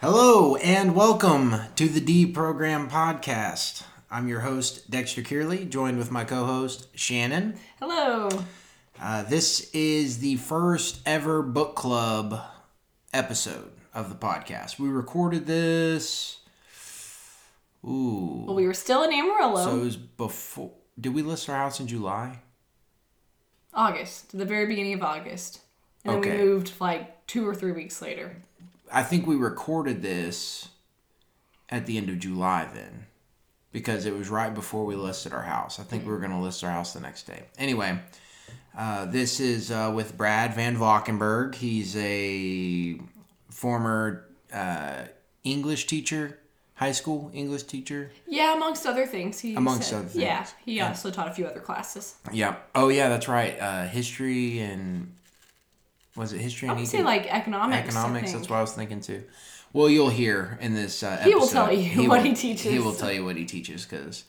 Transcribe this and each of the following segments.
Hello and welcome to the D Program Podcast. I'm your host, Dexter Kearley, joined with my co host, Shannon. Hello. Uh, this is the first ever book club episode of the podcast. We recorded this. Ooh. Well, we were still in Amarillo. So it was before. Did we list our house in July? August, the very beginning of August. And then we moved like two or three weeks later. I think we recorded this at the end of July then because it was right before we listed our house. I think we were going to list our house the next day. Anyway, uh, this is uh, with Brad Van Valkenburg. He's a former uh, English teacher, high school English teacher. Yeah, amongst other things. He Amongst said- other Yeah, things. he also taught a few other classes. Yeah. Oh, yeah, that's right. Uh, history and was it history I and would say like economics. economics. That's what I was thinking too. Well, you'll hear in this uh, He will episode- tell you what will- he teaches. He will tell you what he teaches because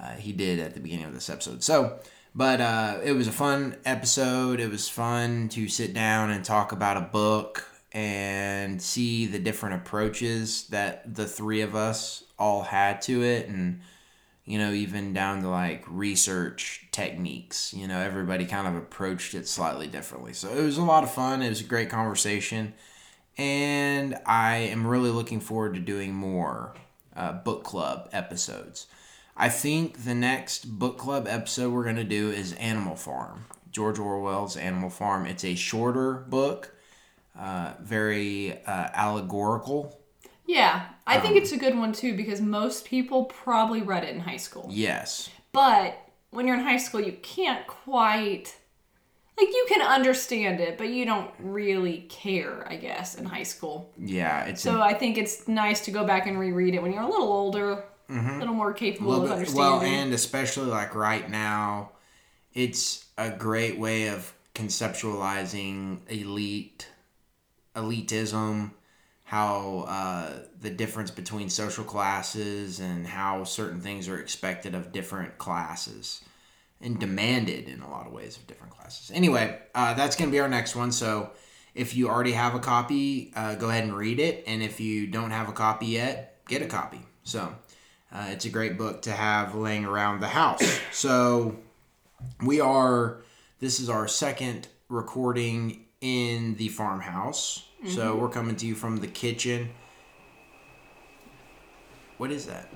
uh, he did at the beginning of this episode. So, but uh, it was a fun episode. It was fun to sit down and talk about a book and see the different approaches that the three of us all had to it and you know, even down to like research techniques. You know, everybody kind of approached it slightly differently. So it was a lot of fun. It was a great conversation. And I am really looking forward to doing more uh, book club episodes. I think the next book club episode we're going to do is Animal Farm, George Orwell's Animal Farm. It's a shorter book, uh, very uh, allegorical. Yeah, I Um, think it's a good one too because most people probably read it in high school. Yes. But when you're in high school, you can't quite. Like, you can understand it, but you don't really care, I guess, in high school. Yeah, it's So I think it's nice to go back and reread it when you're a little older, a little more capable Well, of understanding. well, and especially like right now, it's a great way of conceptualizing elite, elitism, how uh, the difference between social classes and how certain things are expected of different classes and demanded in a lot of ways of different classes. Anyway, uh, that's going to be our next one. So if you already have a copy, uh, go ahead and read it. And if you don't have a copy yet, get a copy. So uh, it's a great book to have laying around the house. So we are, this is our second recording in the farmhouse. So we're coming to you from the kitchen. What is that?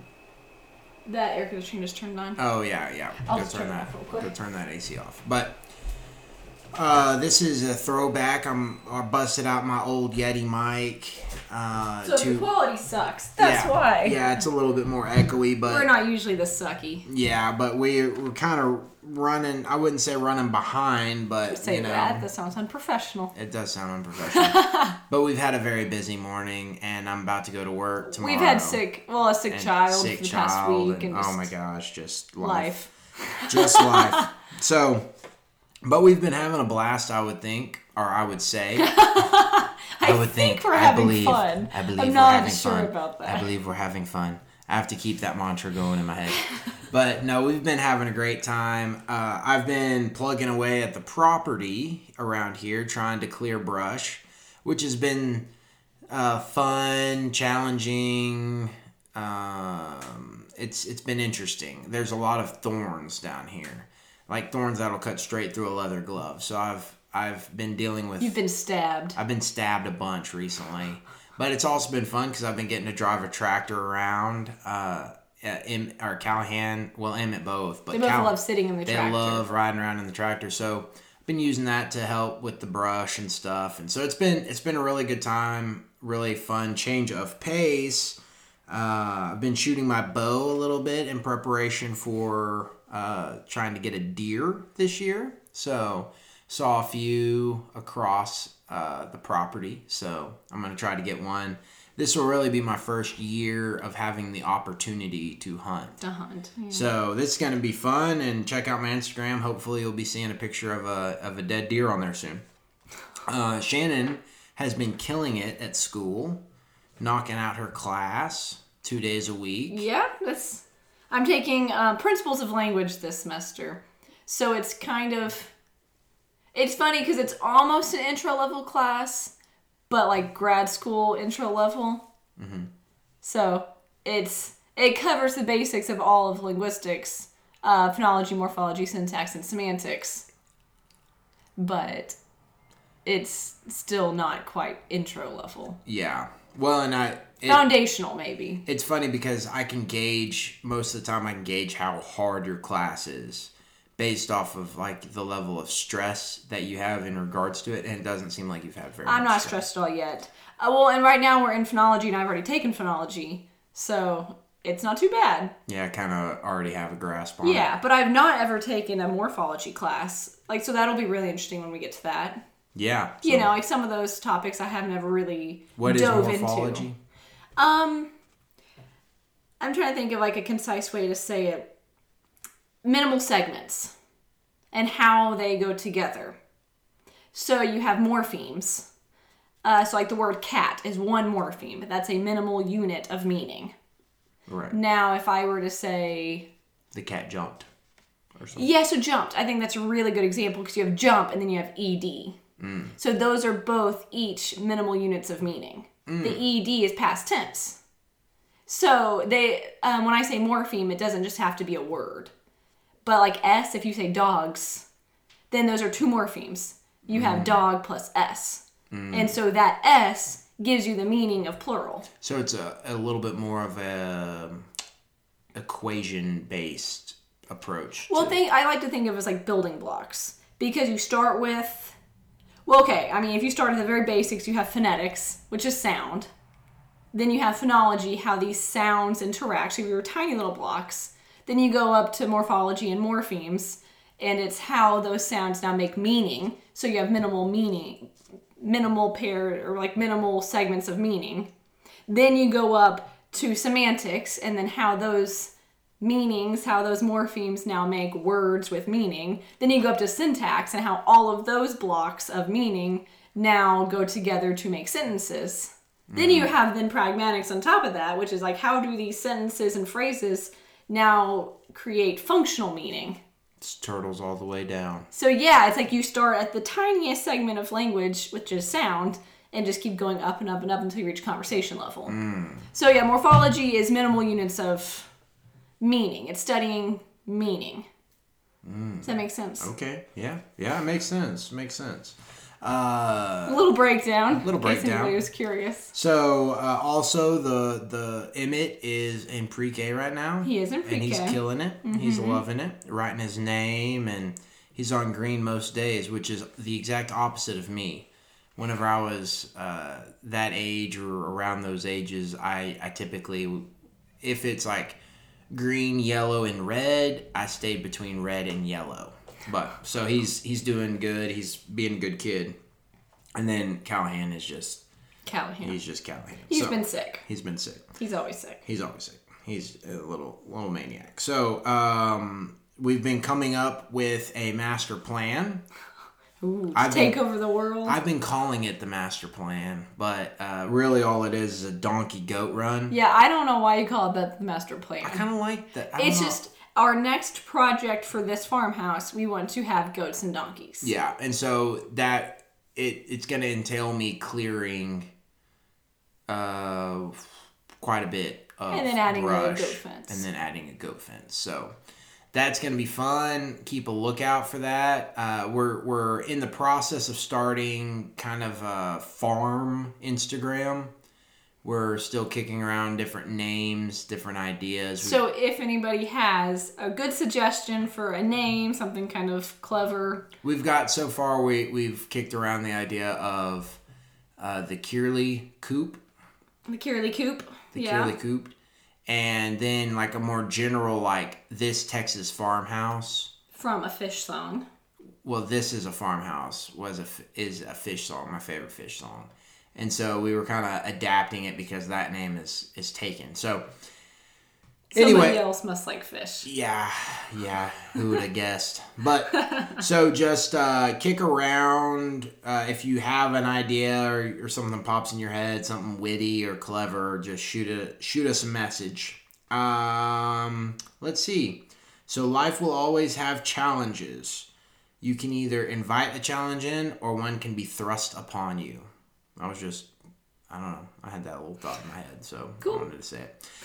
that air conditioning just turned on. Oh yeah, yeah. I'll go just turn turn that. off real quick. Go turn that AC off. But uh, this is a throwback. I'm I busted out my old Yeti mic. Uh, so to the quality sucks. That's yeah, why. Yeah, it's a little bit more echoey, but We're not usually this sucky. yeah, but we we're kind of running. I wouldn't say running behind, but Say you know, that. That sounds unprofessional. it does sound unprofessional. but we've had a very busy morning, and I'm about to go to work tomorrow. We've had sick, well, a sick child sick for the past child, week, and, and, oh my gosh, just life. just life. So, but we've been having a blast. I would think, or I would say. I, would think, think. we're I having believe- fun. I believe I'm we're not having sure fun. about that. I believe we're having fun. I have to keep that mantra going in my head. but no, we've been having a great time. Uh, I've been plugging away at the property around here, trying to clear brush, which has been uh, fun, challenging. Um, it's it's been interesting. There's a lot of thorns down here, like thorns that'll cut straight through a leather glove. So I've I've been dealing with You've been stabbed. I've been stabbed a bunch recently, but it's also been fun because I've been getting to drive a tractor around. Uh, Em, or Callahan, well, Emmett both, but They both Cal- love sitting in the they tractor. love riding around in the tractor. So I've been using that to help with the brush and stuff, and so it's been it's been a really good time, really fun change of pace. Uh, I've been shooting my bow a little bit in preparation for uh, trying to get a deer this year. So saw a few across uh, the property. So I'm gonna try to get one. This will really be my first year of having the opportunity to hunt. to hunt. Yeah. So this is gonna be fun, and check out my Instagram. Hopefully, you'll be seeing a picture of a of a dead deer on there soon. Uh, Shannon has been killing it at school, knocking out her class two days a week. Yeah, that's. I'm taking uh, principles of language this semester, so it's kind of. It's funny because it's almost an intro level class, but like grad school intro level. So it's it covers the basics of all of linguistics, uh, phonology, morphology, syntax, and semantics. But it's still not quite intro level. Yeah. Well, and I. It, Foundational, maybe. it's funny because I can gauge most of the time. I can gauge how hard your class is based off of like the level of stress that you have in regards to it, and it doesn't seem like you've had very. I'm not stress. stressed at all yet. Uh, well, and right now we're in phonology, and I've already taken phonology, so it's not too bad. Yeah, I kind of already have a grasp on it. Yeah, but I've not ever taken a morphology class. Like, so that'll be really interesting when we get to that. Yeah. you know, like some of those topics I have never really what is dove morphology? into. Um, I'm trying to think of like a concise way to say it. Minimal segments and how they go together. So you have morphemes. Uh, so like the word cat is one morpheme. That's a minimal unit of meaning. Right. Now, if I were to say The cat jumped. Or something. Yeah, so jumped. I think that's a really good example because you have jump and then you have ed. So those are both each minimal units of meaning. The ed is past tense. So they, um, when I say morpheme, it doesn't just have to be a word. But like s, if you say dogs, then those are two morphemes. You have mm. dog plus s, mm. and so that s gives you the meaning of plural. So it's a, a little bit more of a um, equation based approach. Well, think I like to think of it as like building blocks because you start with, well, okay. I mean, if you start at the very basics, you have phonetics, which is sound. Then you have phonology, how these sounds interact. So you were tiny little blocks. Then you go up to morphology and morphemes, and it's how those sounds now make meaning. So you have minimal meaning, minimal pair or like minimal segments of meaning. Then you go up to semantics, and then how those meanings, how those morphemes now make words with meaning. Then you go up to syntax and how all of those blocks of meaning now go together to make sentences. Then you mm-hmm. have then pragmatics on top of that, which is like how do these sentences and phrases now create functional meaning? it's turtles all the way down. So yeah, it's like you start at the tiniest segment of language, which is sound, and just keep going up and up and up until you reach conversation level. Hmm. So yeah, morphology is minimal units of meaning. It's studying meaning. Hmm. Does that make sense? Okay. Yeah. Yeah. It makes sense. Makes sense. Uh, A little breakdown. Little breakdown. Anybody was curious. so uh, also the the Emmett is in pre-K right now. He is in and he's pre-K. Mm-hmm. killing it. He's loving it, writing his name, and he's on green most days, which is the exact opposite of me. Whenever I was uh, that age or around those ages, I, I typically, if it's like green, yellow, and red, I stayed between red and yellow. But so he's he's doing good. He's being a good kid, and then Callahan is just Callahan. he's just Callahan. He's So, been sick. he's been sick. He's always sick. He's always sick. He's a little little maniac. So um, we've been coming up with a master plan. Ooh, take been- over the world. I've been calling it the master plan, but uh, really all it is is a donkey goat run. yeah, I don't know why you call it that the master plan. I kind of like that. It's know. just our next project for this farmhouse. We want to have goats and donkeys. yeah, and so that it it's gonna entail me clearing uh quite a bit of And then adding a goat fence. and then adding a goat fence. So that's gonna be fun. Keep a lookout for that. Uh, we're we're in the process of starting kind of a farm Instagram. We're still kicking around different names, different ideas. So if anybody has a good suggestion for a name, something kind of clever, We've got so far we we've kicked around the idea of uh, the Kearley Coop, the Kearley Coop. the yeah. Kearley Coop, and then like a more general like this Texas farmhouse. From a Phish song. Well, this is a farmhouse was a is a Phish song, my favorite Phish song, and so we were kind of adapting it because that name is is taken. So Somebody anyway, else must like Phish. Yeah, yeah. Who would have guessed? But so just uh, kick around uh, if you have an idea or, or something pops in your head, something witty or clever. Just shoot a shoot us a message. Um, let's see. So life will always have challenges. You can either invite a challenge in, or one can be thrust upon you. I was just I don't know. I had that little thought in my head, so Cool. I wanted to say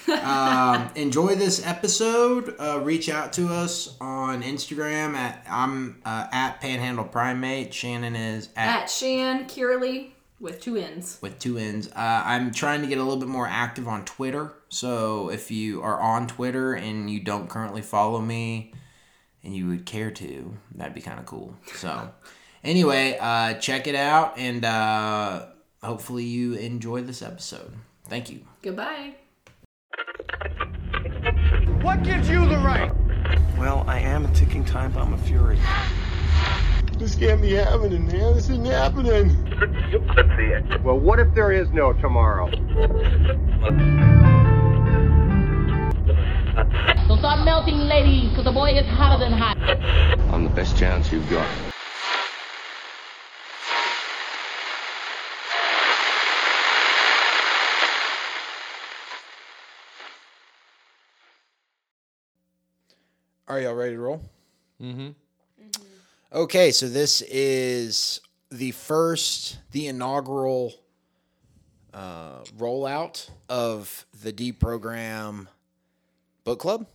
it. um, enjoy this episode. Uh, reach out to us on Instagram at I'm uh, at Panhandle Primate. Shannon is at, At Shan Kearley with two N's. with two N's. Uh, I'm trying to get a little bit more active on Twitter. So if you are on Twitter and you don't currently follow me, and you would care to, that'd be kind of cool. So anyway, uh, check it out, and uh, hopefully you enjoy this episode. Thank you. Goodbye. What gives you the right? Well, I am a ticking time bomb of fury. This can't be happening, man. This isn't happening. Well, what if there is no tomorrow? So start melting, ladies, because the boy is hotter than hot. I'm the best chance you've got. Are y'all ready to roll? Mm-hmm. Okay, so this is the first, the inaugural uh, rollout of the Deprogram Book Club.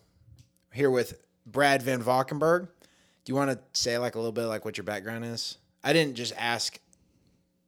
Here with Brad Van Valkenburg. Do you want to say like a little bit like what your background is? I didn't just ask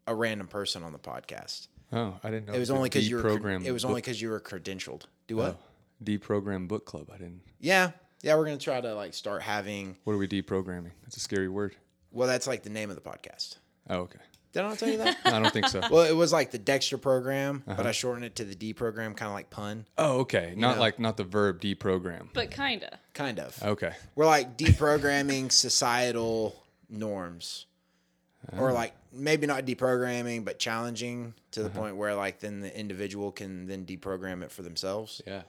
a random person on the podcast. Oh, I didn't know. It was only because you were. It was only because you were credentialed. Do what? deprogram book club. I didn't. Yeah, yeah. We're gonna try to like start having. What are we deprogramming? That's a scary word. Well, that's like the name of the podcast. Oh, okay. Did I not tell you that? I don't think so. well, it was like the Dexter program, Uh-huh. but I shortened it to the D program, kind of like pun, oh, okay. Not know. like not the verb deprogram. But kinda. kind of. Okay. We're like deprogramming societal norms, or Oh. like maybe not deprogramming, but challenging to Uh-huh. the point where like then the individual can then deprogram it for themselves. Yeah.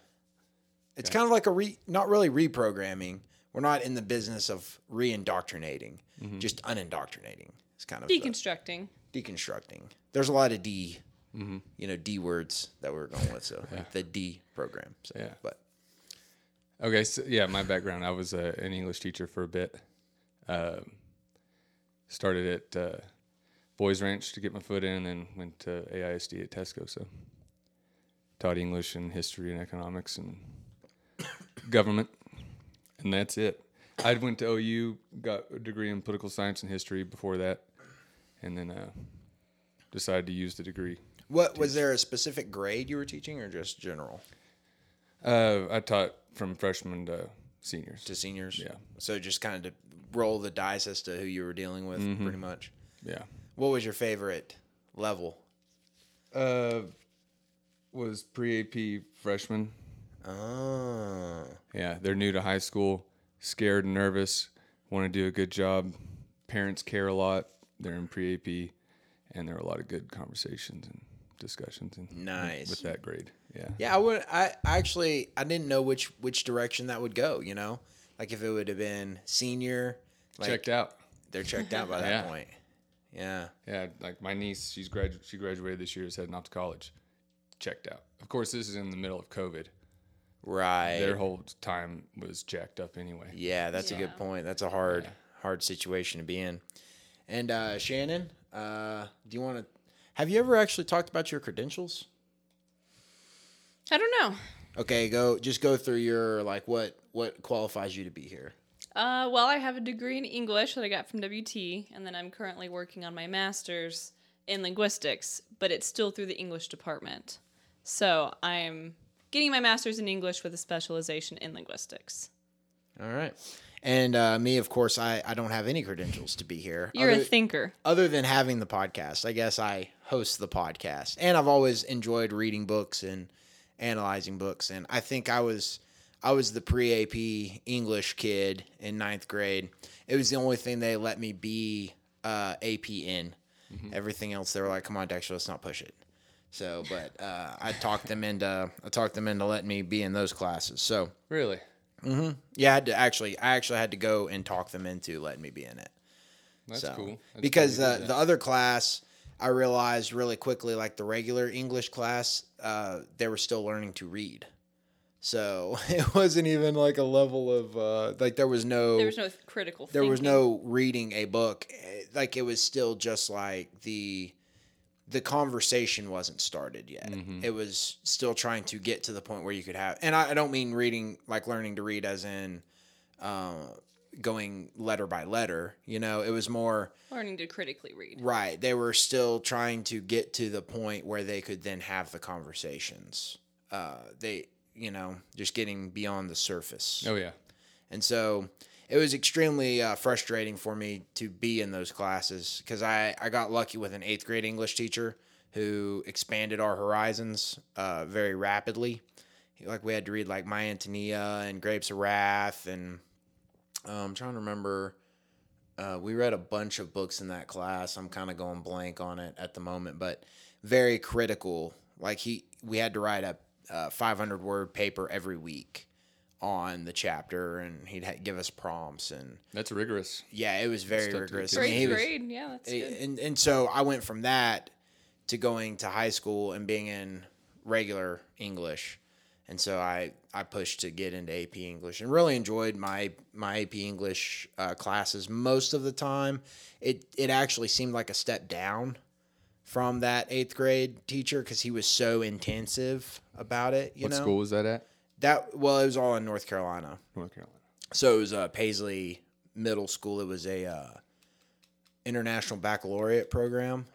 It's kind of like a re, not really reprogramming. We're not in the business of re-indoctrinating, Mm-hmm. just unindoctrinating. It's kind of the- Deconstructing. deconstructing. There's a lot of D, Mm-hmm. you know, D words that we're going with. So like the D program. So, Yeah. But Okay. So yeah, my background. I was uh, an English teacher for a bit. Um, started at uh, Boys Ranch to get my foot in, and then went to AISD at Tascosa. So taught English and history and economics and government, and that's it. I went to OU, got a degree in political science and history before that, and then uh, decided to use the degree. what was there a specific grade you were teaching, or just general Uh, I taught from freshmen to seniors. to seniors? Yeah. So just kind of to roll the dice as to who you were dealing with, Mm-hmm. pretty much. yeah. What was your favorite level? Uh, was pre AP freshman. Oh, Yeah, they're new to high school, scared and nervous, want to do a good job. Parents care a lot. They're in pre AP, and there are a lot of good conversations and discussions. And Nice. with that grade. Yeah. yeah. I would. I actually I didn't know which which direction that would go. You know, like if it would have been senior, like Checked out. they're checked out by that Yeah. point. Yeah. Yeah, like my niece, she's gradu- she graduated this year, is heading off to college. Checked out. Of course, this is in the middle of COVID. Right. Their whole time was jacked up anyway. Yeah, that's a good point. That's a hard, hard situation to be in. And uh, Shannon, uh, do you want to? Have you ever actually talked about your credentials? I don't know. Okay, go just go through your like what what qualifies you to be here. Uh, well, I have a degree in English that I got from WT, and then I'm currently working on my master's in linguistics, but it's still through the English department. So I'm getting my master's in English with a specialization in linguistics. All right. And uh, me, of course, I, I don't have any credentials to be here. You're other, a thinker. other than having the podcast. I guess I host the podcast, and I've always enjoyed reading books and analyzing books. And I think I was I was the pre AP English kid in ninth grade. It was the only thing they let me be uh, AP in. Everything else, they were like, "Come on, Dexter, let's not push it." So, but uh, I talked them into I talked them into letting me be in those classes. So, Really? yeah, I had to actually I actually had to go and talk them into letting me be in it. That's So, cool. That's because cool uh, the other class, I realized really quickly, like the regular English class, uh, they were still learning to read. So it wasn't even like a level of uh, like there was no There was no critical. there was no reading a book. Eh, Like it was still just like the the conversation wasn't started yet. Mm-hmm. It was still trying to get to the point where you could have, and I, I don't mean reading like learning to read as in uh, going letter by letter. You know, it was more Learning to critically read. right. They were still trying to get to the point where they could then have the conversations. Uh, they, you know, just getting beyond the surface. Oh yeah. And so it was extremely uh, frustrating for me to be in those classes because I, I got lucky with an eighth grade English teacher who expanded our horizons uh, very rapidly. Like we had to read like My Antonia and Grapes of Wrath, and uh, I'm trying to remember. Uh, we read a bunch of books in that class. I'm kind of going blank on it at the moment, but very critical. Like he, we had to write a, uh 500 word paper every week on the chapter, and he'd ha- give us prompts, and That's rigorous. yeah, it was very Stuff rigorous. do. I mean, Great he was- grade. Yeah, that's good. and and so I went from that to going to high school and being in regular English, and so I I pushed to get into AP English and really enjoyed my my AP English uh, classes most of the time. It it actually seemed like a step down from that eighth grade teacher because he was so intensive about it. You What know school was that at? That well it was all in North Carolina. North Carolina. So it was uh, Paisley Middle School. It was a uh, international baccalaureate program.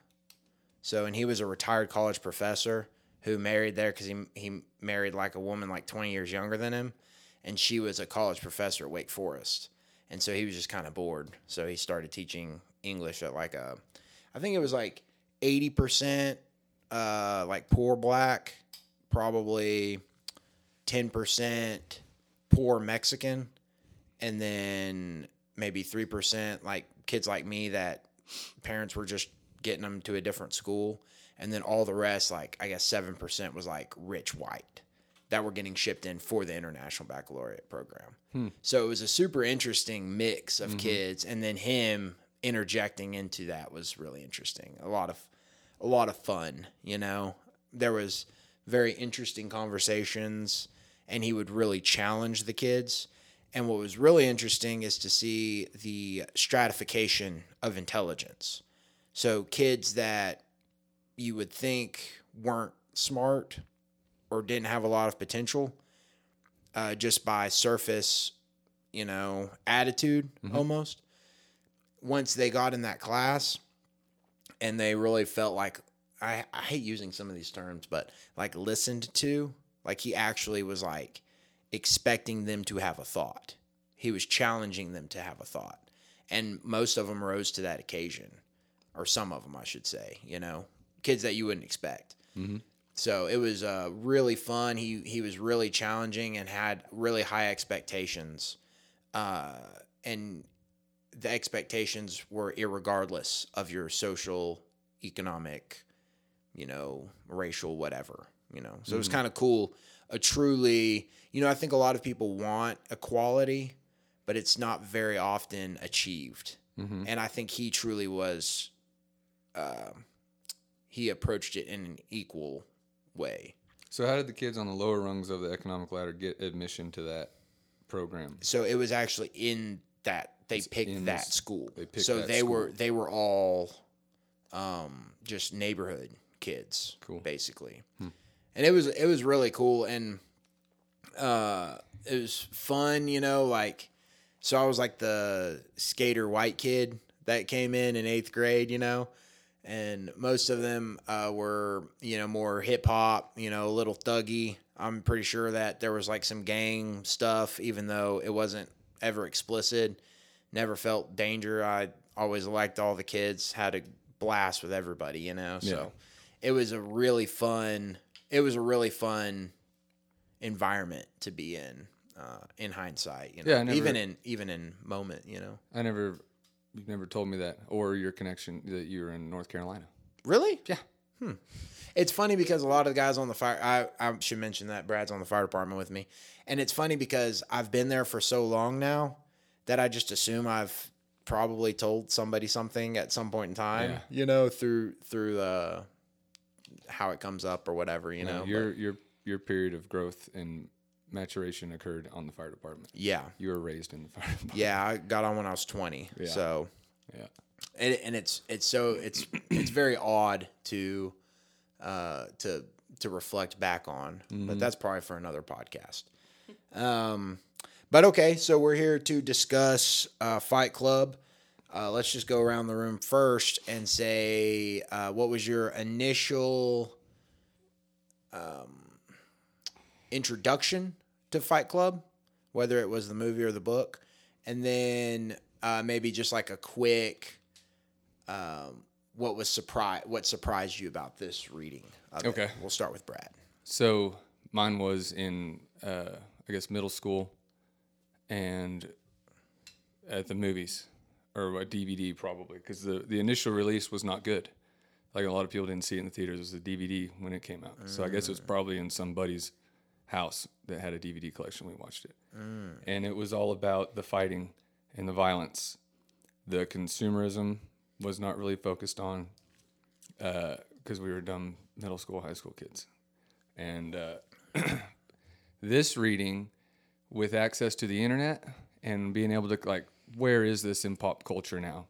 So and he was a retired college professor who married there because he he married like a woman like twenty years younger than him, and she was a college professor at Wake Forest, and so he was just kind of bored. So he started teaching English at like a, I think it was like eighty percent, uh, like poor black, probably ten percent poor Mexican, and then maybe 3% like kids like me that parents were just getting them to a different school. And then all the rest like i guess 7% was like rich white that were getting shipped in for the international baccalaureate program. Hmm. So it was a super interesting mix of mm-hmm. kids. And then him interjecting into that was really interesting. A lot of a lot of fun you know? There was very interesting conversations and he would really challenge the kids and what was really interesting is to see the stratification of intelligence. So kids that you would think weren't smart or didn't have a lot of potential, uh, just by surface, you know, attitude almost. Once they got in that class and they really felt like I, I hate using some of these terms, but like listened to, like he actually was like expecting them to have a thought. He was challenging them to have a thought. And most of them rose to that occasion, or some of them, I should say, you know, kids that you wouldn't expect. So it was uh, really fun. He, he was really challenging and had really high expectations. Uh, and the expectations were irregardless of your social, economic, you know, racial, whatever, you know. So it was kind of cool. A truly, you know, I think a lot of people want equality, but it's not very often achieved. And I think he truly was, uh, he approached it in an equal way. So how did the kids on the lower rungs of the economic ladder get admission to that program? So it was actually in that they picked that this- school. they picked so that they were they were all um, just neighborhood kids, Cool. Hmm. And it was it was really cool and uh, it was fun, you know, like so I was like the skater white kid that came in in eighth grade, you know, and most of them uh, were you know more hip hop, you know, a little thuggy. I'm pretty sure that there was like some gang stuff, even though it wasn't ever explicit. Never felt danger. I always liked all the kids, had a blast with everybody, you know. So it was a really fun. It was a really fun environment to be in. Uh, in hindsight, you know, Yeah, never- even in even in moment, you know. I never, you never told me that, or your connection that you were in North Carolina. Really? Yeah. Hmm. It's funny because a lot of the guys on the fire, I, I should mention that Brad's on the fire department with me. And it's funny because I've been there for so long now that I just assume I've probably told somebody something at some point in time, Yeah. you know, through, through, uh, how it comes up or whatever, you know. No, your your your period of growth and maturation occurred on the fire department. Yeah. You were raised in the fire department. Yeah. I got on when I was 20. Yeah. So, Yeah. and, and it's it's so it's it's very odd to uh to to reflect back on but that's probably for another podcast um but okay so we're here to discuss uh fight club uh let's just go around the room first and say uh what was your initial um introduction to fight club whether it was the movie or the book and then uh maybe just like a quick um, what was surprise what surprised you about this reading of it? Okay. we'll start with brad So mine was in, uh, I guess, middle school, and at the movies or a DVD probably because the the initial release was not good. Like a lot of people didn't see it in the theaters. It was a DVD when it came out. So I guess it was mm. probably in some buddy's house that had a DVD collection. We watched it, mm. and it was all about the fighting and the violence. The consumerism was not really focused on uh, because we were dumb middle school, high school kids. And uh, this reading, with access to the internet and being able to like, where is this in pop culture now?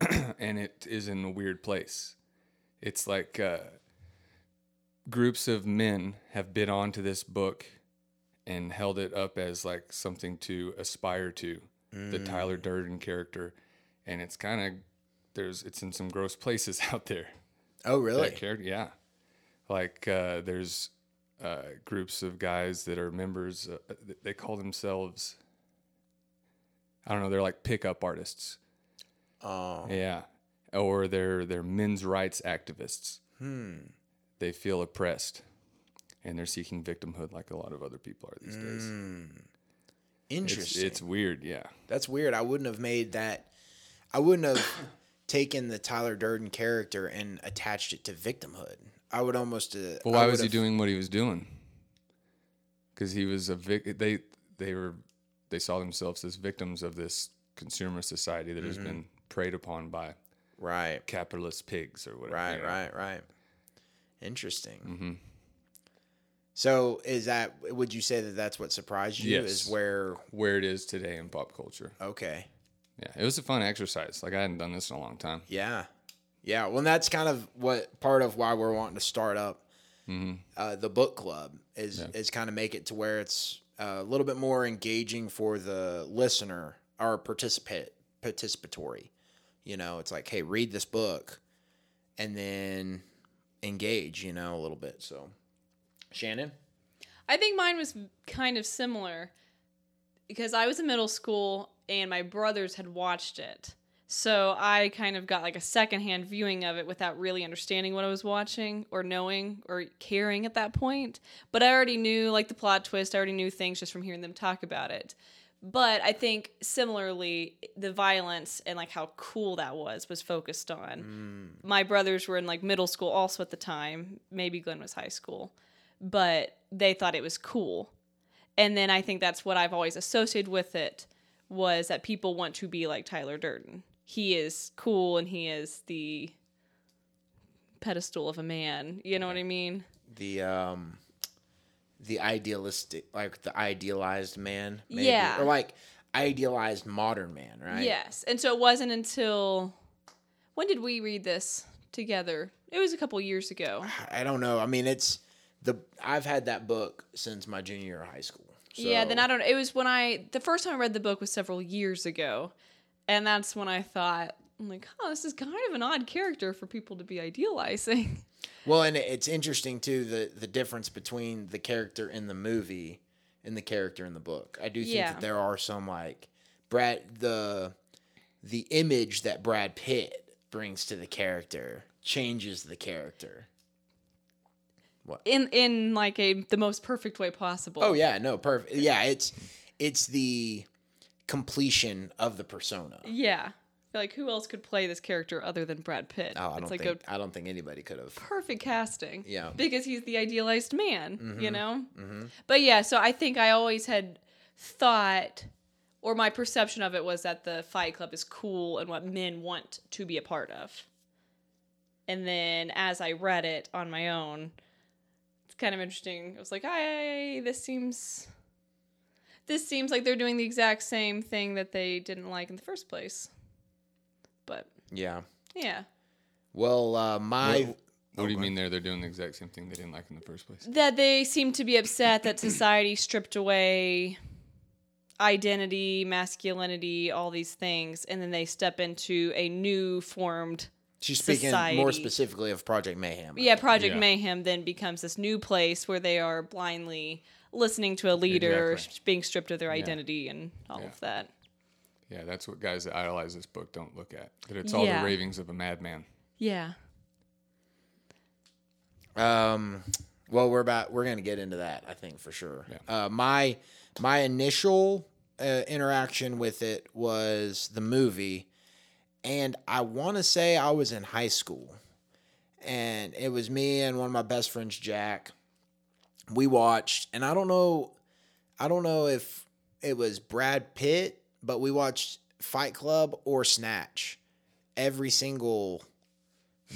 and it is in a weird place. It's like uh, groups of men have bid onto this book and held it up as like something to aspire to. The Tyler Durden character, and it's kind of there's it's in some gross places out there oh really character. Yeah, like uh, there's uh, groups of guys that are members. Uh, they call themselves. I don't know. They're like pickup artists. oh Yeah, or they're they're men's rights activists. Hmm. They feel oppressed, and they're seeking victimhood like a lot of other people are these days. Interesting it's weird. Yeah. that's weird i wouldn't have made that i wouldn't have taken the tyler durden character and attached it to victimhood i would almost uh, Well, why was he doing what he was doing? Because he was a vic. They they were they saw themselves as victims of this consumer society that has Mm-hmm. been preyed upon by right capitalist pigs or whatever. right you know? right right interesting mm-hmm. so is that would you say that that's what surprised you Yes. is where Where it is today in pop culture. okay Yeah, it was a fun exercise. Like I hadn't done this in a long time. Yeah, yeah. Well, that's kind of what part of why we're wanting to start up uh, the book club is is kind of make it to where it's a little bit more engaging for the listener or participate participatory. You know, it's like, hey, read this book, and then engage. You know, a little bit. So, Shannon. I think mine was kind of similar because I was in middle school and my brothers had watched it. So I kind of got like a secondhand viewing of it without really understanding what I was watching or knowing or caring at that point. But I already knew like the plot twist, I already knew things just from hearing them talk about it. But I think similarly, the violence and like how cool that was was focused on. Mm. My brothers were in like middle school also at the time. Maybe Glenn was high school but they thought it was cool. And then I think that's what I've always associated with it was that people want to be like Tyler Durden. He is cool and he is the pedestal of a man. You know what I mean? the um the idealistic like the idealized man maybe Yeah. or like idealized modern man right Yes. And so it wasn't until when did we read this together? It was a couple years ago. i don't know i mean it's the i've had that book since my junior year of high school so, Yeah, then I don't it was when I the first time I read the book was several years ago. And that's when I thought I'm like, oh, this is kind of an odd character for people to be idealizing. well and it's interesting too the the difference between the character in the movie and the character in the book i do think Yeah. that there are some like brad the the image that brad pitt brings to the character changes the character What? in in like a the most perfect way possible. Oh yeah, no, perfect. Yeah, it's it's the completion of the persona. Yeah. Like who else could play this character other than Brad Pitt? Oh, I don't like think I don't think anybody could have. perfect casting. Yeah. Mm-hmm. Because he's the idealized man, you know? But yeah, so I think I always had thought or my perception of it was that the Fight Club is cool and what men want to be a part of. And then as I read it on my own, it's kind of interesting. I was like, "I this seems this seems like they're doing the exact same thing that they didn't like in the first place." But Yeah. yeah. Well, uh, my What, what do you mean there? They're doing the exact same thing they didn't like in the first place. that they seem to be upset that society stripped away identity, masculinity, all these things, and then they step into a new formed. she's speaking more specifically of Project Mayhem. I Yeah, think. Project Yeah. Mayhem then becomes this new place where they are blindly listening to a leader, Exactly. sh- being stripped of their identity, and all Yeah. of that. Yeah, that's what guys that idolize this book don't look at. That it's all Yeah. the ravings of a madman. Yeah. Um, well, we're about we're gonna get into that. I think for sure. Yeah. Uh, my my initial uh, interaction with it was the movie, and I want to say I was in high school, and it was me and one of my best friends, Jack. We watched, and I don't know, I don't know if it was Brad Pitt, but we watched Fight Club or Snatch every single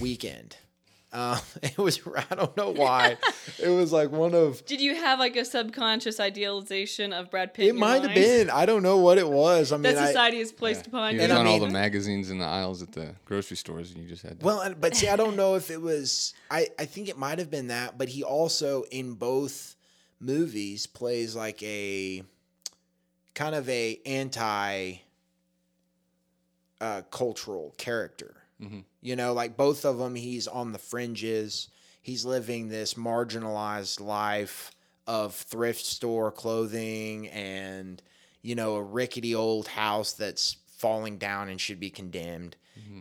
weekend. Uh, it was I don't know why. it was like one of Did you have like a subconscious idealization of Brad Pitt? it might have been. I don't know what it was. I mean, that I, society has placed upon He you. was And I on all the magazines in the aisles at the grocery stores, and you just had to. well, but see, I don't know if it was. I I think it might have been that, but he also in both movies plays like a kind of a anti uh, cultural character. You know, like both of them, he's on the fringes. He's living this marginalized life of thrift store clothing and, you know, a rickety old house that's falling down and should be condemned.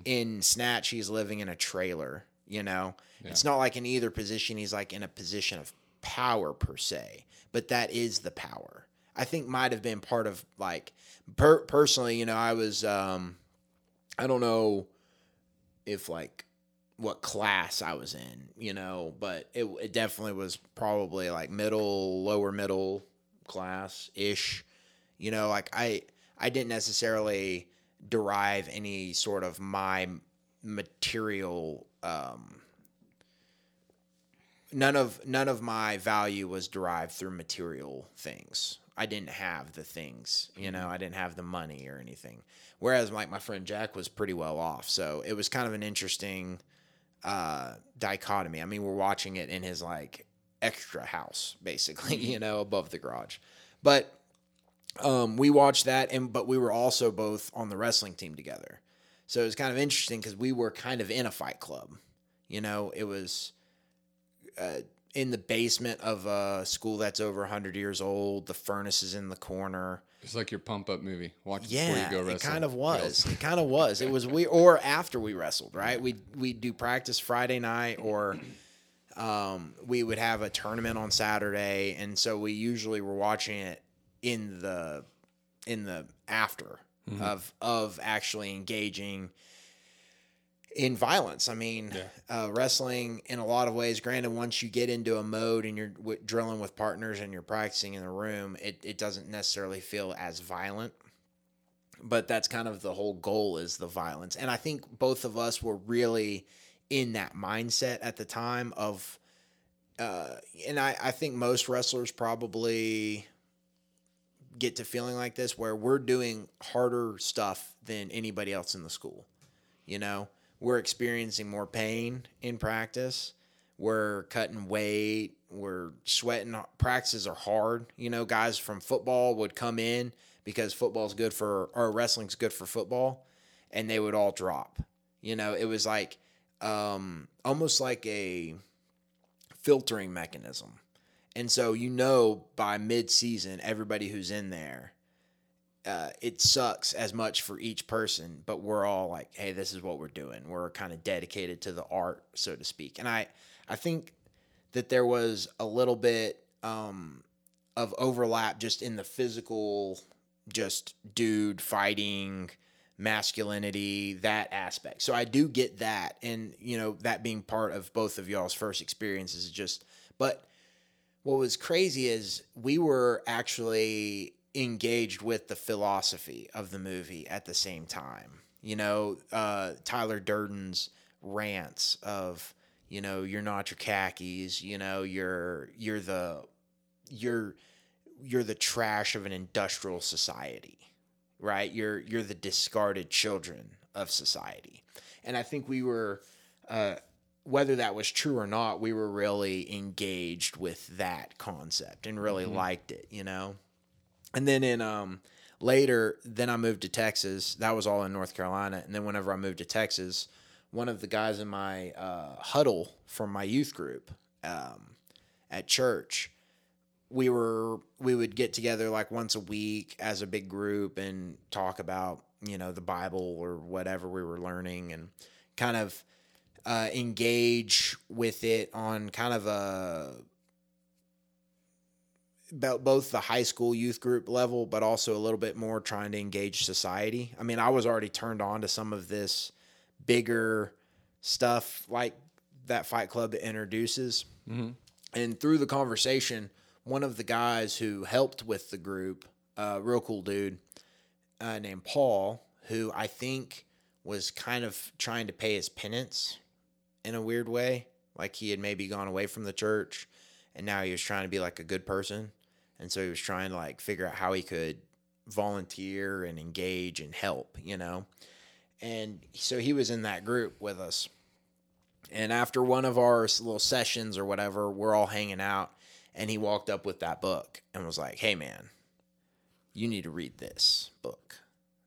In Snatch, he's living in a trailer, you know? It's not like in either position, he's like in a position of power per se, but that is the power. I think might have been part of like, per- personally, you know, I was, um, I don't know if like what class I was in, you know, but it, it definitely was probably like middle, lower middle class ish. You know, like I I didn't necessarily derive any sort of my material um none of none of my value was derived through material things. I didn't have the things, you know, I didn't have the money or anything. Whereas like my friend Jack was pretty well off. So it was kind of an interesting uh dichotomy. I mean, we're watching it in his like extra house basically, you know, above the garage. But um we watched that and but we were also both on the wrestling team together. So it was kind of interesting cuz we were kind of in a fight club. You know, it was uh, in the basement of a school that's over 100 years old. The furnace is in the corner. It's like your pump up movie. Watch Yeah, before you go it kind of was. It kind of was. It was we or after we wrestled, right? We we do practice Friday night or um, we would have a tournament on Saturday, and so we usually were watching it in the in the after of of actually engaging in violence. I mean, uh, wrestling in a lot of ways. Granted, once you get into a mode and you're w- drilling with partners and you're practicing in the room, it it doesn't necessarily feel as violent. But that's kind of the whole goal is the violence, and I think both of us were really in that mindset at the time of, uh, and I I think most wrestlers probably get to feeling like this where we're doing harder stuff than anybody else in the school. You know, we're experiencing more pain in practice. We're cutting weight. We're sweating. Practices are hard. You know, guys from football would come in because football's good for, or wrestling's good for football, and they would all drop. You know, it was like um, almost like a filtering mechanism. And so, you know, by mid season, everybody who's in there, uh, it sucks as much for each person, but we're all like, hey, this is what we're doing. We're kind of dedicated to the art, so to speak. And I, I think that there was a little bit um, of overlap just in the physical, just dude fighting, masculinity, that aspect. So I do get that. And, you know, that being part of both of y'all's first experiences is just, but what was crazy is we were actually engaged with the philosophy of the movie at the same time. You know, uh, Tyler Durden's rants of, you know, you're not your khakis, you know, you're you're the you're you're the trash of an industrial society. Right? You're you're the discarded children of society. And I think we were, uh, whether that was true or not, we were really engaged with that concept and really liked it, you know? And then in um, later, then I moved to Texas. That was all in North Carolina. And then whenever I moved to Texas, one of the guys in my uh, huddle from my youth group um, at church, we were we would get together like once a week as a big group and talk about you know the Bible or whatever we were learning and kind of uh, engage with it on kind of a about both the high school youth group level, but also a little bit more trying to engage society. I mean, I was already turned on to some of this bigger stuff like that Fight Club introduces. And through the conversation, one of the guys who helped with the group, uh, real cool dude uh, named Paul, who I think was kind of trying to pay his penance in a weird way. Like he had maybe gone away from the church and now he was trying to be like a good person. And so he was trying to like figure out how he could volunteer and engage and help, you know? And so he was in that group with us. And after one of our little sessions or whatever, we're all hanging out and he walked up with that book and was like, "Hey man, you need to read this book."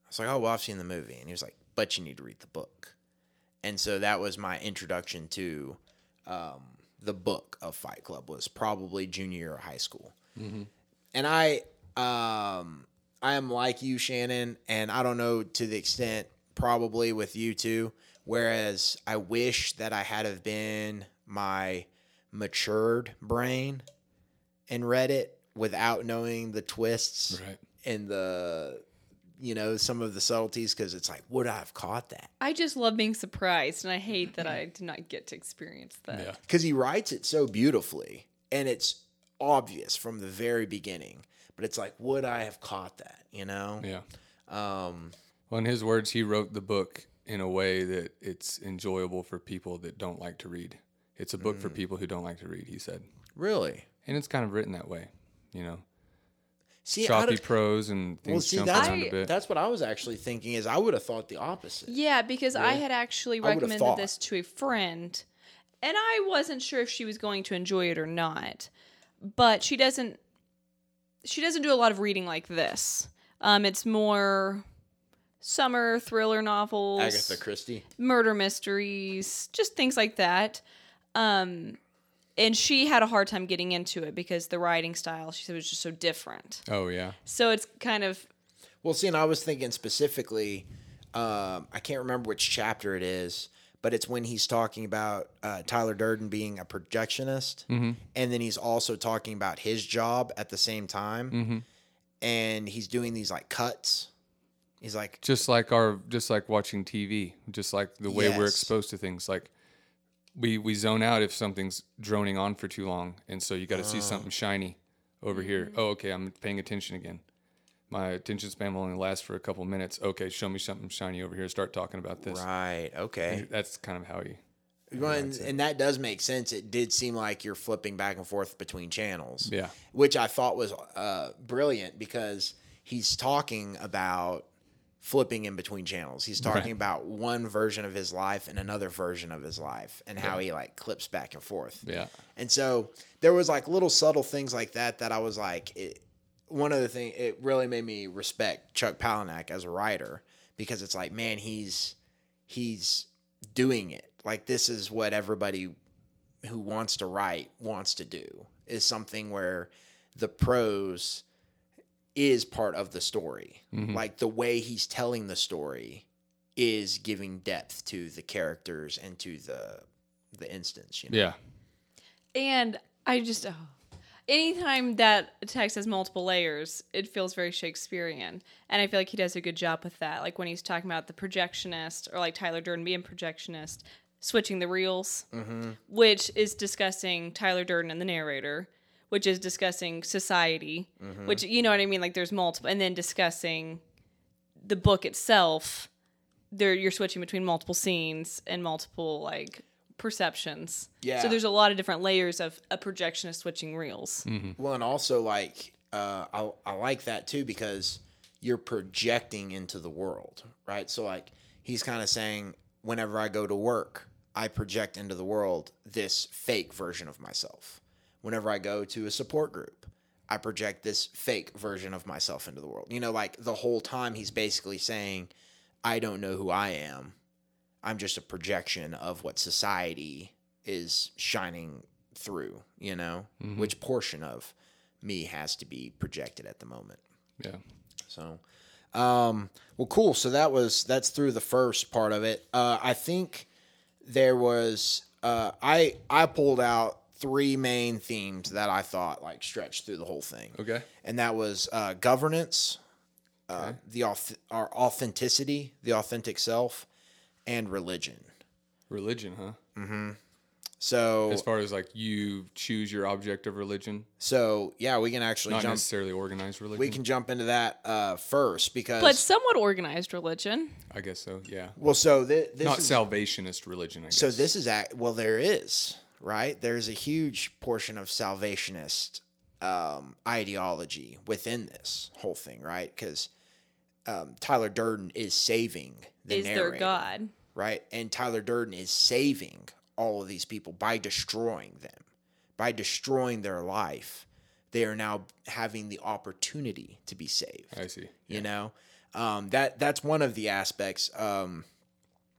I was like, "Oh, well, I've seen the movie." And he was like, "But you need to read the book." And so that was my introduction to um, the book of Fight Club. Was probably junior year of high school, and I um, I am like you, Shannon, and I don't know to the extent probably with you too. Whereas I wish that I had have been my matured brain and read it without knowing the twists Right. and the you know some of the subtleties because it's like would I have caught that? I just love being surprised, and I hate that I did not get to experience that. Yeah. because he writes it so beautifully and it's obvious from the very beginning but it's like would i have caught that you know Yeah. um Well, in his words, he wrote the book in a way that it's enjoyable for people that don't like to read. It's a book Mm. for people who don't like to read, he said. really And it's kind of written that way, you know. see Choppy prose and things well see jump that's, around a bit. that's what i was actually thinking is i would have thought the opposite Yeah, because I had actually recommended this to a friend, and I wasn't sure if she was going to enjoy it or not. But she doesn't. She doesn't do a lot of reading like this. Um, it's more summer thriller novels, agatha christie murder mysteries, just things like that. Um, and she had a hard time getting into it because the writing style she said was just so different. oh, yeah. So it's kind of well see and i was thinking specifically um i can't remember which chapter it is but it's when he's talking about uh, Tyler Durden being a projectionist, Mm-hmm. and then he's also talking about his job at the same time, Mm-hmm. and he's doing these like cuts. He's like, Just like our, just like watching TV, just like the way we're exposed to things. Like we we zone out if something's droning on for too long, and so you got to see something shiny over here. Mm-hmm. Oh, okay, I'm paying attention again. My attention span will only last for a couple minutes. Okay, show me something shiny over here. Start talking about this. right, okay. That's kind of how he. Well, and, and that does make sense. It did seem like you're flipping back and forth between channels. Yeah. Which I thought was uh, brilliant because he's talking about flipping in between channels. He's talking Right. about one version of his life and another version of his life and how he like clips back and forth. Yeah. And so there was like little subtle things like that that I was like, it, one of the thing it really made me respect Chuck Palahniuk as a writer because it's like, man, he's he's doing it. Like this is what everybody who wants to write wants to do is something where the prose is part of the story. Mm-hmm. Like the way he's telling the story is giving depth to the characters and to the the instance. You know? Yeah. And I just, oh. Anytime that a text has multiple layers, it feels very Shakespearean. And I feel like he does a good job with that. Like when he's talking about the projectionist, or like Tyler Durden being projectionist, switching the reels, mm-hmm. which is discussing Tyler Durden and the narrator, which is discussing society, mm-hmm. which, you know what I mean? Like there's multiple, and then discussing the book itself. There, you're switching between multiple scenes and multiple like perceptions. Yeah. So there's a lot of different layers of a projection of switching reels. Well, and also like uh, I I like that too because you're projecting into the world, right? So like he's kind of saying, whenever I go to work, I project into the world this fake version of myself. Whenever I go to a support group, I project this fake version of myself into the world. You know, like the whole time he's basically saying, I don't know who I am. I'm just a projection of what society is shining through, you know, which portion of me has to be projected at the moment. Yeah. So, um, well, cool. So that was that's through the first part of it. Uh, I think there was uh, I I pulled out three main themes that I thought like stretched through the whole thing. Okay. and that was uh, governance, uh, the auth- our authenticity, the authentic self, and religion. Religion, huh? So, As far as like you choose your object of religion, so yeah, we can actually not jump. necessarily organized religion. We can jump into that uh, first because But somewhat organized religion. I guess so. Yeah. well, so thi- this Not is, salvationist religion. I guess. So this is act well, there is right. There's a huge portion of salvationist um, ideology within this whole thing, right? Because um, Tyler Durden is saving the is their narrator, god. Right? And Tyler Durden is saving all of these people by destroying them, by destroying their life. They are now having the opportunity to be saved I see. you know um, that that's one of the aspects um,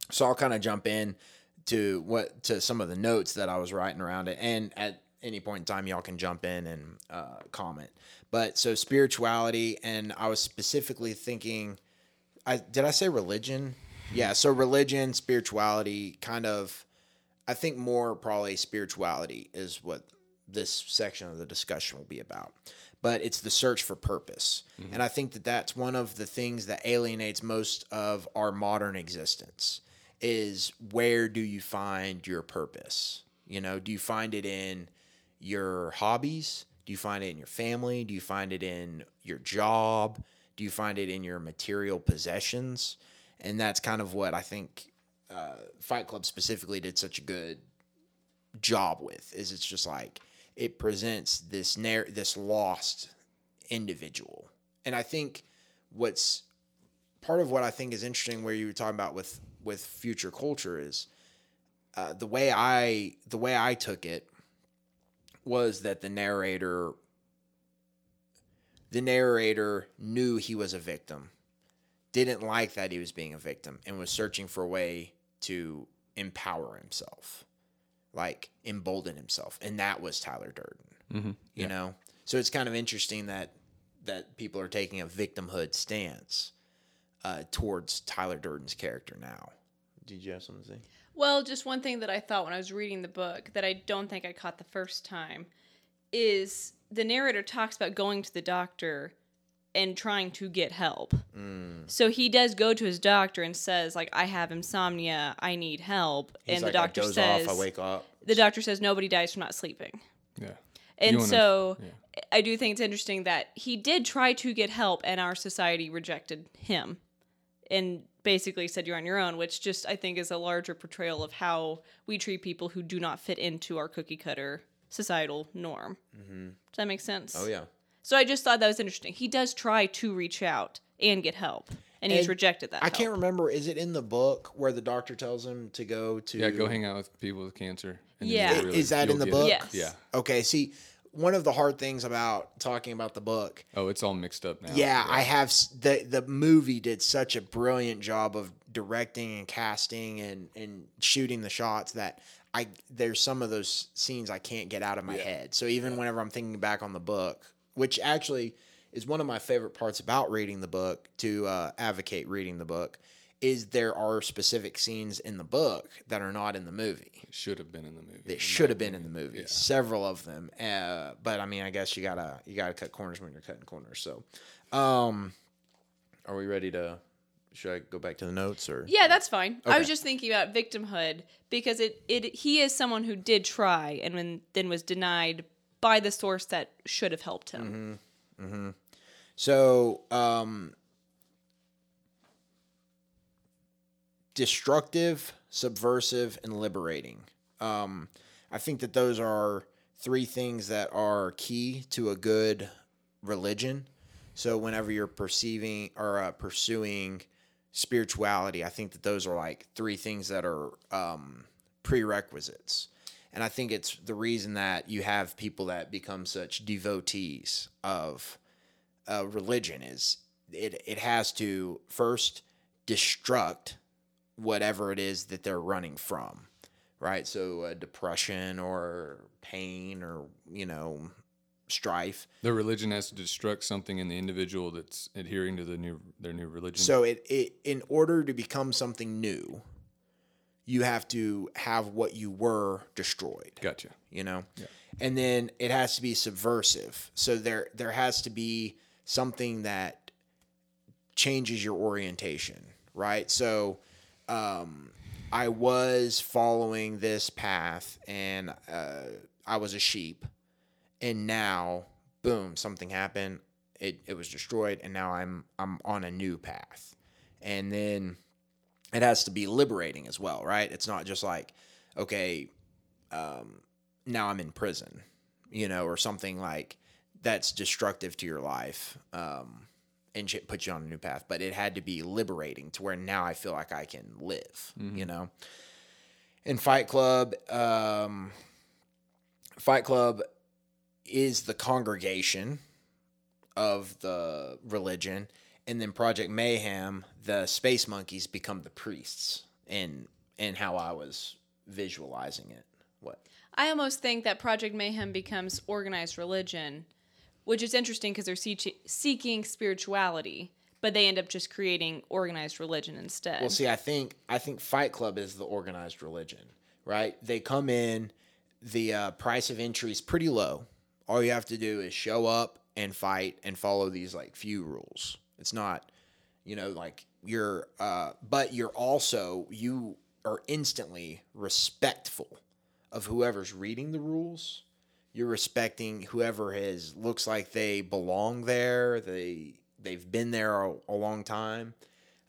so i'll kind of jump in to what to some of the notes that i was writing around it and at any point in time y'all can jump in and uh, comment but so spirituality and i was specifically thinking i did i say religion yeah so religion spirituality kind of i think more probably spirituality is what this section of the discussion will be about. But it's the search for purpose. Mm-hmm. And i think that that's one of the things that alienates most of our modern existence is where do you find your purpose? You know do you find it in your hobbies? Do you find it in your family? Do you find it in your job? Do you find it in your material possessions and that's kind of what i think uh, fight club specifically did such a good job with is it's just like it presents this narr- this lost individual. And i think what's part of what i think is interesting where you were talking about with with future culture is uh, the way i the way i took it was that the narrator the narrator knew he was a victim didn't like that he was being a victim and was searching for a way to empower himself like embolden himself. And that was tyler durden you know? So it's kind of interesting that that people are taking a victimhood stance uh, towards tyler durden's character now. Did you have something to say? Well, just one thing that I thought when I was reading the book that I don't think I caught the first time is the narrator talks about going to the doctor and trying to get help. Mm. So he does go to his doctor and says like I have insomnia, I need help, He's and like, the doctor I doze says off, i wake up the doctor says nobody dies from not sleeping. Yeah. And You wanna- so yeah. I do think it's interesting that he did try to get help and our society rejected him and basically said you're on your own, which just I think is a larger portrayal of how we treat people who do not fit into our cookie cutter societal norm. Does that make sense? oh yeah So I just thought that was interesting. He does try to reach out and get help, and, he's And rejected that. i can't remember is it in the book where the doctor tells him to go to Yeah. Go hang out with people with cancer. and then Yeah. you'll Is that in you'll the get it. book? Yes. Yeah. okay see one of the hard things about talking about the book Oh, it's all mixed up now. Yeah, I have s- the the movie did such a brilliant job of directing and casting and and shooting the shots that I there's some of those scenes I can't get out of my head. So even whenever I'm thinking back on the book, which actually is one of my favorite parts about reading the book to uh, advocate reading the book is there are specific scenes in the book that are not in the movie It should have been in the movie. that should have been in the movie. Yeah. Several of them, uh, but I mean, I guess you gotta you gotta cut corners when you're cutting corners. So, um, are we ready to? Should I go back to the notes or? Yeah, that's fine. I was just thinking about victimhood because it, it he is someone who did try and when, then was denied by the source that should have helped him. So, um, destructive, subversive, and liberating. Um, I think that those are three things that are key to a good religion. So, whenever you're perceiving or uh, pursuing spirituality. I think that those are like three things that are um, prerequisites. And I think it's the reason that you have people that become such devotees of uh, religion is it, it has to first destruct whatever it is that they're running from, right? So uh, depression or pain or, you know, strife. The religion has to destruct something in the individual that's adhering to the new their new religion. So it, it in order to become something new, you have to have what you were destroyed. gotcha. You know? And then it has to be subversive. So there there has to be something that changes your orientation, right? So um I was following this path and uh, I was a sheep and now boom something happened it, it was destroyed and now i'm i'm on a new path and then it has to be liberating as well right? It's not just like okay um, now i'm in prison you know or something like that's destructive to your life um, and shit put you on a new path. But it had to be liberating to where now i feel like i can live you know? In fight club um, fight club is the congregation of the religion and then project mayhem the space monkeys become the priests in in how i was visualizing it. What? I almost think that Project Mayhem becomes organized religion, which is interesting because they're seek- seeking spirituality, but they end up just creating organized religion instead. well see i think i think fight club is the organized religion right? They come in the uh, price of entry is pretty low. All you have to do is show up and fight and follow these like few rules it's not you know like you're uh but you're also you are instantly respectful of whoever's reading the rules. You're respecting whoever has looks like they belong there they they've been there a, a long time.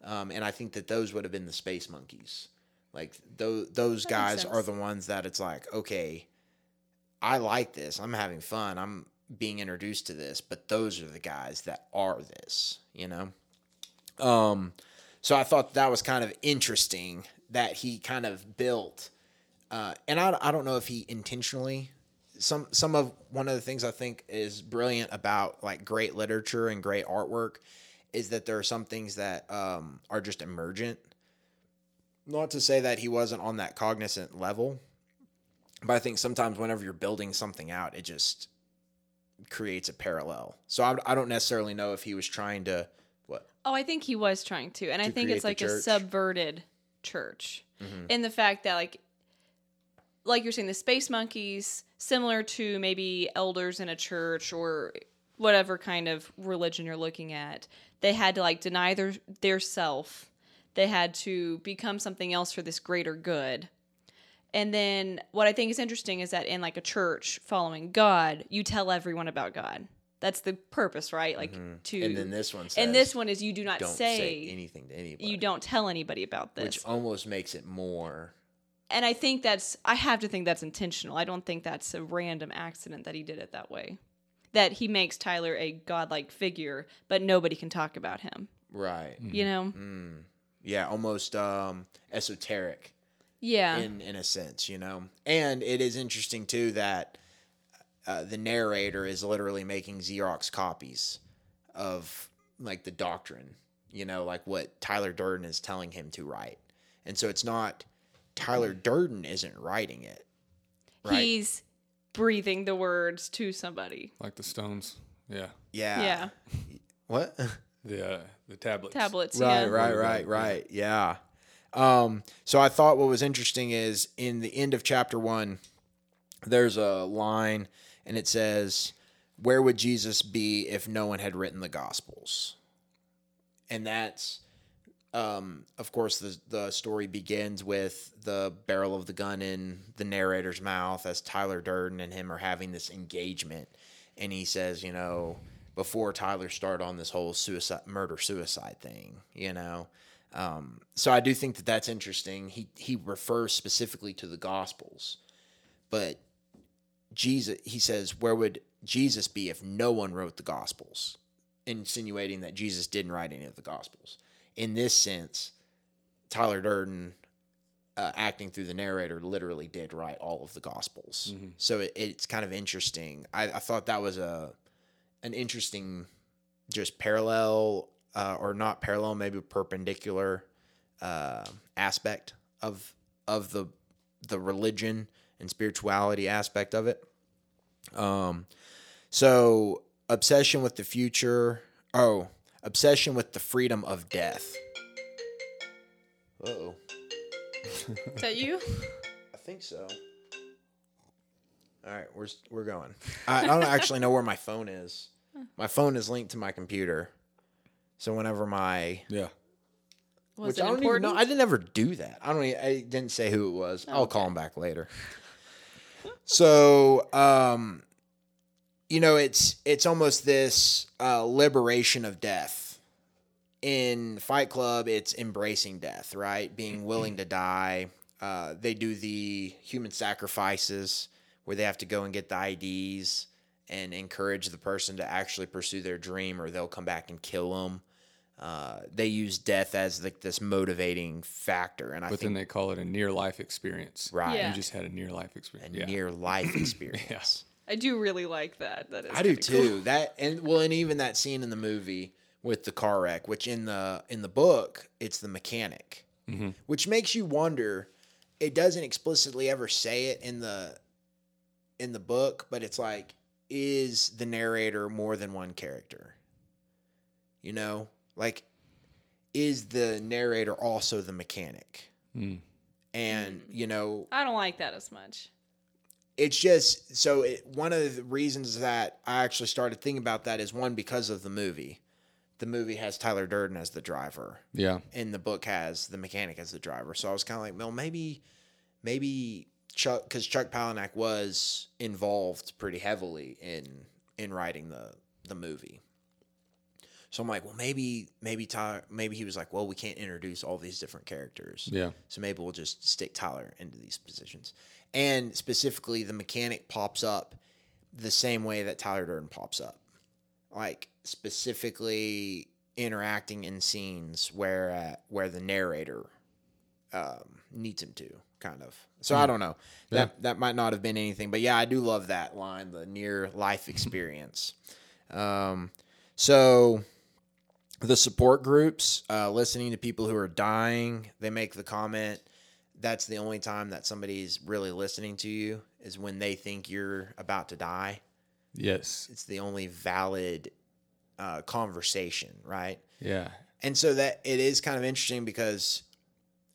Um, and i think that those would have been the space monkeys. Like those those That guys are the ones that it's like okay i like this. I'm having fun. I'm being introduced to this but those are the guys that are this you know um so i thought that was kind of interesting that he kind of built uh, and I, I don't know if he intentionally some some of one of the things I think is brilliant about like great literature and great artwork is that there are some things that um, are just emergent. Not to say that he wasn't on that cognizant level, but I think sometimes whenever you're building something out, it just creates a parallel. So I, I don't necessarily know if he was trying to what Oh, I think he was trying to, and I think it's like a subverted church, mm-hmm. in the fact that like, like you're saying, the space monkeys, similar to maybe elders in a church or whatever kind of religion you're looking at, they had to like deny their their self, they had to become something else for this greater good. And then what I think is interesting is that in like a church following God, you tell everyone about God. That's the purpose, right? Like to Mm-hmm. and then this one says and this one is you do not don't say, say, anything to anybody. you don't tell anybody about this. which almost makes it more and I think that's I have to think that's intentional. I don't think that's a random accident that he did it that way. That he makes Tyler a godlike figure, but nobody can talk about him. right. You know? Yeah, almost um, esoteric. Yeah. in in a sense, you know. And it is interesting too that uh, the narrator is literally making Xerox copies of like the doctrine, you know, like what Tyler Durden is telling him to write. And so it's not Tyler Durden isn't writing it. Right. He's breathing the words to somebody. Like the stones. Yeah. yeah. Yeah. What? The uh, the tablets. Tablets. Right, yeah. right, right, right. Yeah. Um, so I thought what was interesting is in the end of chapter one, there's a line and it says, Where would Jesus be if no one had written the Gospels? And that's, um, of course, the, the story begins with the barrel of the gun in the narrator's mouth as Tyler Durden and him are having this engagement. And he says, you know, before Tyler started on this whole suicide, murder suicide thing, you know. Um, so I do think that that's interesting. He he refers specifically to the Gospels, but Jesus, he says, where would Jesus be if no one wrote the Gospels? Insinuating that Jesus didn't write any of the Gospels. in this sense, Tyler Durden, uh, acting through the narrator, literally did write all of the Gospels. So it, it's kind of interesting. I, I thought that was a an interesting, just parallel uh, or not parallel, maybe perpendicular uh, aspect of of the the religion and spirituality aspect of it. Um, so obsession with the future. Oh, obsession with the freedom of death. oh. Is that you? I think so. All right, we're we're going. I, I don't actually know where my phone is. My phone is linked to my computer, so whenever my Yeah. Was which it I don't important? even know. I didn't ever do that. I don't. I didn't say who it was. I'll call him back later. So, um, you know, it's it's almost this uh, liberation of death. In Fight Club, it's embracing death, right? Being willing to die. Uh, they do the human sacrifices where they have to go and get the IDs and encourage the person to actually pursue their dream, or they'll come back and kill them. Uh, they use death as like this motivating factor, and I But think then they call it a near life experience. right Yeah. You just had a near life experience. a yeah. near life experience. I do really like that. That is I do too. cool. That and well, and even that scene in the movie with the car wreck, which in the in the book it's the mechanic, which makes you wonder. It doesn't explicitly ever say it in the in the book, but it's like, is the narrator more than one character? You know, like, is the narrator also the mechanic? Hmm. And hmm. you know, I don't like that as much. it's just so it, one of the reasons that I actually started thinking about that is one because of the movie. The movie has Tyler Durden as the driver, Yeah. and the book has the mechanic as the driver. So I was kind of like, well, maybe, maybe Chuck, because Chuck Palahniuk was involved pretty heavily in in writing the the movie. So I'm like, well, maybe, maybe Tyler, maybe he was like, well, we can't introduce all these different characters. Yeah. So maybe we'll just stick Tyler into these positions. And specifically, the mechanic pops up the same way that Tyler Durden pops up. Like specifically interacting in scenes where uh, where the narrator um, needs him to, kind of. So I don't know. That that might not have been anything, but yeah, I do love that line, the near life experience. um, so the support groups, uh, listening to people who are dying, they make the comment that's the only time that somebody's really listening to you is when they think you're about to die. Yes. It's the only valid uh, conversation, right? Yeah. And so that it is kind of interesting because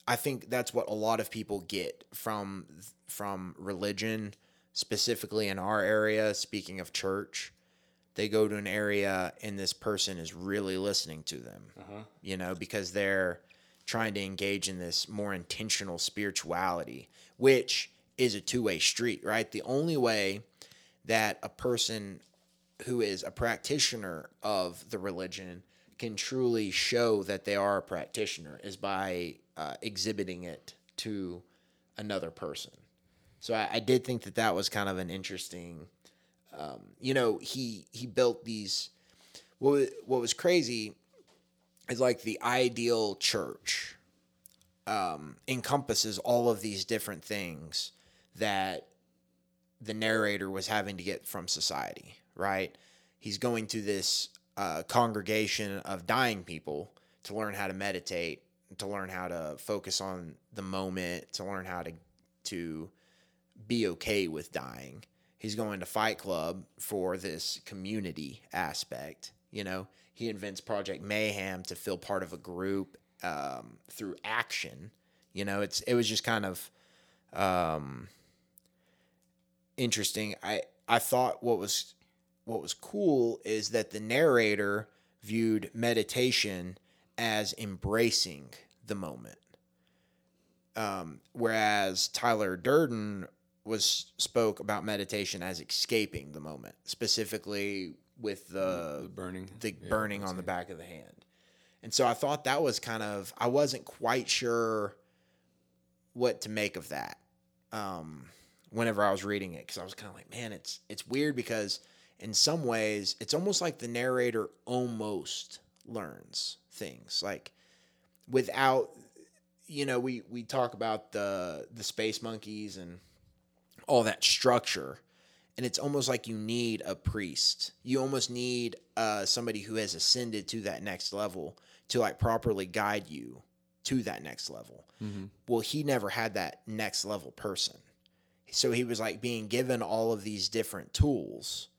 I think that's what a lot of people get from from religion, specifically in our area. Speaking of church, they go to an area and this person is really listening to them. You know, because they're trying to engage in this more intentional spirituality, which is a two way street, right? The only way that a person who is a practitioner of the religion can truly show that they are a practitioner is by uh, exhibiting it to another person. So I, I did think that that was kind of an interesting. Um, you know, he he built these. What wa- what was crazy is like the ideal church um, encompasses all of these different things that the narrator was having to get from society, right? He's going to this uh, congregation of dying people to learn how to meditate, to learn how to focus on the moment, to learn how to to be okay with dying. He's going to Fight Club for this community aspect. You know, he invents Project Mayhem to feel part of a group um, through action. You know, it's it was just kind of um, interesting. I I thought what was what was cool is that the narrator viewed meditation as embracing the moment, um, whereas Tyler Durden was spoke about meditation as escaping the moment, specifically with the, The burning. the Yeah, burning on the back of the hand. And so I thought that was kind of I wasn't quite sure what to make of that. Um, whenever I was reading it, because I was kind of like, man, it's it's weird because in some ways it's almost like the narrator almost learns things. Like without you know we we talk about the the space monkeys and all that structure and it's almost like you need a priest. You almost need uh somebody who has ascended to that next level to like properly guide you to that next level. Well he never had that next level person. So he was like being given all of these different tools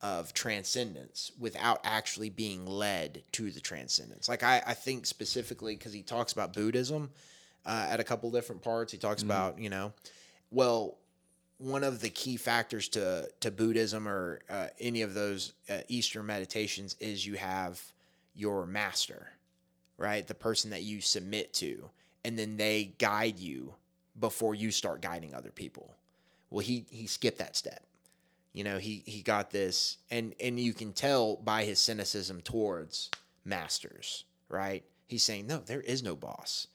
of transcendence without actually being led to the transcendence. Like I, I think specifically because he talks about Buddhism uh, at a couple different parts. He talks about you know, well, one of the key factors to to Buddhism or uh, any of those uh, Eastern meditations is you have your master, right? The person that you submit to, and then they guide you before you start guiding other people. Well, he he skipped that step. You know he he got this. And and you can tell by his cynicism towards masters right? He's saying no there is no boss.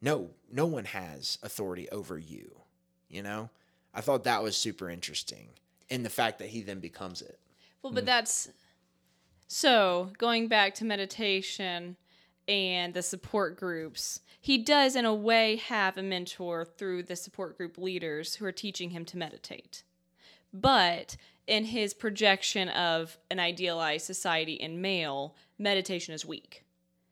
No no one has authority over you. You know i thought that was super interesting in the fact that he then becomes it Well, but mm. that's so going back to meditation and the support groups. He does, in a way, have a mentor through the support group leaders who are teaching him to meditate. But in his projection of an idealized society in male, meditation is weak.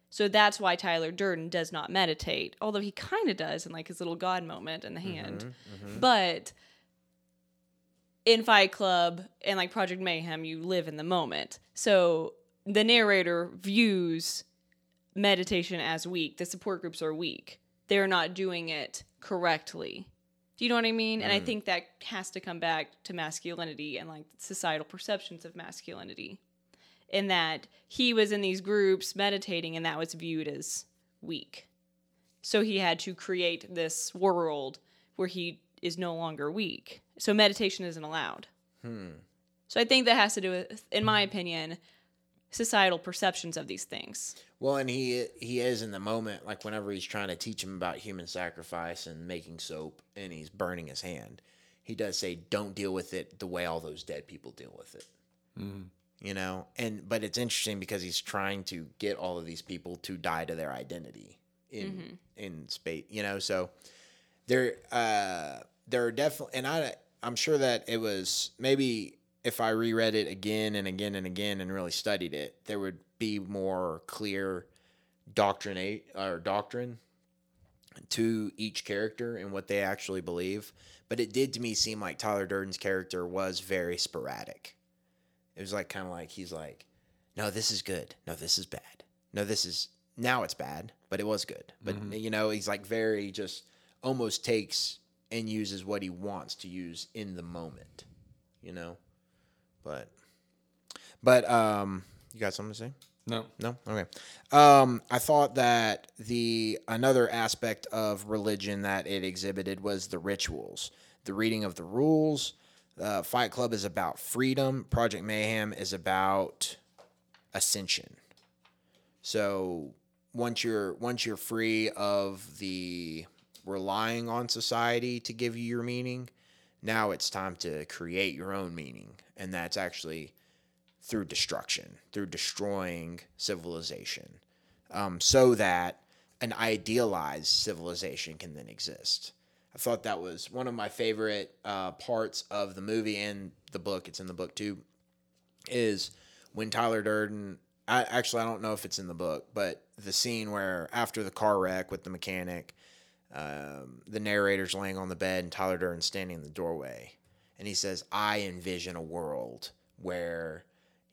So that's why Tyler Durden does not meditate, although he kind of does in like his little God moment in the mm-hmm, hand. Mm-hmm. But in Fight Club and like Project Mayhem, you live in the moment. So the narrator views meditation as weak. The support groups are weak. They're not doing it correctly. Do you know what I mean? And I mm. think that has to come back to masculinity and like societal perceptions of masculinity. In that he was in these groups meditating and that was viewed as weak. So he had to create this world where he is no longer weak. So meditation isn't allowed. Hmm. So I think that has to do with, in my opinion, societal perceptions of these things. well and he he is in the moment like whenever he's trying to teach him about human sacrifice and making soap and he's burning his hand he does say don't deal with it the way all those dead people deal with it. Hmm. You know? And but it's interesting because he's trying to get all of these people to die to their identity in mm-hmm. in space you know? So there uh there are definitely and i i'm sure that it was maybe if i reread it again and again and again and really studied it there would be more clear doctrine or doctrine to each character and what they actually believe but it did to me seem like tyler durden's character was very sporadic it was like kind of like he's like, no, this is good. No, this is bad. No, this is now it's bad, but it was good. But mm-hmm. you know, he's like very just almost takes and uses what he wants to use in the moment. You know, but but um, you got something to say? No. No. Okay. Um, I thought that the another aspect of religion that it exhibited was the rituals, the reading of the rules. Uh, Fight Club is about freedom. Project Mayhem is about ascension. So once you're once you're free of the relying on society to give you your meaning, now it's time to create your own meaning, and that's actually through destruction, through destroying civilization, um, so that an idealized civilization can then exist. I thought that was one of my favorite uh, parts of the movie and the book. It's in the book too. Is when Tyler Durden. I actually I don't know if it's in the book, but the scene where after the car wreck with the mechanic, um, the narrator's laying on the bed and Tyler Durden standing in the doorway, and he says, "I envision a world where."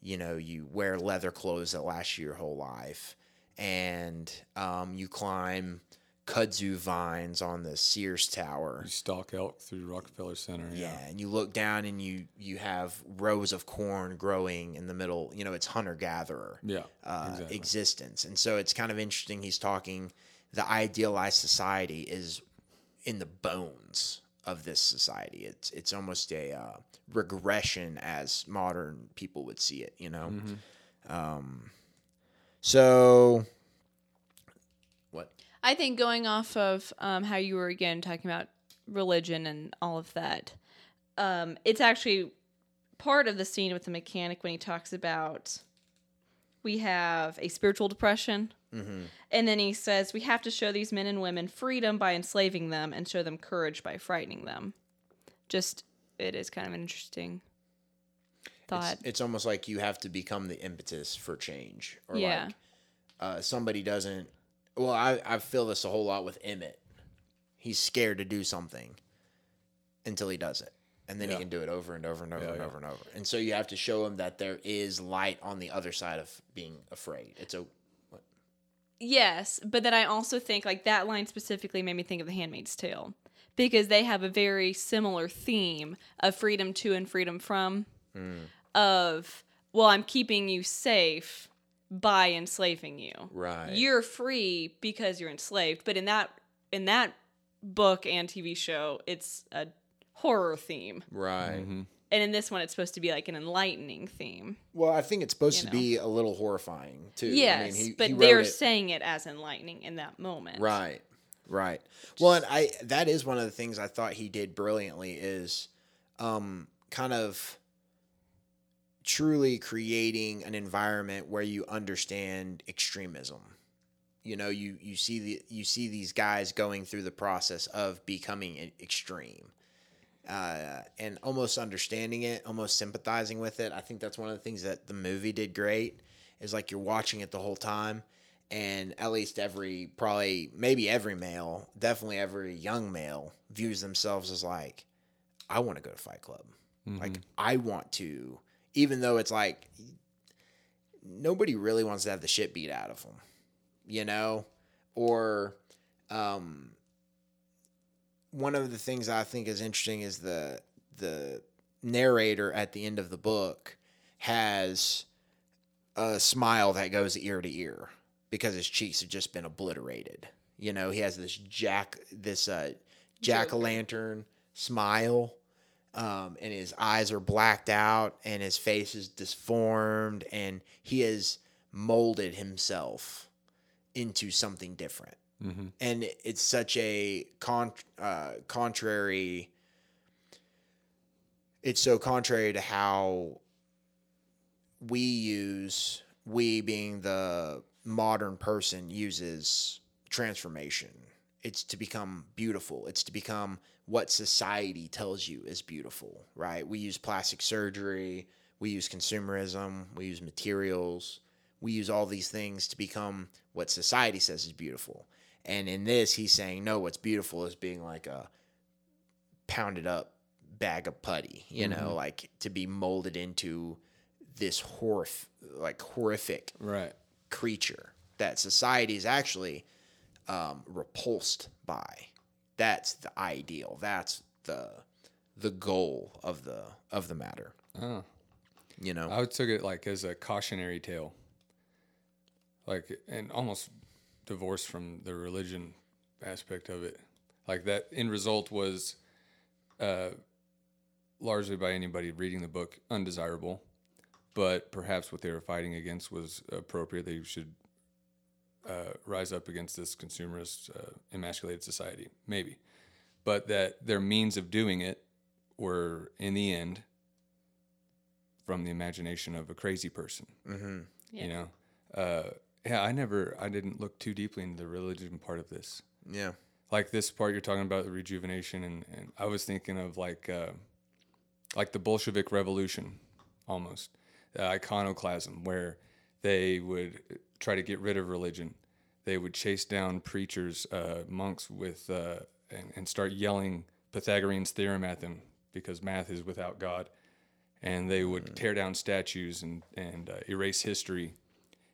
you know, you wear leather clothes that last you your whole life, and um, you climb kudzu vines on the Sears Tower. You stalk elk through Rockefeller Center. Yeah, and you look down and you you have rows of corn growing in the middle. You know, it's hunter gatherer Yeah. uh, exactly. existence, and so it's kind of interesting. He's talking the idealized society is in the bones of this society. It's it's almost a uh, regression as modern people would see it. You know, um, so what? I think going off of um, how you were again talking about religion and all of that, um, it's actually part of the scene with the mechanic when he talks about we have a spiritual depression And then he says, We have to show these men and women freedom by enslaving them and show them courage by frightening them. Just, it is kind of an interesting thought. It's, it's almost like you have to become the impetus for change, or Yeah. like uh, somebody doesn't. Well, I I feel this a whole lot with Emmett. He's scared to do something until he does it, and then he can do it over and over and over Yeah, and yeah. over and over. And so you have to show him that there is light on the other side of being afraid. It's a Yes, but then I also think like that line specifically made me think of The Handmaid's Tale because they have a very similar theme of freedom to and freedom from. Mm. Of well, I'm keeping you safe by enslaving you. Right. You're free because you're enslaved, but in that in that book and TV show, it's a horror theme, right. Mm-hmm. And in this one, it's supposed to be like an enlightening theme. Well, I think it's supposed You to be a little horrifying too. Yes, I mean, he, but he they're it- saying it as enlightening in that moment. Right. Right. Well, and I that is one of the things I thought he did brilliantly is um kind of truly creating an environment where you understand extremism. You know, you you see the you see these guys going through the process of becoming extreme. Uh, and almost understanding it, almost sympathizing with it. I think that's one of the things that the movie did great. Is like you're watching it the whole time, and at least every probably maybe every male definitely every young male views themselves as like i want to go to fight club like i want to even though it's like nobody really wants to have the shit beat out of them you know or um one of the things i think is interesting is the the narrator at the end of the book has a smile that goes ear to ear because his cheeks have just been obliterated. You know, he has this jack this uh jack o' lantern smile, um, and his eyes are blacked out and his face is disformed and he has molded himself into something different. And it's such a con- uh, contrary it's so contrary to how we use we being the modern person uses transformation. It's to become beautiful. It's to become what society tells you is beautiful right? We use plastic surgery. We use consumerism. We use materials. We use all these things to become what society says is beautiful and in this he's saying no what's beautiful is being like a pounded up bag of putty, you know, like to be molded into this horrif- like horrific Right. creature that society is actually um, repulsed by. That's the ideal. That's the the goal of the of the matter. Oh. You know, I would took it like as a cautionary tale, like and almost divorced from the religion aspect of it. Like that end result was, uh, largely by anybody reading the book undesirable, but perhaps what they were fighting against was appropriate. They should uh, rise up against this consumerist, uh, emasculated society, maybe, but that their means of doing it were in the end from the imagination of a crazy person. Mm-hmm. You know, uh, yeah. I never, I didn't look too deeply into the religion part of this. yeah, Like this part you're talking about the rejuvenation, and, and I was thinking of like, uh, like the Bolshevik Revolution, almost uh, iconoclasm, where they would try to get rid of religion. They would chase down preachers, uh, monks with, uh, and, and start yelling Pythagorean's theorem at them because math is without God and they would tear down statues and and uh, erase history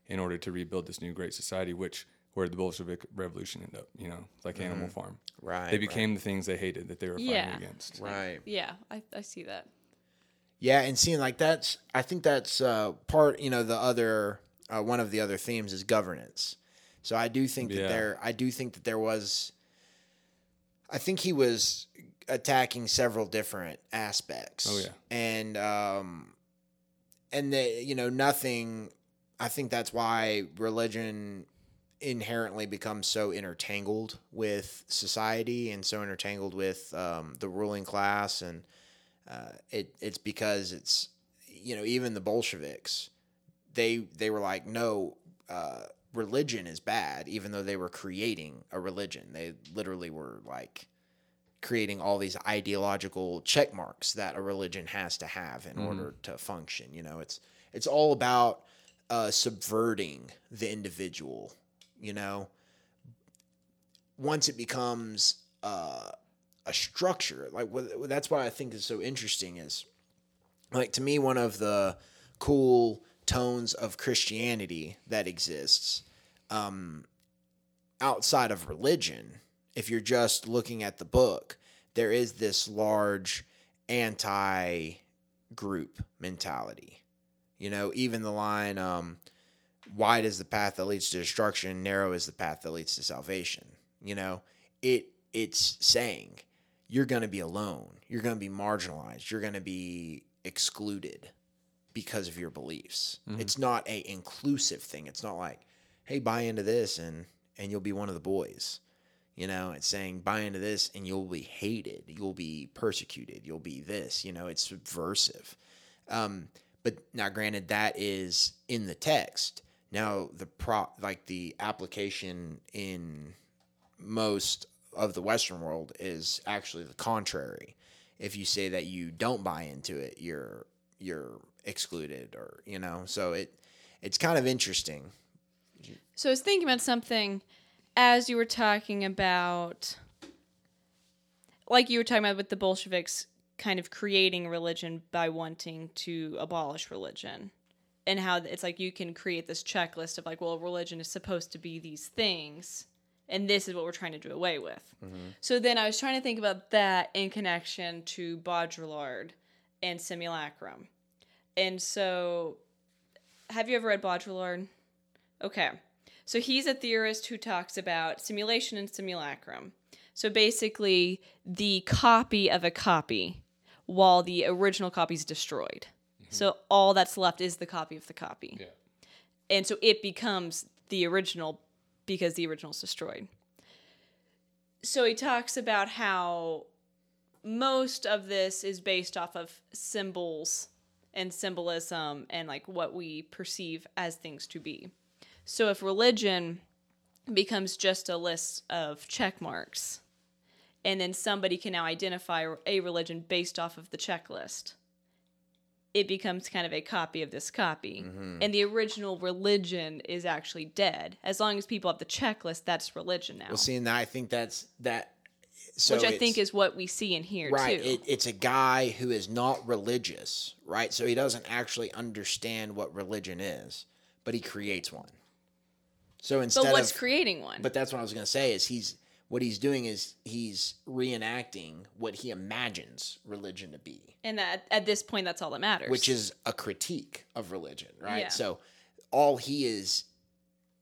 in order to rebuild this new great society, which where the Bolshevik Revolution ended up. You know, like Animal Farm. Right, They became the things they hated that they were fighting Yeah. against. right. Yeah, I, I see that. Yeah, and seeing like that's, I think that's uh, part. You know, the other uh, one of the other themes is governance. So I do think that Yeah. there, I do think that there was. I think he was attacking several different aspects. Oh, yeah. and um, and that, you know nothing. I think that's why religion inherently becomes so intertangled with society and so intertangled with um, the ruling class and uh, it it's because it's you know even the Bolsheviks they they were like no uh, religion is bad, even though they were creating a religion. They literally were like creating all these ideological check marks that a religion has to have in order to function. You know, it's it's all about uh, subverting the individual. You know, once it becomes uh, a structure, like that's why I think is so interesting is like to me one of the cool tones of Christianity that exists um, outside of religion. If you're just looking at the book, there is this large anti group mentality. You know, even the line, um, wide is the path that leads to destruction, narrow is the path that leads to salvation. You know, it it's saying you're going to be alone, you're going to be marginalized, you're going to be excluded because of your beliefs. It's not a inclusive thing. It's not like, hey, buy into this and and you'll be one of the boys. You know, it's saying buy into this and you'll be hated, you'll be persecuted, you'll be this. You know, it's subversive. Um, but now, granted, that is in the text. Now, the pro like the application in most of the Western world is actually the contrary. If you say that you don't buy into it, you're you're excluded, or you know. So it it's kind of interesting. So I was thinking about something as you were talking about, like you were talking about with the Bolsheviks kind of creating religion by wanting to abolish religion. And how it's like you can create this checklist of like, well, religion is supposed to be these things, and this is what we're trying to do away with. Mm-hmm. So then I was trying to think about that in connection to Baudrillard and Simulacrum. And so, have you ever read Baudrillard? Okay. So he's a theorist who talks about simulation and simulacrum. So basically, the copy of a copy while the original copy is destroyed. Mm-hmm. So all that's left is the copy of the copy. Yeah. And so it becomes the original because the original is destroyed. So he talks about how most of this is based off of symbols and symbolism and like what we perceive as things to be. So if religion becomes just a list of check marks, and then somebody can now identify a religion based off of the checklist, it becomes kind of a copy of this copy. Mm-hmm. And the original religion is actually dead. As long as people have the checklist, that's religion now. Well, see, and I think that's that. So which I think is what we see in here right. too. It, it's a guy who is not religious, right? So he doesn't actually understand what religion is, but he creates one. So instead but what's of, creating one? but that's what I was going to say is he's what he's doing is he's reenacting what he imagines religion to be. and that, at this point, that's all that matters. which is a critique of religion, right? Yeah. So all he is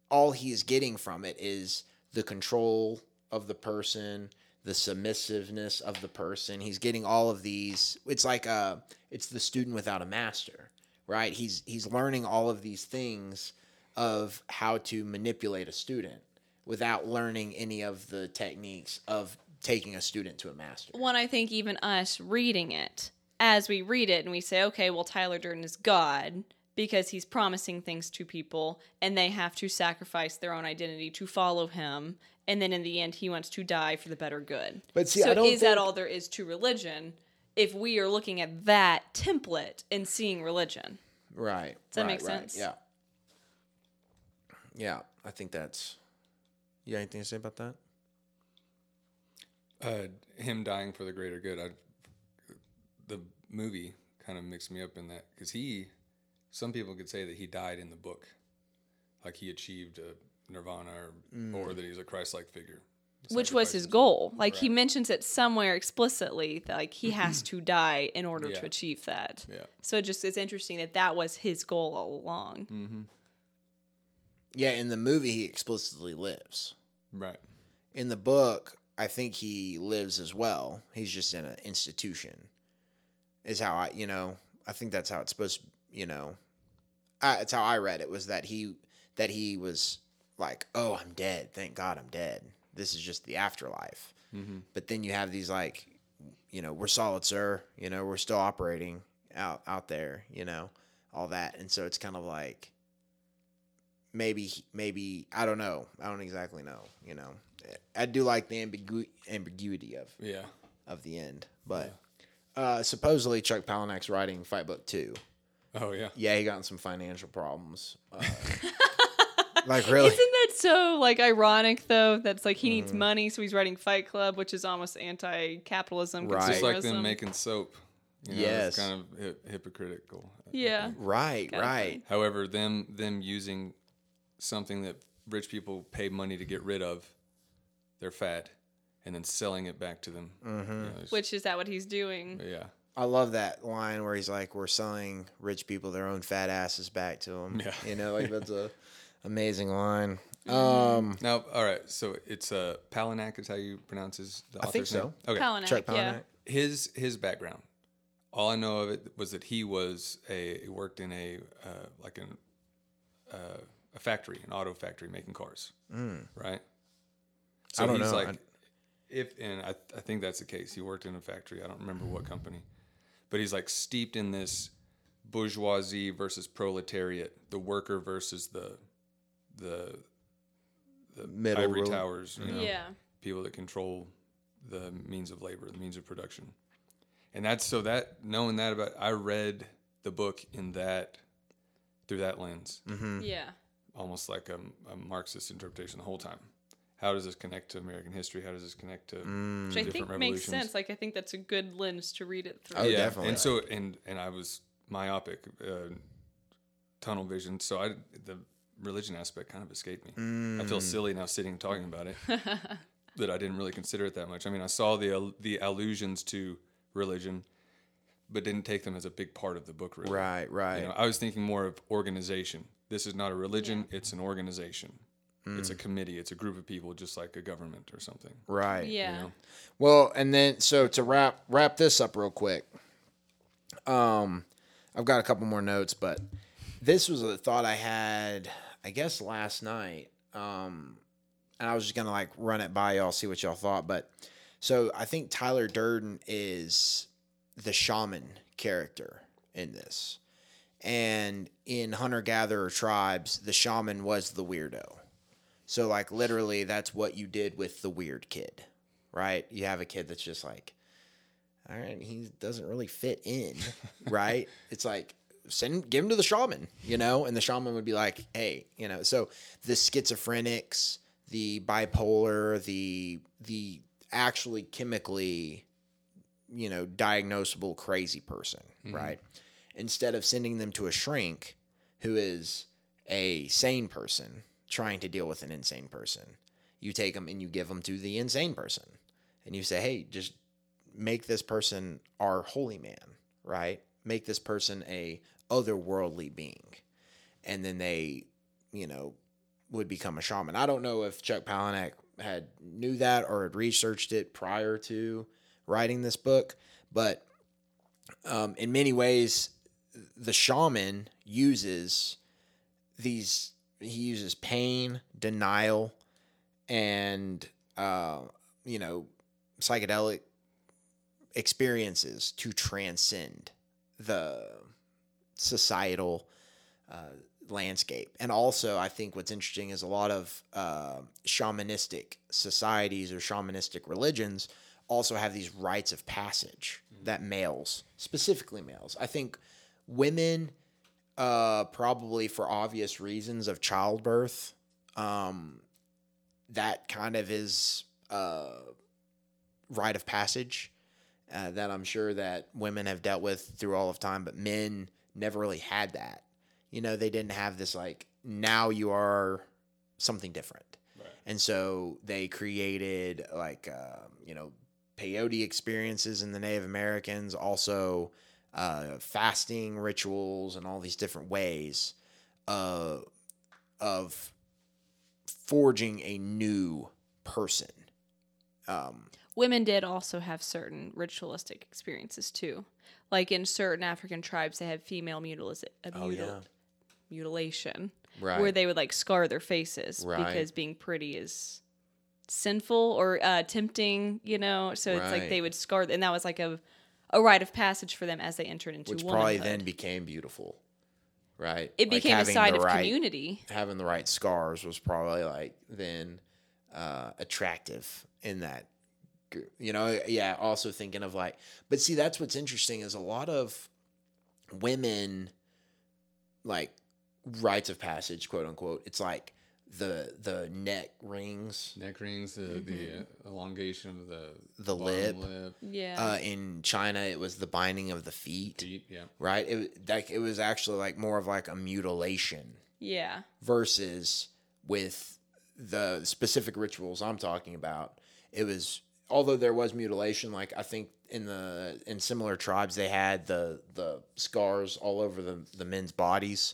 all he is getting from it is the control of the person, the submissiveness of the person. He's getting all of these it's like uh it's the student without a master, right? He's he's learning all of these things of how to manipulate a student without learning any of the techniques of taking a student to a master. one I think even us reading it, as we read it and we say, okay, well, Tyler Durden is God because he's promising things to people and they have to sacrifice their own identity to follow him. And then in the end, he wants to die for the better good. But see, so I don't is that all there is to religion if we are looking at that template and seeing religion? Right. Does that right, make right, sense? Yeah. Yeah, I think that's. You got anything to say about that? Uh, him dying for the greater good. I, the movie kind of mixed me up in that because he, some people could say that he died in the book, like he achieved a nirvana or, or that he's a Christ-like figure. Which was his goal. Like he mentions it somewhere explicitly that like he has to die in order Yeah. to achieve that. Yeah. So it just it's interesting that that was his goal all along. Yeah, in the movie, he explicitly lives. Right. In the book, I think he lives as well. He's just in an institution. Is how I, you know, I think that's how it's supposed. You know, I, it's how I read it. Was that he that he was like, oh, I'm dead. Thank God, I'm dead. This is just the afterlife. Mm-hmm. But then you have these like, you know, we're solid, sir. You know, we're still operating out out there. You know, all that, and so it's kind of like maybe maybe I don't know. I don't exactly know. You know, I do like the ambigu- ambiguity of Yeah. of the end, but uh, supposedly Chuck Palahniuk's writing Fight Book Two. Oh yeah. Yeah, he got in some financial problems. Uh, like really, Isn't that so like ironic though? That's like he Mm-hmm. needs money, so he's writing Fight Club, which is almost anti-capitalism. Right. Just like them making soap. You know, Yes. It's kind of hip- hypocritical. Yeah. right, Kinda right. However, them them using something that rich people pay money to get rid of, their fat, and then selling it back to them. Mm-hmm. You know, Which is that what he's doing? yeah. I love that line where he's like, "We're selling rich people their own fat asses back to them." Yeah. You know, like that's a amazing line. Um, Now, all right. So it's uh, Palahniuk is how you pronounce his. The I think author's name? so. Okay. Palahniuk, Chuck yeah. His his background. All I know of it was that he was a he worked in a uh, like an uh, a factory, an auto factory making cars, right? So Mm. I don't he's know. like, I- if and I I think that's the case. He worked in a factory. I don't remember what company, but he's like steeped in this bourgeoisie versus proletariat, the worker versus the the the Middle ivory rule. towers, you know, Yeah. people that control the means of labor, the means of production. And that's so that knowing that about I read the book in that through that lens, Mm-hmm. Yeah. Almost like a, a Marxist interpretation the whole time. How does this connect to American history? How does this connect to Mm. Which I different think makes sense. Like I think that's a good lens to read it through. Oh, yeah, definitely. And so and and I was myopic, uh, tunnel vision. So I the religion aspect kind of escaped me. I Mm. feel silly now sitting and talking about it that I didn't really consider it that much. I mean, I saw the the allusions to religion, but didn't take them as a big part of the book. Really, Right, right. You know, I was thinking more of organization. This is not a religion; it's an organization. It's a Mm. committee. It's a group of people, just like a government or something. right. Yeah. You know? Well, and then so to wrap wrap this up real quick. Um, I've got a couple more notes, but this was a thought I had, I guess, last night. Um, and I was just gonna like run it by y'all, see what y'all thought. But so I think Tyler Durden is the shaman character in this, and in hunter gatherer tribes, the shaman was the weirdo. So like literally, that's what you did with the weird kid right? You have a kid that's just like, all right, he doesn't really fit in, right? It's like send give him to the shaman, you know, and the shaman would be like, hey, you know, so the schizophrenics, the bipolar, the the actually chemically, you know, diagnosable crazy person, mm-hmm. right? Instead of sending them to a shrink who is a sane person trying to deal with an insane person, you take them and you give them to the insane person and you say, hey, just make this person our holy man, right? Make this person a otherworldly being. And then they, you know, would become a shaman. I don't know if Chuck Palahniuk had knew that or had researched it prior to writing this book, but um, in many ways, the shaman uses these. He uses pain, denial, and uh, you know psychedelic experiences to transcend the societal uh, landscape. And also, I think what's interesting is a lot of uh, shamanistic societies or shamanistic religions also have these rites of passage that males, specifically males, I think women, uh, probably for obvious reasons of childbirth, um, that kind of is a rite of passage uh, that I'm sure that women have dealt with through all of time, but men never really had that. You know, they didn't have this like now you are something different, and so they created like uh, you know peyote experiences in the Native Americans, also uh, fasting rituals and all these different ways uh, of forging a new person. Um, Women did also have certain ritualistic experiences too. Like in certain African tribes, they had female mutilis- uh, Oh, mutil- yeah. mutilation, Right. where they would like scar their faces Right. because being pretty is sinful or uh, tempting, you know. So it's like they would scar, and that was like a a rite of passage for them as they entered into which womanhood. probably then became beautiful. right? It Like, became a side of right- community. Having the right scars was probably like then uh, attractive in that group. You know, yeah. Also thinking of like, but see, that's what's interesting is a lot of women like rites of passage, quote unquote. It's like the the neck rings, Neck rings, the, the uh, elongation of the The lip. lip, Yeah. Uh, in China, it was the binding of the feet, feet, yeah. right? It was- like it was actually like more of like a mutilation yeah. versus with the specific rituals I'm talking about. It was although there was mutilation, like I think in the in similar tribes they had the the scars all over the the men's bodies,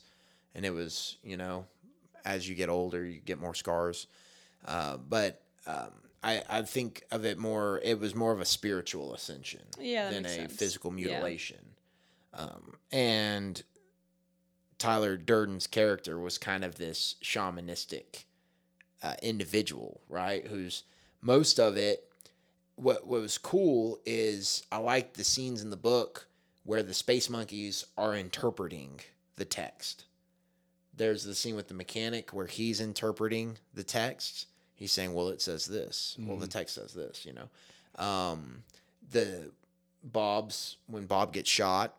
and it was you know as you get older you get more scars, uh, but. Um, I, I think of it more. It was more of a spiritual ascension Yeah, than a sense. physical Yeah. mutilation. Um, and Tyler Durden's character was kind of this shamanistic uh, individual, right? Who's most of it. What what was cool is I like the scenes in the book where the space monkeys are interpreting the text. There's the scene with the mechanic where he's interpreting the text. He's saying, "Well, it says this. Well, the text says this." You know, um, the Bob's when Bob gets shot,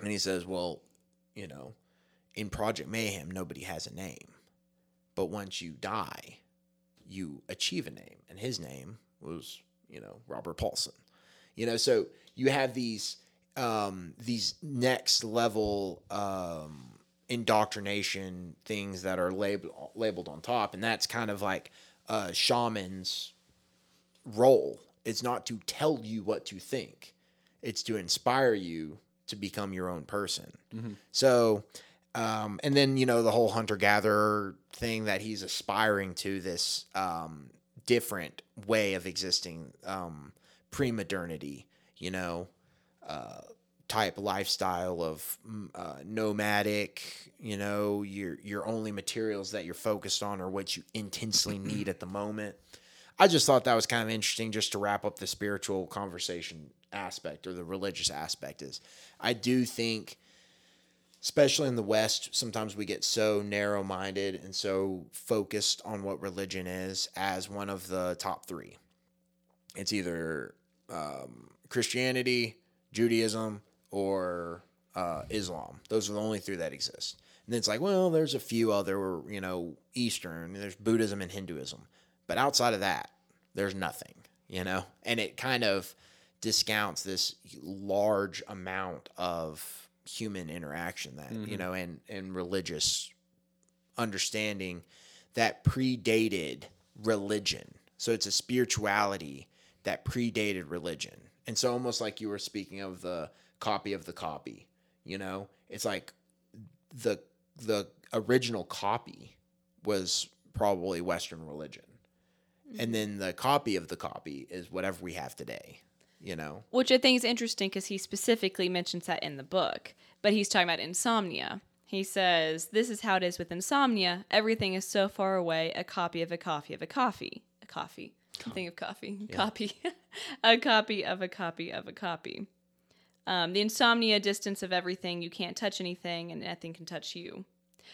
and he says, "Well, you know, in Project Mayhem, nobody has a name, but once you die, you achieve a name, and his name was, you know, Robert Paulson. You know, so you have these um, these next level um, indoctrination things that are labeled labeled on top, and that's kind of like a shaman's role. It's not to tell you what to think; it's to inspire you to become your own person. So, um, and then you know the whole hunter gatherer thing that he's aspiring to this um, different way of existing, um, pre modernity. You know, uh, type lifestyle of mm, uh, nomadic. You know, your your only materials that you're focused on are what you intensely need at the moment. I just thought that was kind of interesting just to wrap up the spiritual conversation aspect or the religious aspect is I do think especially in the west sometimes we get so narrow-minded and so focused on what religion is as one of the top 3. It's either um, Christianity, Judaism or uh, Islam. Those are the only three that exist. And then it's like, well, there's a few other, you know, Eastern. There's Buddhism and Hinduism, but outside of that, there's nothing. You know, and it kind of discounts this large amount of human interaction that you know, and and religious understanding that predated religion. So it's a spirituality that predated religion. And so almost like you were speaking of the copy of the copy, you know, it's like the the original copy was probably Western religion. And then the copy of the copy is whatever we have today, you know. Which I think is interesting because he specifically mentions that in the book, but he's talking about insomnia. He says, This is how it is with insomnia. Everything is so far away, a copy of a copy of a coffee. A coffee. Think of coffee. Copy. a copy of a copy of a copy. Um, the insomnia distance of everything, you can't touch anything and nothing can touch you.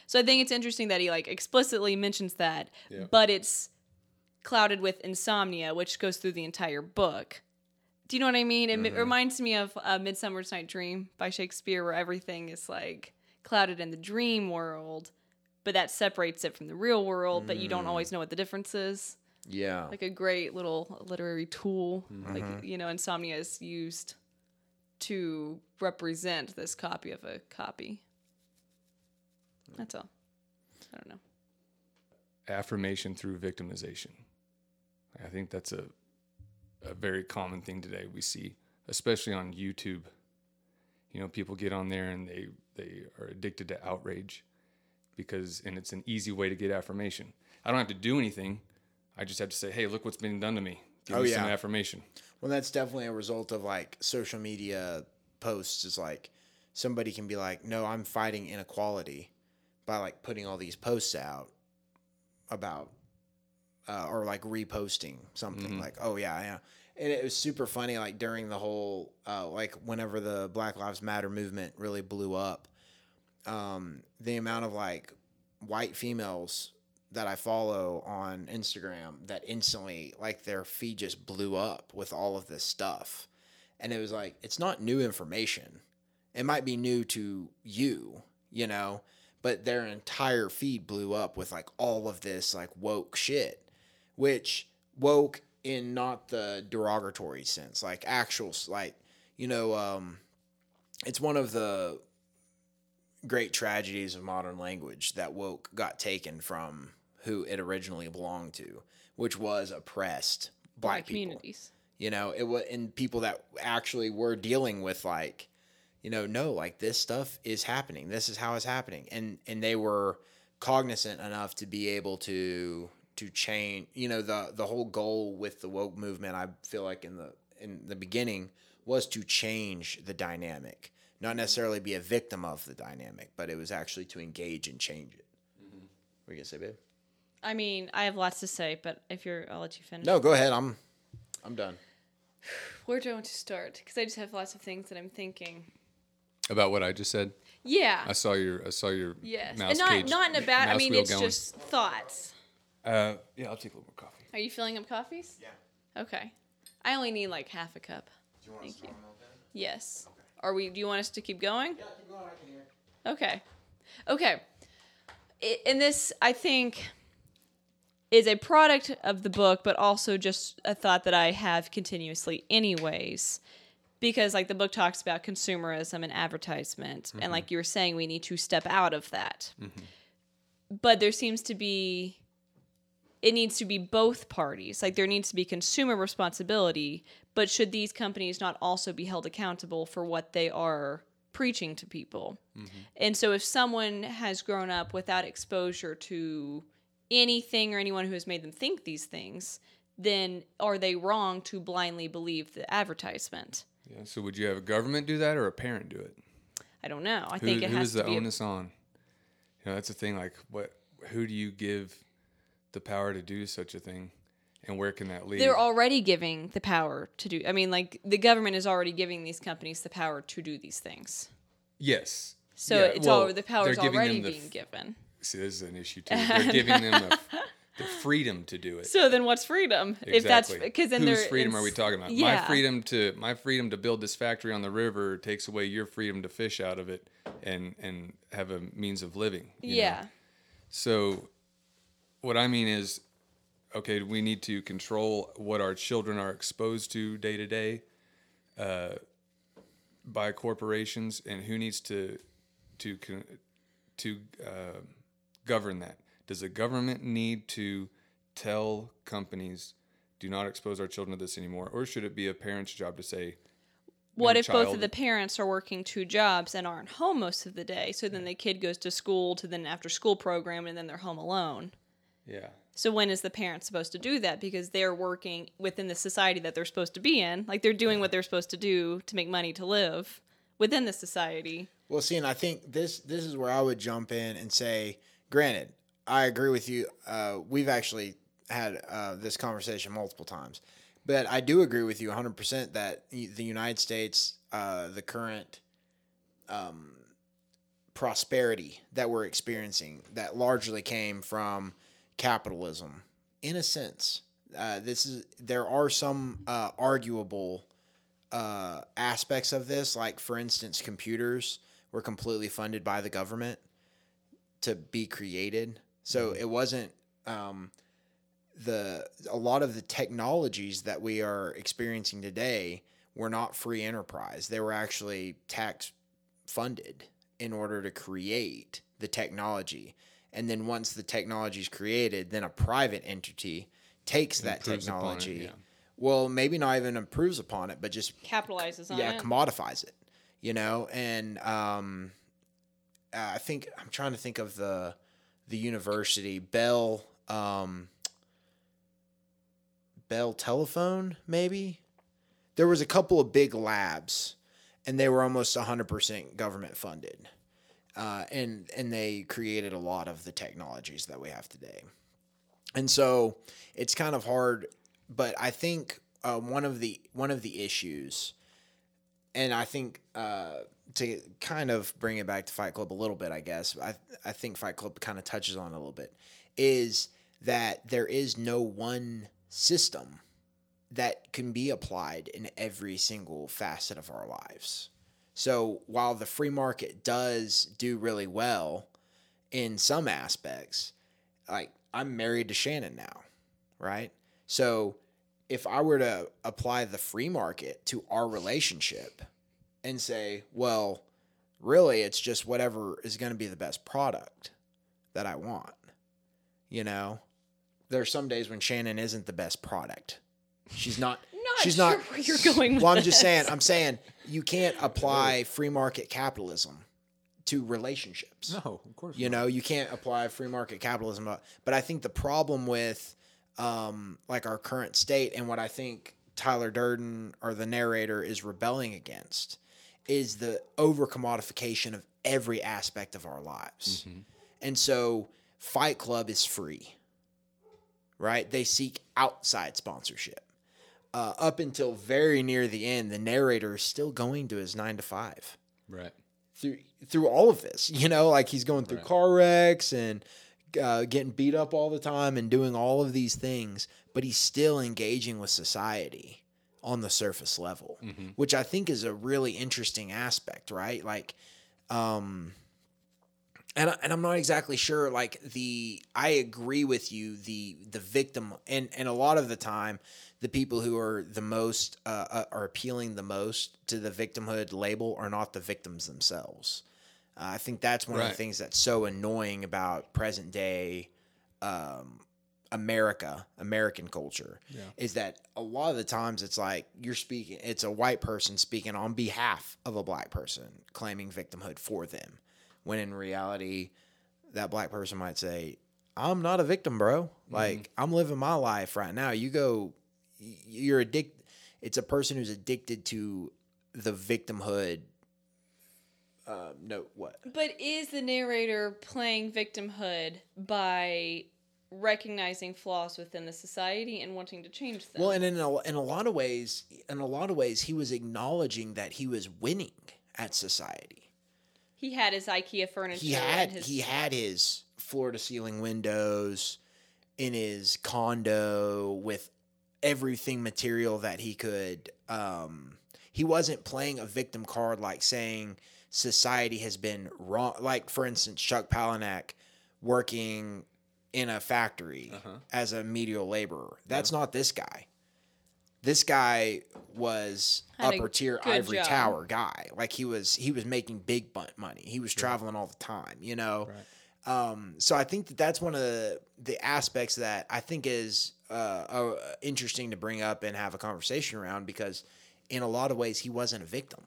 So I think it's interesting that he like explicitly mentions that, but it's clouded with insomnia, which goes through the entire book. Do you know what I mean? It m- reminds me of uh, *Midsummer's Night Dream* by Shakespeare, where everything is like clouded in the dream world, but that separates it from the real world. But you don't always know what the difference is. Yeah. Like a great little literary tool, like you know, insomnia is used to represent this copy of a copy. That's all. I don't know. affirmation through victimization. I think that's a a very common thing today we see, especially on YouTube. You know, people get on there and they they are addicted to outrage because and it's an easy way to get affirmation. I don't have to do anything. I just have to say, "Hey, look what's been done to me." Give Oh, me some affirmation. Well, that's definitely a result of like social media posts. Is like somebody can be like, "No, I'm fighting inequality," by like putting all these posts out about, uh, or like reposting something like, "Oh yeah, yeah." And it was super funny, like during the whole, uh, like whenever the Black Lives Matter movement really blew up, um, the amount of like white females that I follow on Instagram that instantly like their feed just blew up with all of this stuff. And it was like it's not new information. It might be new to you, you know, but their entire feed blew up with like all of this like woke shit, which woke in not the derogatory sense, like actual like you know, um, it's one of the great tragedies of modern language that woke got taken from who it originally belonged to, which was oppressed black, Black people. communities. You know, it was and people that actually were dealing with like, you know, no, like this stuff is happening. This is how it's happening, and and they were cognizant enough to be able to to change. You know, the the whole goal with the woke movement, I feel like in the in the beginning was to change the dynamic, not necessarily be a victim of the dynamic, but it was actually to engage and change it. Mm-hmm. What are you gonna say, babe? I mean, I have lots to say, but if you're, I'll let you finish. No, go ahead. I'm I'm done. Where do I want to start? Because I just have lots of things that I'm thinking. About what I just said. Yeah. I saw your I saw your yes. mouse and not cage, not in a bad. I mean, it's going. just thoughts. Uh, yeah, I'll take a little more coffee. Are you filling up coffees? Yeah. Okay. I only need like half a cup. Thank you. Yes. Are we? Do you want us to keep going? Yeah, keep going. I can hear. Okay. Okay. I- And this, I think, is a product of the book, but also just a thought that I have continuously, anyways. Because, like, the book talks about consumerism and advertisement. And, mm-hmm. like you were saying, we need to step out of that. Mm-hmm. But there seems to be it needs to be both parties. Like there needs to be consumer responsibility, but should these companies not also be held accountable for what they are preaching to people? Mm-hmm. And so if someone has grown up without exposure to anything or anyone who has made them think these things, then are they wrong to blindly believe the advertisement? Yeah. So would you have a government do that or a parent do it? I don't know. I Who, think it who has is to the be a- onus on? You know, that's the thing. Like, what? Who do you give the power to do such a thing, and where can that lead? They're already giving the power to do. I mean, like the government is already giving these companies the power to do these things. yes. So Yeah, it's well, all the power is already the being f- given. See, this is an issue too. They're giving them the, the freedom to do it. So then, what's freedom? If that's Exactly. because then whose freedom are we talking about? Yeah. My freedom to my freedom to build this factory on the river takes away your freedom to fish out of it and and have a means of living. you know? Yeah. So, what I mean is, okay, we need to control what our children are exposed to day to day, uh, by corporations, and who needs to to to uh, govern that. Does the government need to tell companies, "Do not expose our children to this anymore," or should it be a parent's job to say, What no if both of the parents are working two jobs and aren't home most of the day? So then the kid goes to school to then after school program and then they're home alone. "Yeah, So when is the parent supposed to do that? Because they're working within the society that they're supposed to be in. Like they're doing what they're supposed to do to make money to live within the society. Well, see, and I think this this is where I would jump in and say, granted, I agree with you. Uh, we've actually had uh, this conversation multiple times, but I do agree with you 100 percent that the United States, uh, the current um, prosperity that we're experiencing, that largely came from capitalism, in a sense. Uh, this is there are some uh, arguable uh, aspects of this, like for instance, computers were completely funded by the government to be created. So it wasn't um, the a lot of the technologies that we are experiencing today were not free enterprise. They were actually tax funded in order to create the technology. And then once the technology is created, then a private entity takes that Improves upon it, technology. yeah. Well, maybe not even improves upon it, but just Capitalizes on yeah, it. Yeah, commodifies it. You know, and um, I think I'm trying to think of the the university Bell um, Bell Telephone maybe. There was a couple of big labs, and they were almost 100% government funded, uh, and and they created a lot of the technologies that we have today. And so it's kind of hard, but I think uh, one of the one of the issues and I think uh, to kind of bring it back to Fight Club a little bit, I guess I I think Fight Club kind of touches on a little bit is that there is no one system that can be applied in every single facet of our lives. So while the free market does do really well in some aspects, like I'm married to Shannon now, right? So if I were to apply the free market to our relationship and say, well, really it's just whatever is going to be the best product that I want. You know, there are some days when Shannon isn't the best product. She's not. Not she's sure not. where you're going with Well, I'm just this. saying. I'm saying you can't apply free market capitalism to relationships. No, of course. You not. know, you can't apply free market capitalism. But- But I think the problem with um, like our current state and what I think Tyler Durden or the narrator is rebelling against is the over commodification of every aspect of our lives. And so Fight Club is free, right? They seek outside sponsorship. Uh, up until very near the end, the narrator is still going to his nine to five Right. through through all of this. You know, like he's going through Right. car wrecks and uh, getting beat up all the time and doing all of these things, but he's still engaging with society on the surface level, which I think is a really interesting aspect, right? Like, um, and I- and I'm not exactly sure. Like the, I agree with you. The the victim and and a lot of the time, the people who are the most uh, uh, are appealing the most to the victimhood label are not the victims themselves. Uh, I think that's one of the things that's so annoying about present day um, America, American culture, is that a lot of the times it's like you're speaking, it's a white person speaking on behalf of a black person, claiming victimhood for them, when in reality, that black person might say, I'm not a victim, bro. Like, I'm living my life right now. You go, you're addicted. It's a person who's addicted to the victimhood. Uh, no, what? But is the narrator playing victimhood by recognizing flaws within the society and wanting to change them? Well, and in a, in a lot of ways, in a lot of ways, he was acknowledging that he was winning at society. he had his IKEA furniture. He had his, he had his floor to ceiling windows in his condo with everything material that he could. Um, he wasn't playing a victim card like saying society has been wrong. Like for instance, Chuck Palahniuk working in a factory as a medial laborer. That's not this guy. This guy was Had upper tier ivory job. tower guy. Like he was he was making big bu- money. He was traveling all the time, you know. Um, so I think that that's one of the, the aspects that I think is uh, uh, interesting to bring up and have a conversation around because in a lot of ways he wasn't a victim.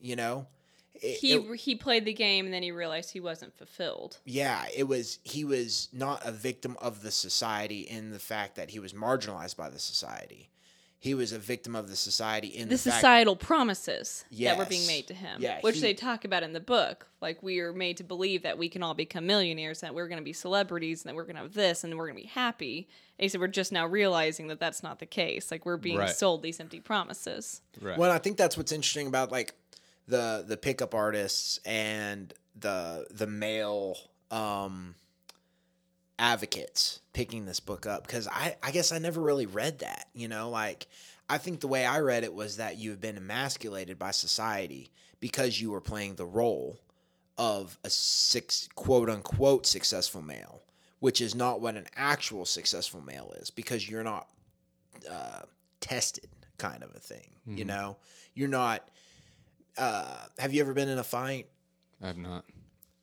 You know, It- he it- he played the game and then he realized he wasn't fulfilled. yeah, it was he was not a victim of the society in the fact that he was marginalized by the society. He was a victim of the society in The the, fact societal promises that were being made to him, Yeah, which he- they talk about in the book. Like we are made to believe that we can all become millionaires, that we're going to be celebrities, and that we're going to have this, and we're going to be happy. And he said we're just now realizing that that's not the case. Like we're being Right. sold these empty promises. Right. Well, I think that's what's interesting about like the the pickup artists and the the male um advocates picking this book up because I I guess I never really read that. You know, like I think the way I read it was that you have been emasculated by society because you were playing the role of a six quote unquote successful male, which is not what an actual successful male is because you're not uh, tested kind of a thing. You know, you're not. Uh, have you ever been in a fight? I have not.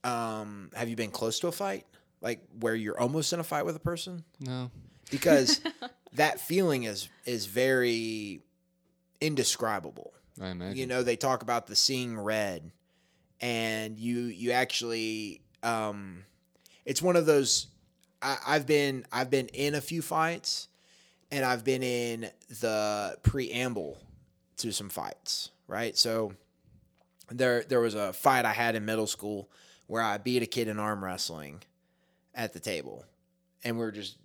Um, have you been close to a fight, like where you're almost in a fight with a person? No. Because that feeling is is very indescribable. I imagine. You know, they talk about the seeing red, and you you actually, um, it's one of those. I, I've been I've been in a few fights, and I've been in the preamble to some fights. Right, so there there was a fight I had in middle school where I beat a kid in arm wrestling at the table, and we are just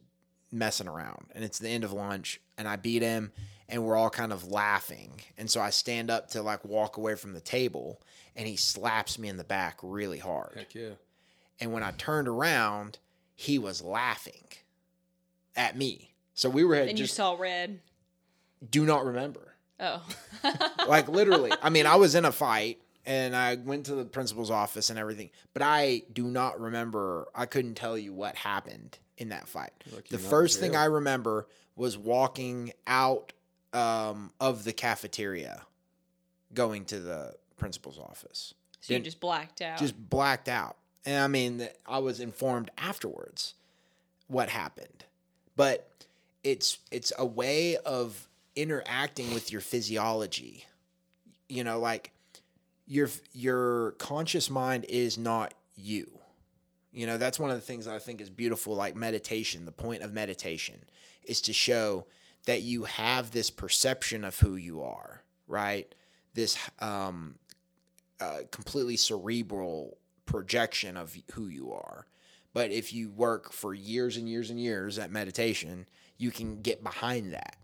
messing around, and it's the end of lunch, and I beat him, and we're all kind of laughing, and so I stand up to like walk away from the table, and he slaps me in the back really hard, Heck yeah. and when I turned around, he was laughing at me. So we were And you just saw red. do not remember Oh. like literally. I mean, I was in a fight and I went to the principal's office and everything, but I do not remember. I couldn't tell you what happened in that fight. Like the you're not in first thing. I remember was walking out um, of the cafeteria, going to the principal's office. So Didn't- just blacked out. Just blacked out. And I mean, I was informed afterwards what happened. But it's it's a way of interacting with your physiology. You know, like your your conscious mind is not you. You know, that's one of the things that I think is beautiful like meditation. The point of meditation is to show that you have this perception of who you are, right? This um uh, completely cerebral projection of who you are. But if you work for years and years and years at meditation, you can get behind that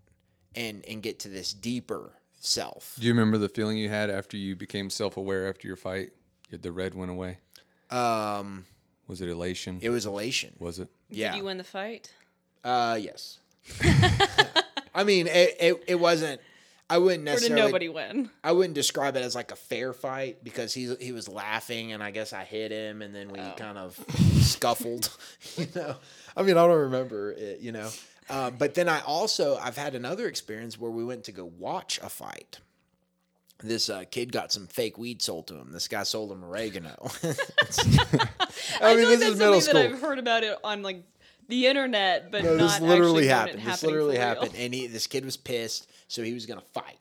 and and get to this deeper self. Do you remember the feeling you had after you became self aware after your fight? The red went away. Um, Was it elation? it was elation. was it? Yeah. Did you win the fight? Uh, yes. I mean, it, it it wasn't. I wouldn't Or did necessarily. nobody win? I wouldn't describe it as like a fair fight because he he was laughing and I guess I hit him and then we kind of scuffled. You know, I mean I don't remember it. You know, uh, but then I also I've had another experience where we went to go watch a fight. This uh, kid got some fake weed sold to him. This guy sold him oregano. I, mean, feel like this is middle something school. that I've heard about it on like the internet, but No, not this literally happened. This literally for real. happened, and he, this kid was pissed, so he was gonna fight.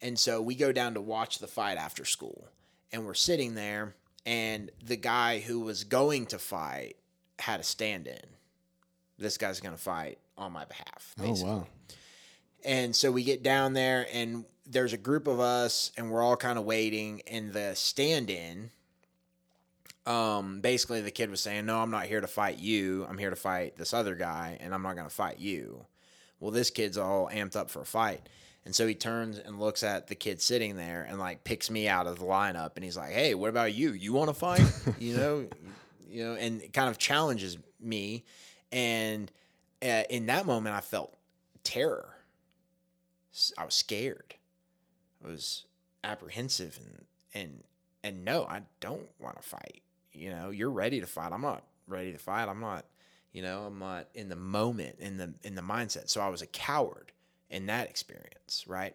And so we go down to watch the fight after school, and we're sitting there, and the guy who was going to fight had a stand-in. This guy's gonna fight on my behalf. basically. Oh wow. And so we get down there, and there's a group of us, and we're all kind of waiting. And the stand in, um, basically, the kid was saying, No, I'm not here to fight you. I'm here to fight this other guy, and I'm not going to fight you. Well, this kid's all amped up for a fight. And so he turns and looks at the kid sitting there and like picks me out of the lineup and he's like, "Hey, what about you? You want to fight?" you know, you know, and kind of challenges me. And in that moment, I felt terror. I was scared. I was apprehensive and and and no, I don't want to fight. You know, you're ready to fight. I'm not ready to fight. I'm not, you know, I'm not in the moment in the in the mindset. So I was a coward in that experience, right?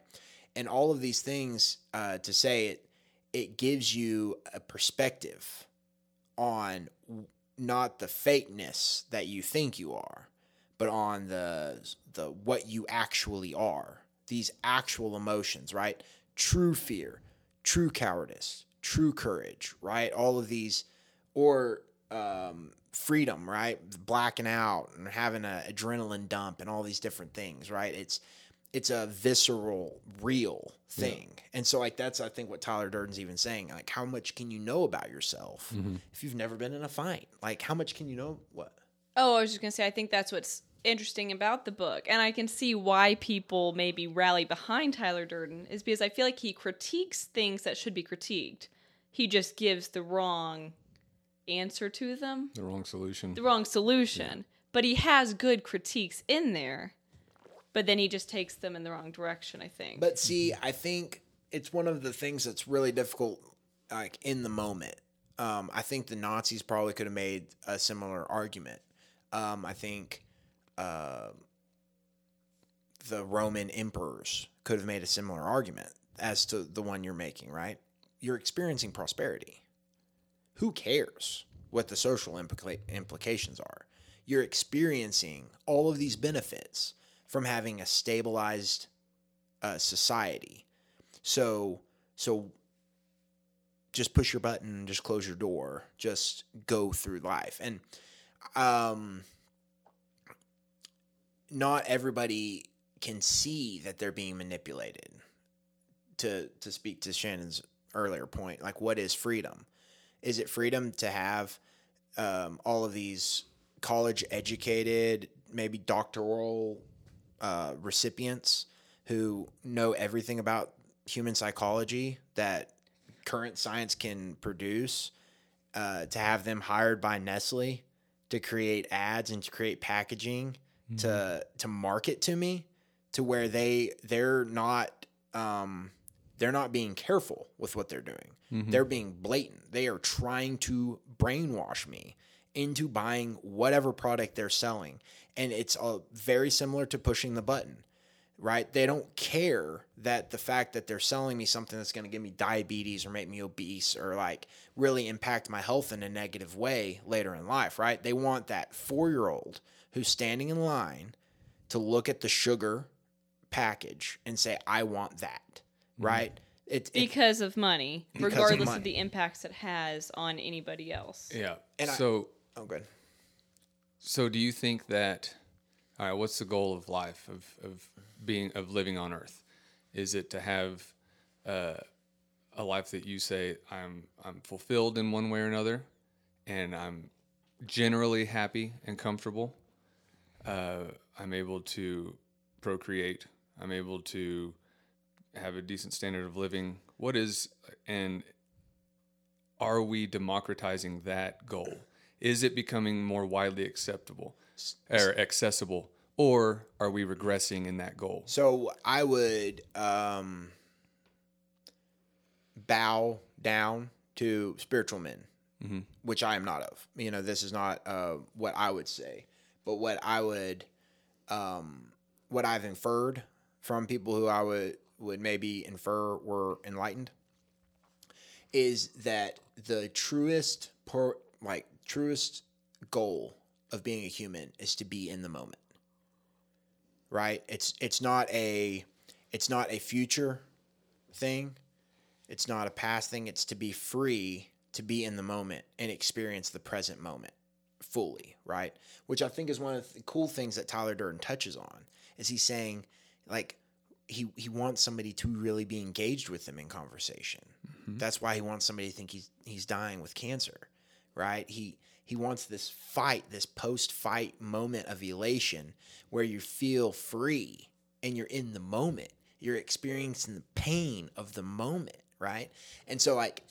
And all of these things uh, to say it it gives you a perspective on not the fakeness that you think you are, but on the the what you actually are. These actual emotions, right? True fear, true cowardice, true courage, right? All of these, or um, freedom, right? Blacking out and having an adrenaline dump and all these different things, right? It's it's a visceral, real thing. And so like that's I think what Tyler Durden's even saying. Like how much can you know about yourself if you've never been in a fight? Like how much can you know what? Oh, I was just gonna say, I think that's what's interesting about the book, and I can see why people maybe rally behind Tyler Durden is because I feel like he critiques things that should be critiqued. He just gives the wrong answer to them, The wrong solution. the wrong solution. But he has good critiques in there, but then he just takes them in the wrong direction. I think. But see, I think it's one of the things that's really difficult, like in the moment. Um, I think the Nazis probably could have made a similar argument. Um, I think uh, the Roman emperors could have made a similar argument as to the one you're making. Right? You're experiencing prosperity. Who cares what the social implica- implications are? You're experiencing all of these benefits from having a stabilized uh, society. So so just push your button, just close your door, just go through life. And um not everybody can see that they're being manipulated. To to speak to Shannon's earlier point, like what is freedom? Is it freedom to have um, all of these college educated maybe doctoral uh, recipients who know everything about human psychology that current science can produce uh, to have them hired by Nestle to create ads and to create packaging to to market to me to where they they're not um, they're not being careful with what they're doing. They're being blatant. They are trying to brainwash me into buying whatever product they're selling. And it's uh, very similar to pushing the button, right? They don't care that the fact that they're selling me something that's going to give me diabetes or make me obese or like really impact my health in a negative way later in life, right? They want that four year old who's standing in line to look at the sugar package and say, I want that, right? It, it, because of money, of regardless money. of the impacts it has on anybody else. Yeah. And I- so oh, good. So, do you think that? All right. What's the goal of life of of being of living on Earth? Is it to have uh, a life that you say I'm I'm fulfilled in one way or another, and I'm generally happy and comfortable. Uh, I'm able to procreate. I'm able to have a decent standard of living. What is and are we democratizing that goal? Is it becoming more widely acceptable or accessible, or are we regressing in that goal? So I would um, bow down to spiritual men, which I am not of. You know, this is not uh, what I would say, but what I would, um, what I've inferred from people who I would would maybe infer were enlightened, is that the truest, like truest goal of being a human is to be in the moment right? It's it's not a it's not a future thing. It's not a past thing. It's to be free to be in the moment and experience the present moment fully, right? Which I think is one of the cool things that Tyler Durden touches on. Is he's saying like he he wants somebody to really be engaged with him in conversation. Mm-hmm. That's why he wants somebody to think he's he's dying with cancer, right? He he wants this fight, this post-fight moment of elation where you feel free and you're in the moment. You're experiencing the pain of the moment, right? And so like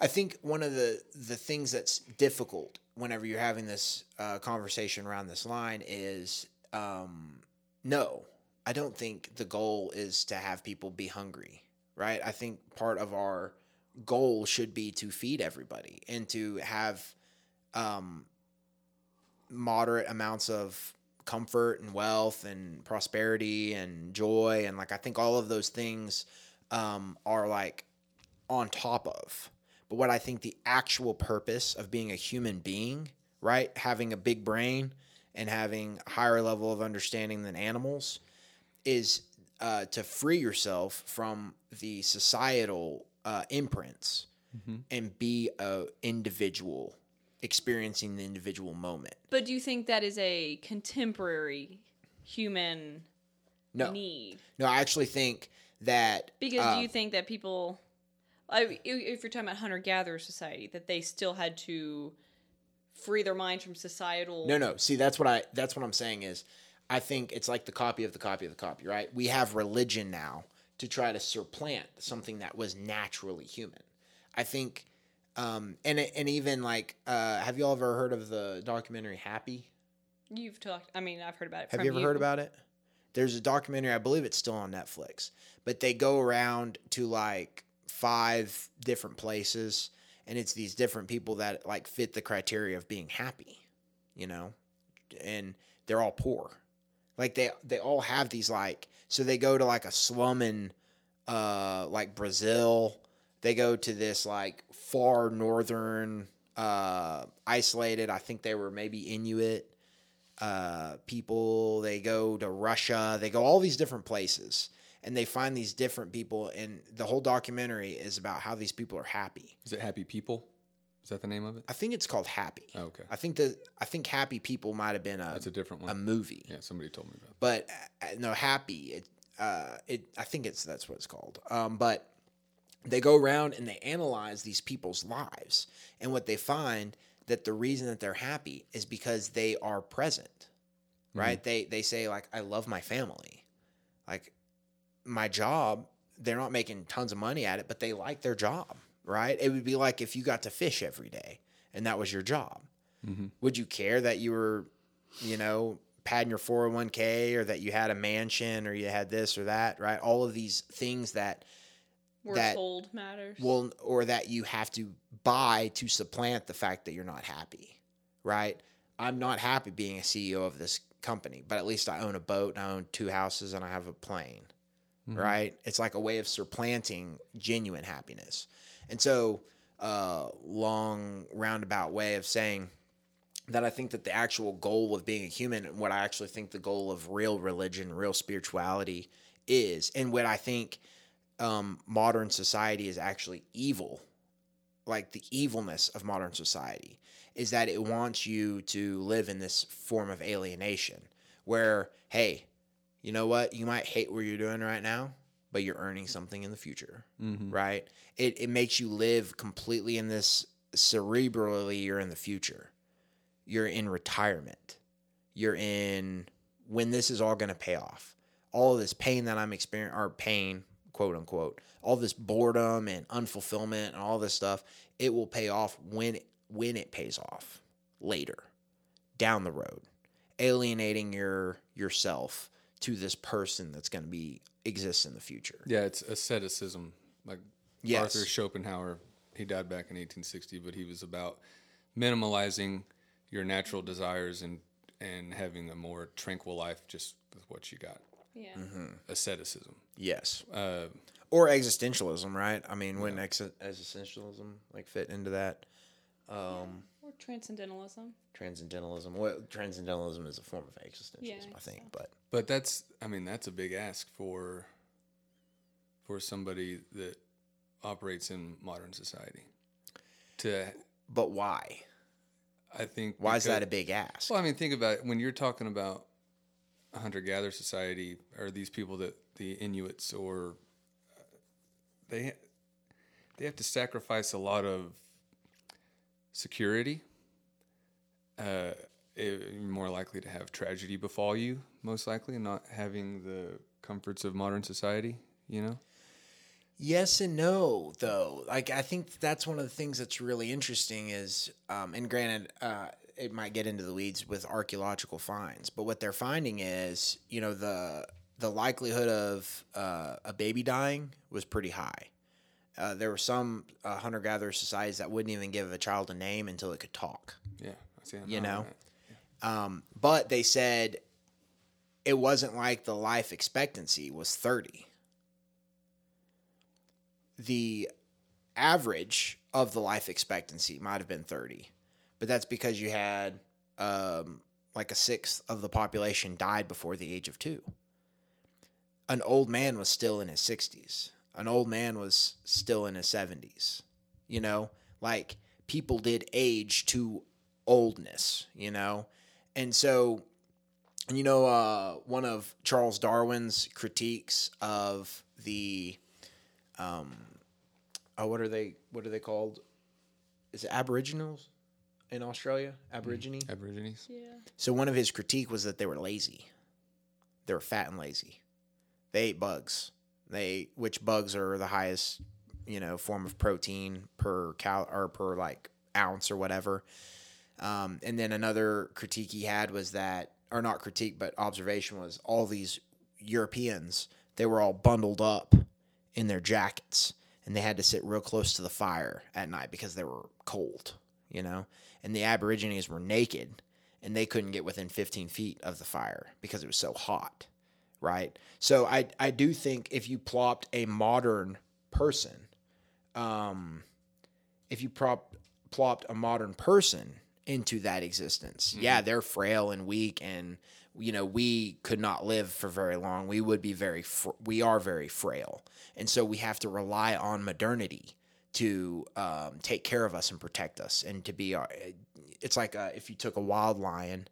I think one of the the things that's difficult whenever you're having this uh, conversation around this line is um, no, I don't think the goal is to have people be hungry, right? I think part of our goal should be to feed everybody and to have um, moderate amounts of comfort and wealth and prosperity and joy and like I think all of those things um, are like on top of. But what I think the actual purpose of being a human being, right, having a big brain and having a higher level of understanding than animals, is uh, to free yourself from the societal uh, imprints and be a individual experiencing the individual moment. But do you think that is a contemporary human No, need? no, I actually think that Because uh, do you think that people, I, if you're talking about hunter gatherer society, that they still had to free their minds from societal? No, no. See, that's what I that's what I'm saying is I think it's like the copy of the copy of the copy, right? We have religion now to try to supplant something that was naturally human. I think um and and even like uh have you all ever heard of the documentary Happy? You've talked. I mean, I've heard about it. Have from you ever heard about it? There's a documentary, I believe it's still on Netflix, but they go around to like five different places and it's these different people that like fit the criteria of being happy, you know? And they're all poor. Like they they all have these like so they go to like a slum in uh like Brazil. They go to this like far northern uh isolated, I think they were maybe Inuit uh, people. They go to Russia. They go all these different places, and they find these different people. And the whole documentary is about how these people are happy. Is it Happy People? Is that the name of it? I think it's called Happy. Oh, okay. I think that I think Happy People might have been a That's a different one. a movie, Yeah, somebody told me about. but uh, no, Happy. It uh, it I think it's that's what it's called. Um, but they go around and they analyze these people's lives, and what they find that the reason that they're happy is because they are present right? They they say like I love my family. Like my job, they're not making tons of money at it, but they like their job, right? It would be like if you got to fish every day and that was your job. Mm-hmm. Would you care that you were, you know, padding your 401k or that you had a mansion or you had this or that, right? All of these things that We're That- told matters. well or that you have to buy to supplant the fact that you're not happy right i'm not happy being a ceo of this company but at least i own a boat and i own two houses and i have a plane right? It's like a way of supplanting genuine happiness. And so uh long roundabout way of saying that I think that the actual goal of being a human, and what I actually think the goal of real religion, real spirituality is, and what I think um, modern society is actually evil, like the evilness of modern society, is that it wants you to live in this form of alienation where, hey, you know what? You might hate what you're doing right now, but you're earning something in the future, mm-hmm. right? It, it makes you live completely in this cerebrally, you're in the future. You're in retirement. You're in when this is all going to pay off. All of this pain that I'm experiencing, or pain, quote unquote, all this boredom and unfulfillment and all this stuff, it will pay off when it, when it pays off later, down the road, alienating your yourself to this person that's going to be exist in the future. Yeah, it's asceticism. Like Yes. Arthur Schopenhauer, he died back in 1860, but he was about minimalizing your natural desires and and having a more tranquil life just with what you got. yeah. Mm-hmm. Asceticism. Yes. Uh, or existentialism, right? I mean, wouldn't ex- existentialism like fit into that? Um, Or transcendentalism. transcendentalism. Well, transcendentalism is a form of existentialism, Yeah, I think. so. But but that's I mean that's a big ask for for somebody that operates in modern society. To but why? I think Why is that a big ask? Well, I mean, think about it. when you're talking about a hunter-gatherer society, or these people that the Inuits, or uh, they they have to sacrifice a lot of security. Uh, more likely to have tragedy befall you, most likely, not having the comforts of modern society. You know, Yes and no, though. Like I think that's one of the things that's really interesting is, um, and granted, uh, it might get into the weeds with archaeological finds, but what they're finding is, you know, the the likelihood of uh, a baby dying was pretty high. Uh, there were some uh, hunter gatherer societies that wouldn't even give a child a name until it could talk. yeah. I see, You know? that. Um, but they said it wasn't like the life expectancy was 30. The average of the life expectancy might have been 30, but that's because you had um, like a sixth of the population died before the age of two. An old man was still in his 60s, an old man was still in his 70s. You know, like people did age to oldness, you know? And so, and you know, uh, one of Charles Darwin's critiques of the, um, oh, what are they? What are they called? Is it Aboriginals in Australia? Aborigine. Aborigines. Yeah. So one of his critique was that they were lazy. They were fat and lazy. They ate bugs. They which bugs are the highest, you know, form of protein per cal or per like ounce or whatever. Um, and then another critique he had was that, or not critique, but observation was all these Europeans they were all bundled up in their jackets and they had to sit real close to the fire at night because they were cold, you know. And the Aborigines were naked and they couldn't get within 15 feet of the fire because it was so hot, right? So I I do think if you plopped a modern person, um, if you prop plopped a modern person into that existence, yeah, they're frail and weak, and you know we could not live for very long. We would be very fr- we are very frail, and so we have to rely on modernity to um, take care of us and protect us, and to be our. It's like uh, if you took a wild lion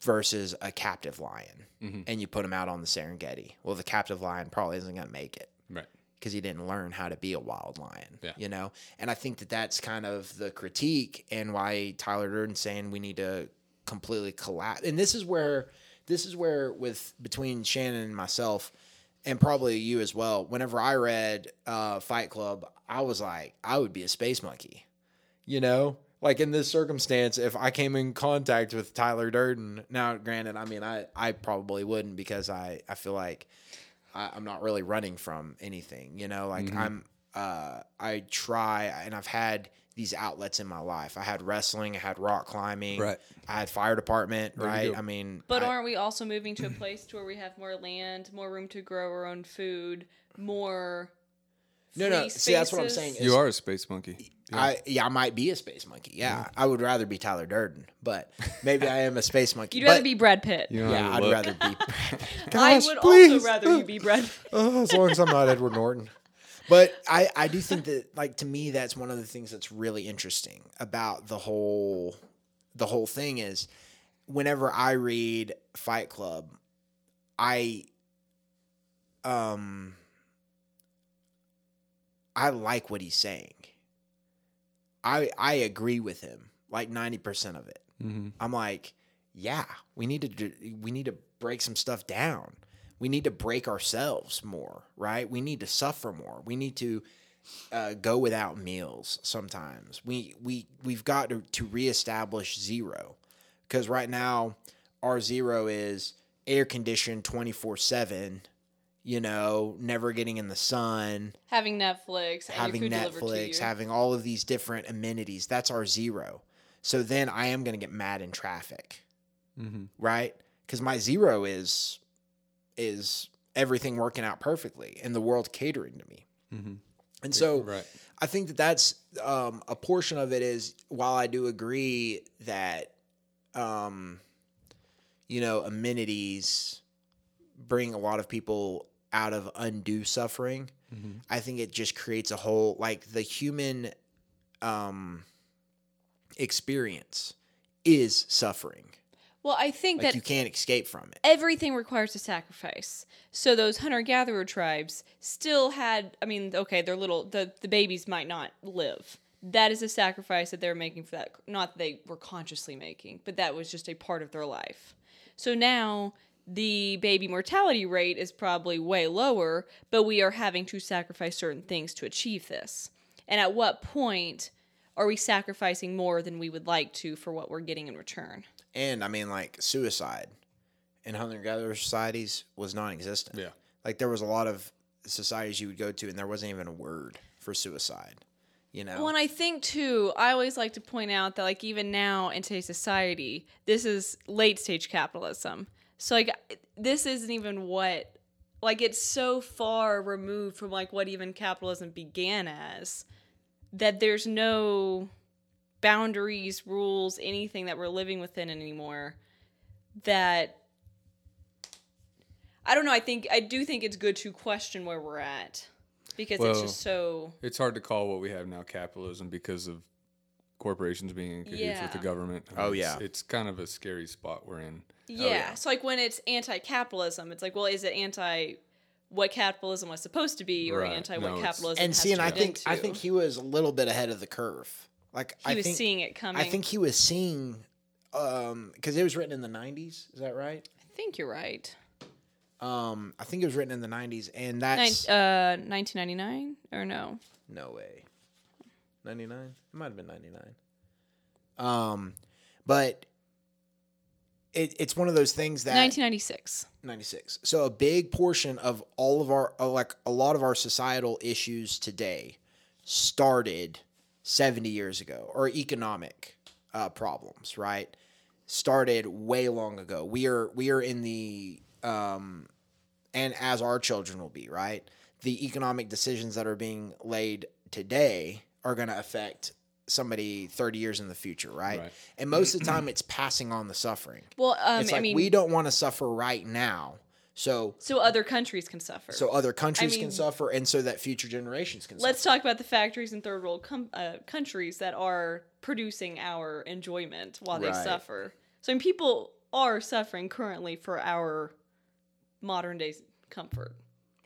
versus a captive lion, and you put him out on the Serengeti. Well, the captive lion probably isn't going to make it Right. because he didn't learn how to be a wild lion. Yeah. You know, and I think that that's kind of the critique and why Tyler Durden's saying we need to completely collapse. And this is where this is where with between Shannon and myself, and probably you as well. Whenever I read uh, Fight Club, I was like, I would be a space monkey. You know, like in this circumstance, if I came in contact with Tyler Durden, now granted, I mean, I I probably wouldn't because I I feel like I, I'm not really running from anything. You know, like I'm uh I try and I've had these outlets in my life. I had wrestling, I had rock climbing, Right. I had fire department, you right? I mean, But I- aren't we also moving to a place to where we have more land, more room to grow our own food, more? no, no. free See, that's what I'm saying. is- You are a space monkey. I yeah, I might be a space monkey. Yeah, I would rather be Tyler Durden, but maybe I am a space monkey. You'd rather but- be Brad Pitt. You don't Yeah, have I'd look. rather be. I would please. also rather you be Brad. Pitt. Oh, as long as I'm not Edward Norton. But I, I do think that like to me that's one of the things that's really interesting about the whole the whole thing is whenever I read Fight Club, I um I like what he's saying. I I agree with him like 90% of it. I'm like, yeah, we need to do, we need to break some stuff down. We need to break ourselves more, right? We need to suffer more. We need to uh, go without meals sometimes. We we we've got to, to reestablish zero because right now our zero is air conditioned twenty four seven. You know, never getting in the sun, Having Netflix, having your food delivered to Netflix, having all of these different amenities. That's our zero. So then I am going to get mad in traffic, Mm-hmm. right? Because my zero is is everything working out perfectly and the world catering to me. Mhm. And so Right. I think that that's um, a portion of it is while I do agree that, um, you know, amenities bring a lot of people out of undue suffering. I think it just creates a whole like the human um, experience is suffering. well, I think Like that you can't escape from it. everything requires a sacrifice. So those hunter gatherer tribes still had I mean, okay, their little the, the babies might not live. That is a sacrifice that they're making for that not that they were consciously making, but that was just a part of their life. So now the baby mortality rate is probably way lower, but we are having to sacrifice certain things to achieve this. And at what point are we sacrificing more than we would like to for what we're getting in return? And I mean, like suicide in hunter gatherer societies was non-existent. Yeah. like there was a lot of societies you would go to, and there wasn't even a word for suicide. You know, Well, and I think too, I always like to point out that like even now in today's society, this is late stage capitalism. So like this isn't even what like it's so far removed from like what even capitalism began as that there's no boundaries, rules, anything that we're living within anymore that I don't know, I think I do think it's good to question where we're at because it's just so It's hard to call what we have now capitalism because of corporations being in cahoots with the government. I Oh, mean, yeah. It's, it's kind of a scary spot we're in. Yeah. yeah. So like when it's anti-capitalism, it's like, well, is it anti what capitalism was supposed to be, or Right. anti what it's- capitalism? and has see, and I turned think I think he was a little bit ahead of the curve. Like he I was think, seeing it coming. I think he was seeing, um, because it was written in the '90s. Is that right? I think you're right. Um, I think it was written in the '90s, and Nin- that's uh, 1999 or no? No way. 99? It might have been 99. Um, but it, it's one of those things that 1996. 96. So a big portion of all of our uh, like a lot of our societal issues today started 70 years ago or economic uh, problems, right? Started way long ago. We are we are in the um and as our children will be, right? The economic decisions that are being laid today are going to affect somebody 30 years in the future, right? Right. And most of the time it's passing on the suffering. Well, um, It's like I mean, we don't want to suffer right now. So so other countries can suffer. so other countries mean- can suffer and so that future generations can Let's suffer. talk about the factories in third world com- uh, countries that are producing our enjoyment while they suffer. So I mean, people are suffering currently for our modern day comfort.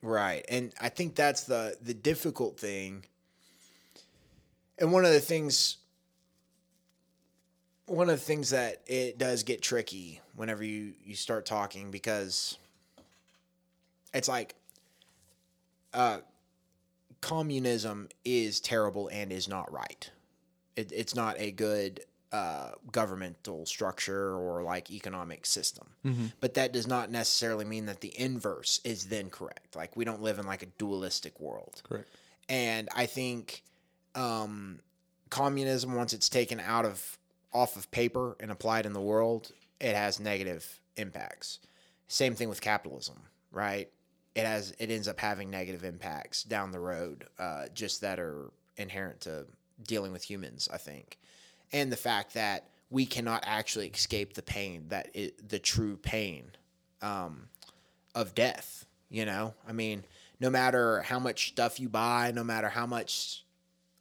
Right. And I think that's the the difficult thing. And one of the things one of the things that it does get tricky whenever you you start talking because it's like uh communism is terrible and is not right. It, it's not a good uh, governmental structure or like economic system. But that does not necessarily mean that the inverse is then correct. Like we don't live in like a dualistic world. Correct. And I think um, communism, once it's taken out of off of paper and applied in the world, it has negative impacts. Same thing with capitalism, right? It has it ends up having negative impacts down the road, uh, just that are inherent to dealing with humans. I think, and the fact that we cannot actually escape the pain that it, the true pain um, of death. You know, I mean, no matter how much stuff you buy, no matter how much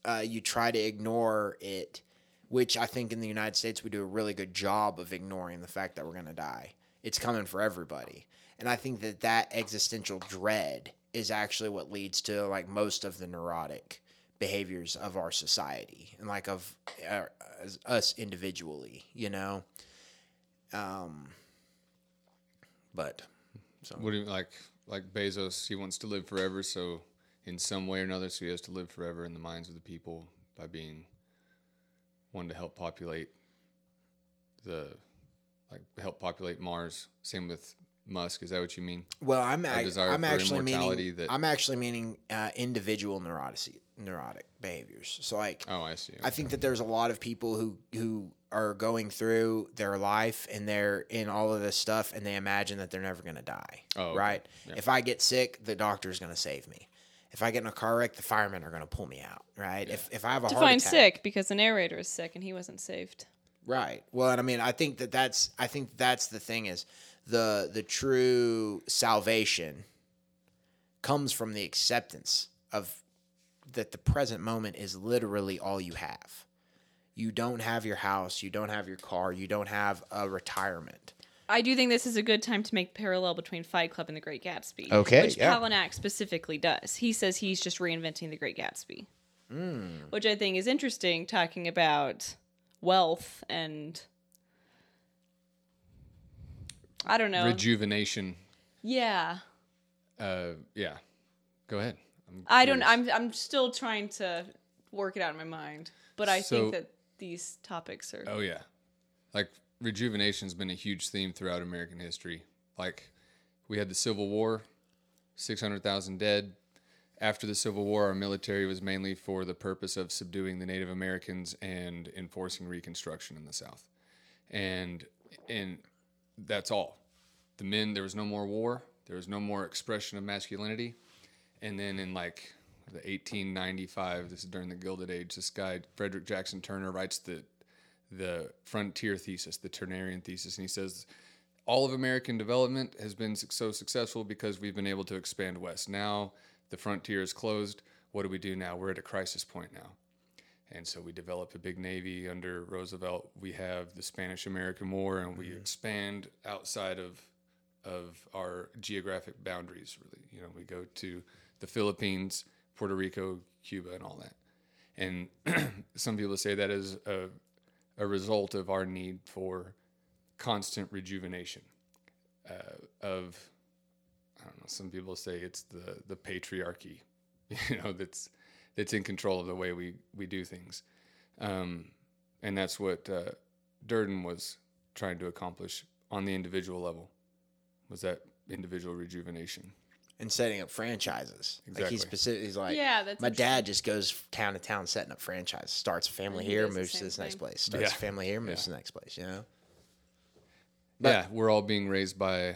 uh, you try to ignore it, which I think in the United States we do a really good job of ignoring the fact that we're going to die. It's coming for everybody. And I think that that existential dread is actually what leads to like most of the neurotic behaviors of our society and like of uh, us individually, you know. Um but so What do you like? Like Bezos, he wants to live forever, so in some way or another, so he has to live forever in the minds of the people by being one to help populate the like help populate Mars. Same with Musk. Is that what you mean? Well, I'm I, I'm actually meaning that- I'm actually meaning uh, individual neurotic neurotic behaviors. So like Oh, I see. I think that there's a lot of people who who are going through their life and they're in all of this stuff and they imagine that they're never going to die. Oh, right? Yeah. If I get sick, the doctor's going to save me. If I get in a car wreck, the firemen are going to pull me out, right? If if I have a heart Define attack, sick because the narrator is sick and he wasn't saved. Right. Well, and I mean, I think that that's I think that's the thing is the the true salvation comes from the acceptance of that the present moment is literally all you have. You don't have your house, you don't have your car, you don't have a retirement. I do think this is a good time to make parallel between Fight Club and The Great Gatsby. Okay, Which yeah. Palahniuk specifically does. He says he's just reinventing The Great Gatsby. Hmm. Which I think is interesting, talking about wealth and. I don't know. Rejuvenation. yeah. Uh, yeah. Go ahead. I'm I don't. I'm. I'm still trying to work it out in my mind, but I So- think that these topics are. Oh yeah, like rejuvenation's been a huge theme throughout American history. Like we had the Civil War, six hundred thousand dead. After the Civil War, our military was mainly for the purpose of subduing the Native Americans and enforcing Reconstruction in the South, and and that's all. The men, there was no more war. There was no more expression of masculinity. And then in like the 1895, this is during the Gilded Age, this guy Frederick Jackson Turner writes the the frontier thesis, the Turnerian thesis, and he says all of American development has been so successful because we've been able to expand west. Now the frontier is closed. What do we do now? We're at a crisis point now. And so we develop a big navy under Roosevelt. We have the Spanish American War, and we mm-hmm. expand outside of of our geographic boundaries. Really, you know, we go to the Philippines, Puerto Rico, Cuba, and all that. And some people say that is a a result of our need for constant rejuvenation uh, of I don't know. Some people say it's the the patriarchy, you know, that's that's in control of the way we we do things, um, and that's what uh, Durden was trying to accomplish on the individual level. Was that individual rejuvenation? And setting up franchises. Like he's specific he's like Yeah, that's my dad just goes town to town setting up franchises. Starts a family he here, moves to same this next place. Starts Yeah. a family here, moves Yeah. to the next place, you know? yeah, we're all being raised by.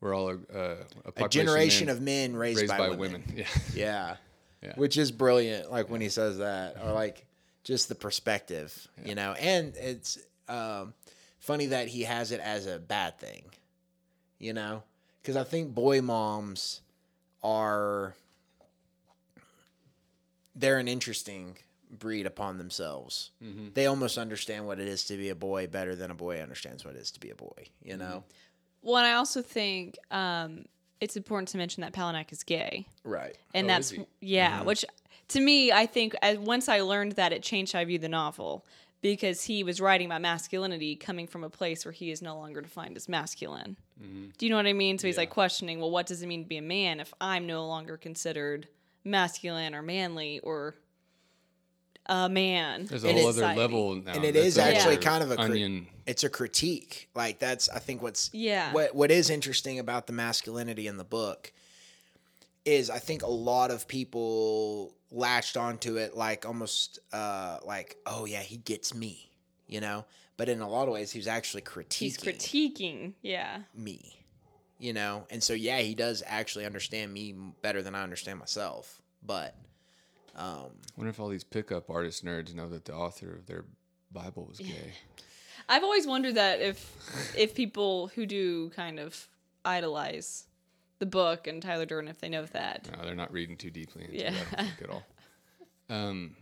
We're all a, uh, a, A generation man of men raised, raised by, by, women. women. Yeah. Yeah. Yeah. Which is brilliant, like when he says that, or like just the perspective, you know. And it's um, funny that he has it as a bad thing, you know, because I think boy moms are they're an interesting breed upon themselves. Mm-hmm. They almost understand what it is to be a boy better than a boy understands what it is to be a boy, you mm-hmm. know. Well, and I also think um, it's important to mention that Palahniuk is gay, Right. and Oh, that's is he? yeah. Mm-hmm. Which to me, I think as, once I learned that, it changed how I view the novel because he was writing about masculinity coming from a place where he is no longer defined as masculine. Mm-hmm. Do you know what I mean? So he's like questioning, well, what does it mean to be a man if I'm no longer considered masculine or manly or a man? There's a in whole other society? level now. and it That's is another actually kind of a cri- it's a critique like that's i think what's Yeah. what what is interesting about the masculinity in the book is i think a lot of people latched onto it like almost uh like oh yeah he gets me you know but in a lot of ways he was actually critiquing He's critiquing. Yeah. me you know and so yeah he does actually understand me better than i understand myself but I wonder if all these pickup artist nerds know that the author of their Bible was gay. I've always wondered that if if people who do kind of idolize the book and Tyler Durden, if they know that. No, they're not reading too deeply into Yeah. it I don't think, at all. Um,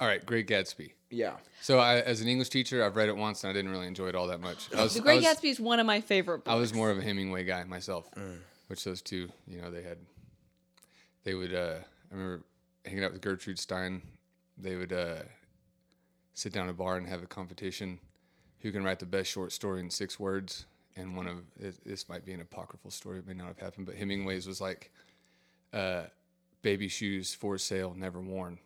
all right, Great Gatsby. yeah So, I, as an English teacher, I've read it once and I didn't really enjoy it all that much. I was, The Great was- Gatsby is one of my favorite books. I was more of a Hemingway guy myself, which those two, you know, they had, they would, uh, I remember hanging out with Gertrude Stein. They would uh, sit down at a bar and have a competition who can write the best short story in six words. And one of this might be an apocryphal story, it may not have happened, but Hemingway's was like, uh, baby shoes for sale, never worn.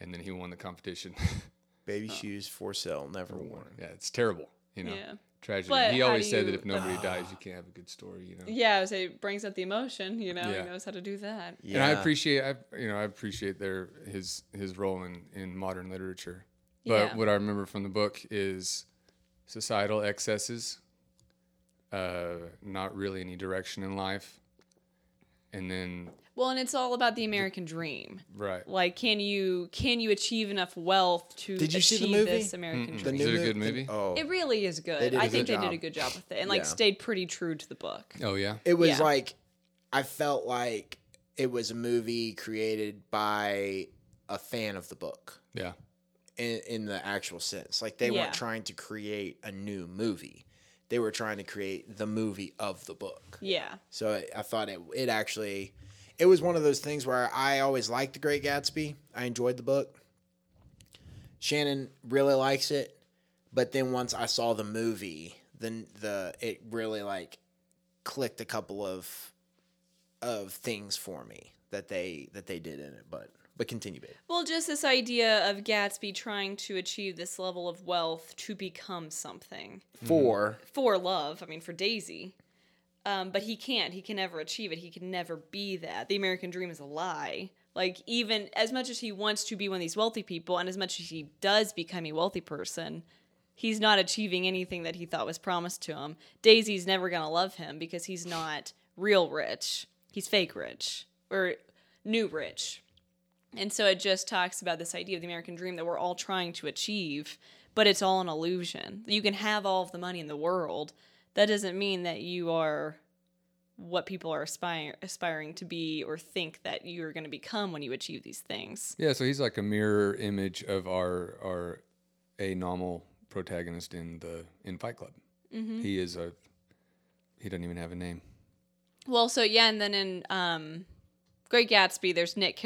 And then he won the competition. baby shoes for sale never worn yeah, it's terrible, you know. Yeah. Tragedy. But he always do said that if nobody dies, you can't have a good story, you know. Yeah, I would say it brings out the emotion. You know, Yeah. he knows how to do that. yeah And I appreciate, I you know, I appreciate their his his role in in modern literature. But Yeah. what I remember from the book is societal excesses, uh, not really any direction in life, and then Well, and it's all about the American dream. right. Like, can you can you achieve enough wealth to Did you see achieve the movie? this American The dream? Is it a good mo- the- movie? oh It really is good. did a I good think they job. did a good job with it and like Yeah. stayed pretty true to the book. Oh yeah. It was Yeah. like I felt like it was a movie created by a fan of the book Yeah. in, in the actual sense. Like they Yeah. weren't trying to create a new movie; they were trying to create the movie of the book. Yeah. So I, I thought it it actually it was one of those things where I always liked The Great Gatsby. I enjoyed the book. Shannon really likes it, but then once I saw the movie, then the it really like clicked a couple of of things for me that they that they did in it. But but continue, babe. Well, just this idea of Gatsby trying to achieve this level of wealth to become something For for love. I mean, for Daisy. Um, but he can't. He can never achieve it. He can never be that. The American dream is a lie. Like, even as much as he wants to be one of these wealthy people, and as much as he does become a wealthy person, he's not achieving anything that he thought was promised to him. Daisy's never going to love him because he's not real rich. He's fake rich or new rich. And so it just talks about this idea of the American dream that we're all trying to achieve, but it's all an illusion. You can have all of the money in the world. That doesn't mean that you are what people are aspire, aspiring to be or think that you're going to become when you achieve these things. Yeah. So he's like a mirror image of our our a normal protagonist in the in Fight Club. Mm-hmm. He is a. He doesn't even have a name. Well, so yeah, and then in um, Great Gatsby, there's Nick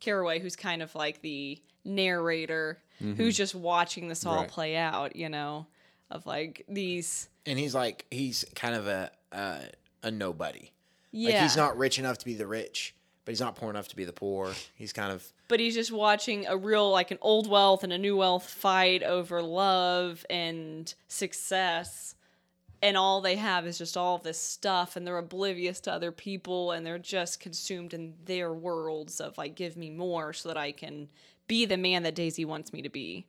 Carraway, who's kind of like the narrator, who's just watching this all Right. play out, you know, of like these. and he's like he's kind of a uh, a nobody. Yeah. Like he's not rich enough to be the rich, but he's not poor enough to be the poor. He's kind of but he's just watching a real like an old wealth and a new wealth fight over love and success and all they have is just all this stuff and they're oblivious to other people and they're just consumed in their worlds of like give me more so that i can be the man that daisy wants me to be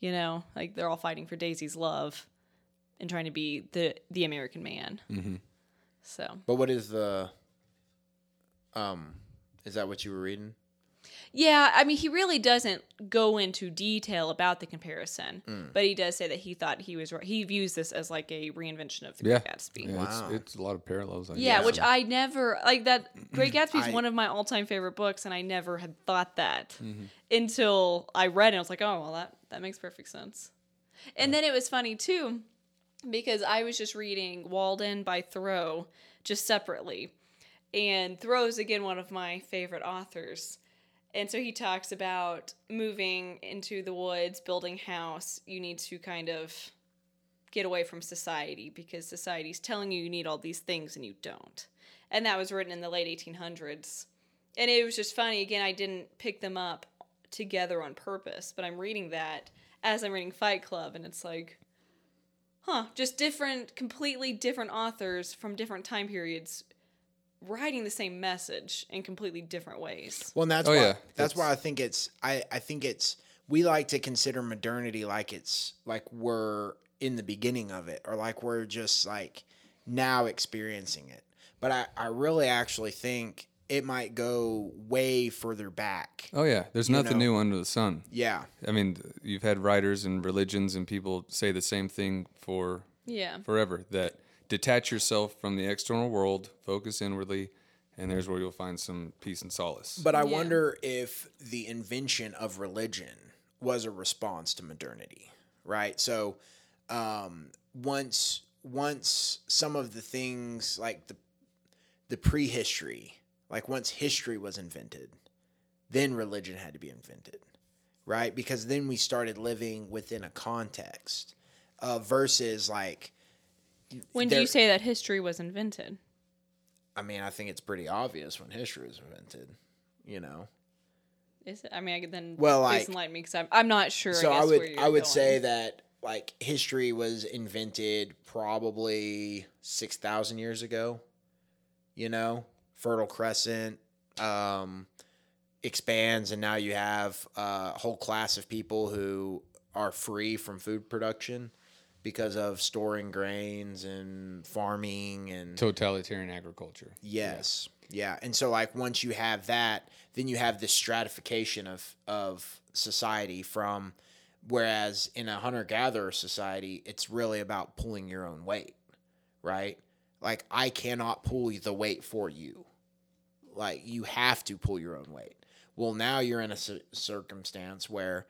you know like they're all fighting for daisy's love and trying to be the the american man mm-hmm. so But what is the um is that what you were reading? Yeah, I mean, he really doesn't go into detail about the comparison, mm. but he does say that he thought he was right. He views this as like a reinvention of the Yeah. Great Gatsby. Yeah, Wow. it's, it's a lot of parallels. I Yeah, guess. which I never like that. Great mm, Gatsby is one of my all-time favorite books, and I never had thought that mm-hmm. until I read it. I was like, oh well, that that makes perfect sense. And then it was funny too, because I was just reading Walden by Thoreau just separately, and Thoreau's again one of my favorite authors. And so he talks about moving into the woods, building house. You need to kind of get away from society because society's telling you you need all these things and you don't. And that was written in the late 1800s. And it was just funny. Again, I didn't pick them up together on purpose, but I'm reading that as I'm reading Fight Club, and it's like, huh, just different, completely different authors from different time periods writing the same message in completely different ways. Well, and that's Oh, why yeah. that's, That's- why I think it's I I think it's we like to consider modernity like it's like we're in the beginning of it or like we're just like now experiencing it. But I I really actually think it might go way further back. Oh yeah, there's nothing know. new under the sun. Yeah. I mean, you've had writers and religions and people say the same thing for Yeah. forever that detach yourself from the external world, focus inwardly, and there's where you'll find some peace and solace. But I Yeah. wonder if the invention of religion was a response to modernity, right? So um, once once some of the things like the the prehistory, like once history was invented, then religion had to be invented, right? Because then we started living within a context uh, versus like. When do you say that history was invented? I mean, I think it's pretty obvious when history was invented. You know, Is it? I mean, I could then Well, please like- enlighten me because I'm, I'm not sure. so I, I, would I would going. say that like history was invented probably six thousand years ago. You know, Fertile Crescent um, expands, and now you have a whole class of people who are free from food production because of storing grains and farming and Totalitarian agriculture. Yes. Yeah. And so like once you have that, then you have this stratification of of society from whereas in a hunter gatherer society, it's really about pulling your own weight, right? Like I cannot pull the weight for you. Like you have to pull your own weight. Well, now you're in a circumstance where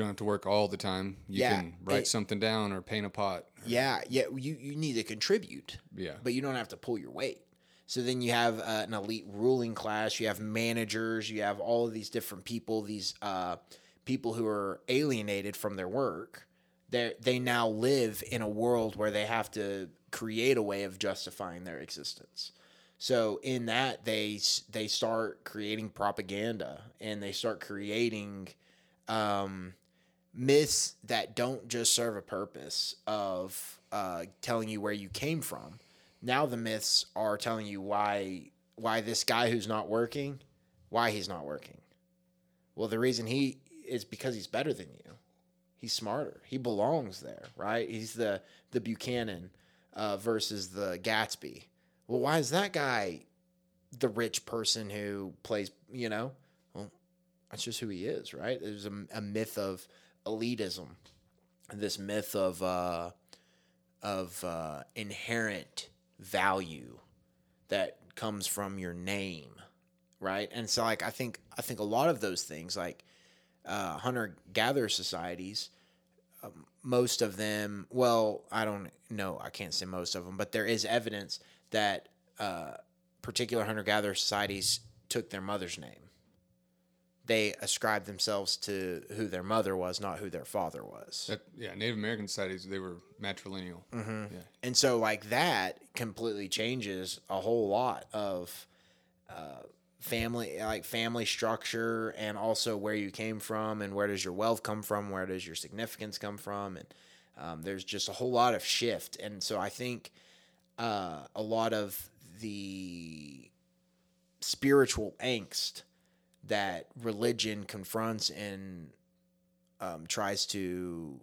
You don't have to work all the time. You Yeah, can write it- something down or paint a pot. yeah, yeah, you you need to contribute. Yeah. but you don't have to pull your weight. So then you have uh, an elite ruling class. You have managers. You have all of these different people. These uh, people who are alienated from their work. They they now live in a world where they have to create a way of justifying their existence. So in that they they start creating propaganda and they start creating um, myths that don't just serve a purpose of uh, telling you where you came from. Now the myths are telling you why why this guy who's not working, why he's not working. Well, the reason he is because he's better than you. He's smarter. He belongs there, right? He's the the Buchanan uh, versus the Gatsby. Well, why is that guy the rich person who plays? You know, well, that's just who he is, right? There's a, a myth of elitism, this myth of uh, of uh, inherent value that comes from your name, right? And so, like, I think I think a lot of those things, like uh, hunter gatherer societies, um, most of them, well, I don't know, I can't say most of them, but there is evidence that uh, particular hunter gatherer societies took their mother's name they ascribed themselves to who their mother was, not who their father was. That, yeah, Native American societies, they were matrilineal. Mm-hmm. Yeah. And so, like that completely changes a whole lot of uh, family, like family structure, and also where you came from, and where does your wealth come from, where does your significance come from, and um, there's just a whole lot of shift. And so, I think uh, a lot of the spiritual angst that religion confronts and um, tries to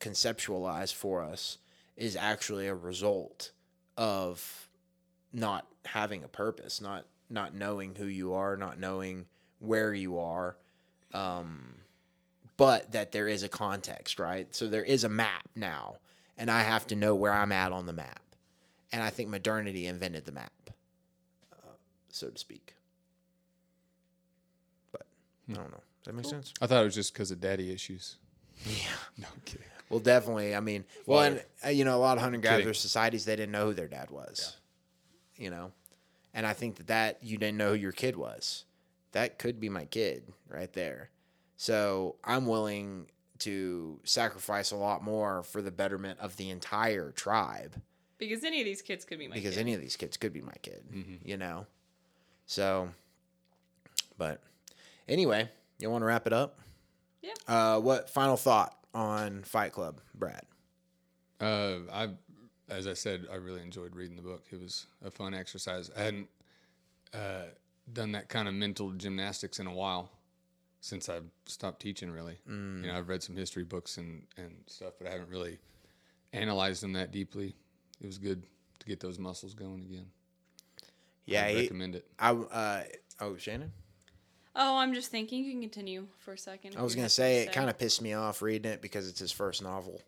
conceptualize for us is actually a result of not having a purpose, not not knowing who you are, not knowing where you are, um, but that there is a context, right? So there is a map now, and I have to know where I'm at on the map, and I think modernity invented the map, uh, so to speak. But I don't know. Does that make sense? I thought it was just because of daddy issues. Yeah. No, I'm kidding. Well, definitely. I mean, well, and uh, you know, a lot of hunter gatherer societies they didn't know who their dad was. You know, and I think that that you didn't know who your kid was. that could be my kid right there. So I'm willing to sacrifice a lot more for the betterment of the entire tribe Because any of these kids could be my because kid. any of these kids could be my kid, you know. So, but anyway, you want to wrap it up? Yeah. Uh, what final thought on Fight Club, Brad? Uh, I, as I said, I really enjoyed reading the book. It was a fun exercise. I hadn't uh, done that kind of mental gymnastics in a while since I stopped teaching. Really, Mm. you know, I've read some history books and and stuff, but I haven't really analyzed them that deeply. It was good to get those muscles going again. Yeah, I recommend it. I uh, oh Shannon. Oh, I'm just thinking. You can continue for a second. I was gonna say it kind of pissed me off reading it because it's his first novel.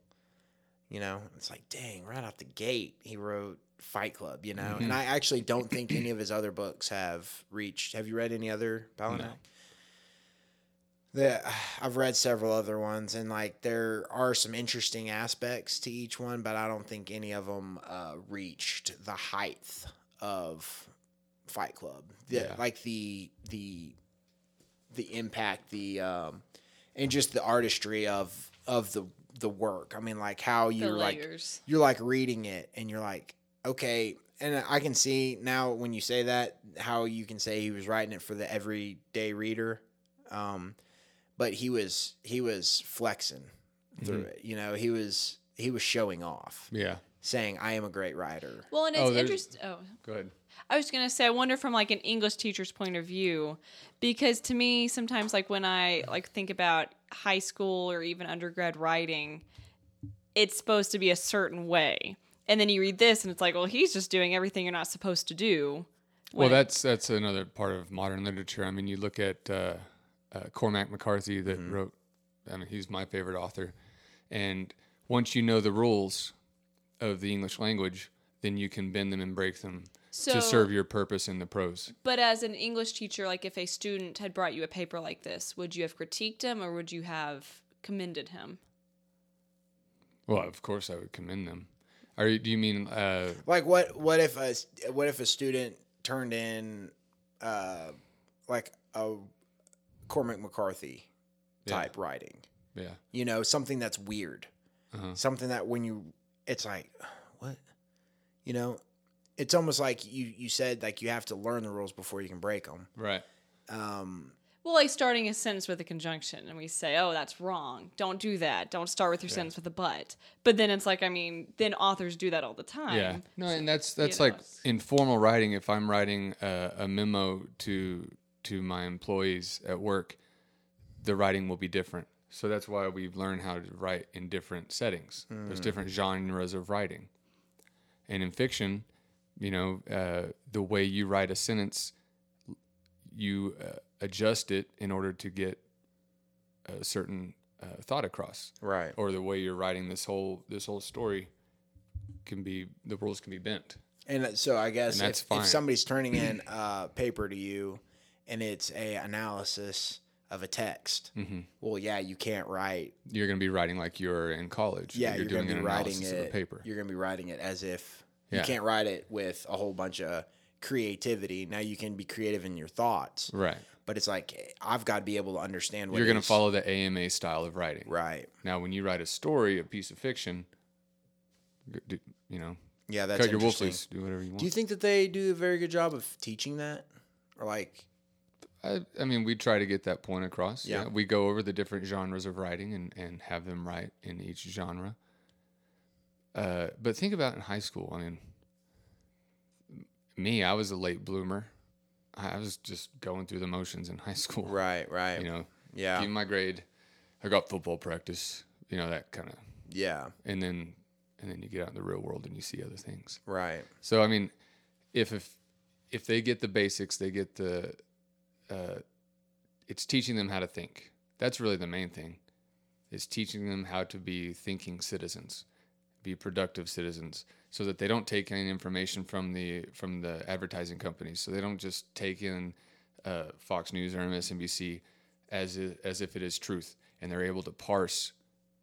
You know, it's like, dang, right out the gate, he wrote Fight Club. You know, Mm-hmm. and I actually don't think any of his other books have reached. Have you read any other Palahniuk? The, I've read several other ones, and like there are some interesting aspects to each one, but I don't think any of them uh, reached the height of Fight Club. The, Yeah. Like the the the impact, the um, and just the artistry of of the the work. I mean, like how you're like you're like reading it and you're like, okay. And I can see now when you say that how you can say he was writing it for the everyday reader, um, but he was he was flexing through it. You know, he was he was showing off, Yeah. Saying, "I am a great writer." Well, and it's Oh, interesting. Oh, Go ahead. I was gonna say, I wonder from like an English teacher's point of view, because to me, sometimes like when I like think about high school or even undergrad writing, it's supposed to be a certain way, and then you read this, and it's like, well, he's just doing everything you're not supposed to do. Well, that's that's another part of modern literature. I mean, you look at uh, uh, Cormac McCarthy that wrote. I mean, he's my favorite author, and once you know the rules of the English language, then you can bend them and break them So- to serve your purpose in the prose. But as an English teacher, like if a student had brought you a paper like this, would you have critiqued him or would you have commended him? Well, of course, I would commend them. Are you, do you mean? Uh, Like what what if a what if a student turned in uh like a Cormac McCarthy type writing? yeah, You know, something that's weird. Uh-huh. Something that when you it's like what? You know, it's almost like you you said like you have to learn the rules before you can break them. right. Um Well, like starting a sentence with a conjunction, and we say, "Oh, that's wrong. Don't do that. Don't start with your sentence with a but." But then it's like, I mean, then authors do that all the time. Yeah, no, and that's that's know, like it's- in formal writing. If I'm writing a, a memo to to my employees at work, the writing will be different. So that's why we've learned how to write in different settings. There's different genres of writing, and in fiction, you know, uh, the way you write a sentence, you uh, adjust it in order to get a certain uh, thought across right. or the way you're writing this whole this whole story can be the rules can be bent. And so I guess if, if somebody's turning in a paper to you and it's a analysis of a text, Mm-hmm. well, yeah, you can't write. You're going to be writing like you're in college. Yeah, you're, you're, doing an writing analysis it. of a paper. You're going to be writing it as if Yeah. you can't write it with a whole bunch of creativity. Now you can be creative in your thoughts, Right. but it's like I've got to be able to understand what You're going to follow the AMA style of writing. Right. Now, when you write a story, a piece of fiction, you know, Yeah, that's cut your wolf loose, do whatever you want. Do you think that they do a very good job of teaching that, or like? I, I mean, we try to get that point across. Yeah. We go over the different genres of writing and, and have them write in each genre. Uh, but think about in high school. I mean, me, I was a late bloomer. I was just going through the motions in high school. Right. Right. You know, Yeah. give my grade. I got football practice. You know that kind of, yeah. and then and then you get out in the real world and you see other things. Right. So I mean, if if if they get the basics, they get the. Uh, it's teaching them how to think. That's really the main thing. It's teaching them how to be thinking citizens, be productive citizens, so that they don't take any information from the from the advertising companies. So they don't just take in uh, Fox News or MSNBC as as if it is truth, and they're able to parse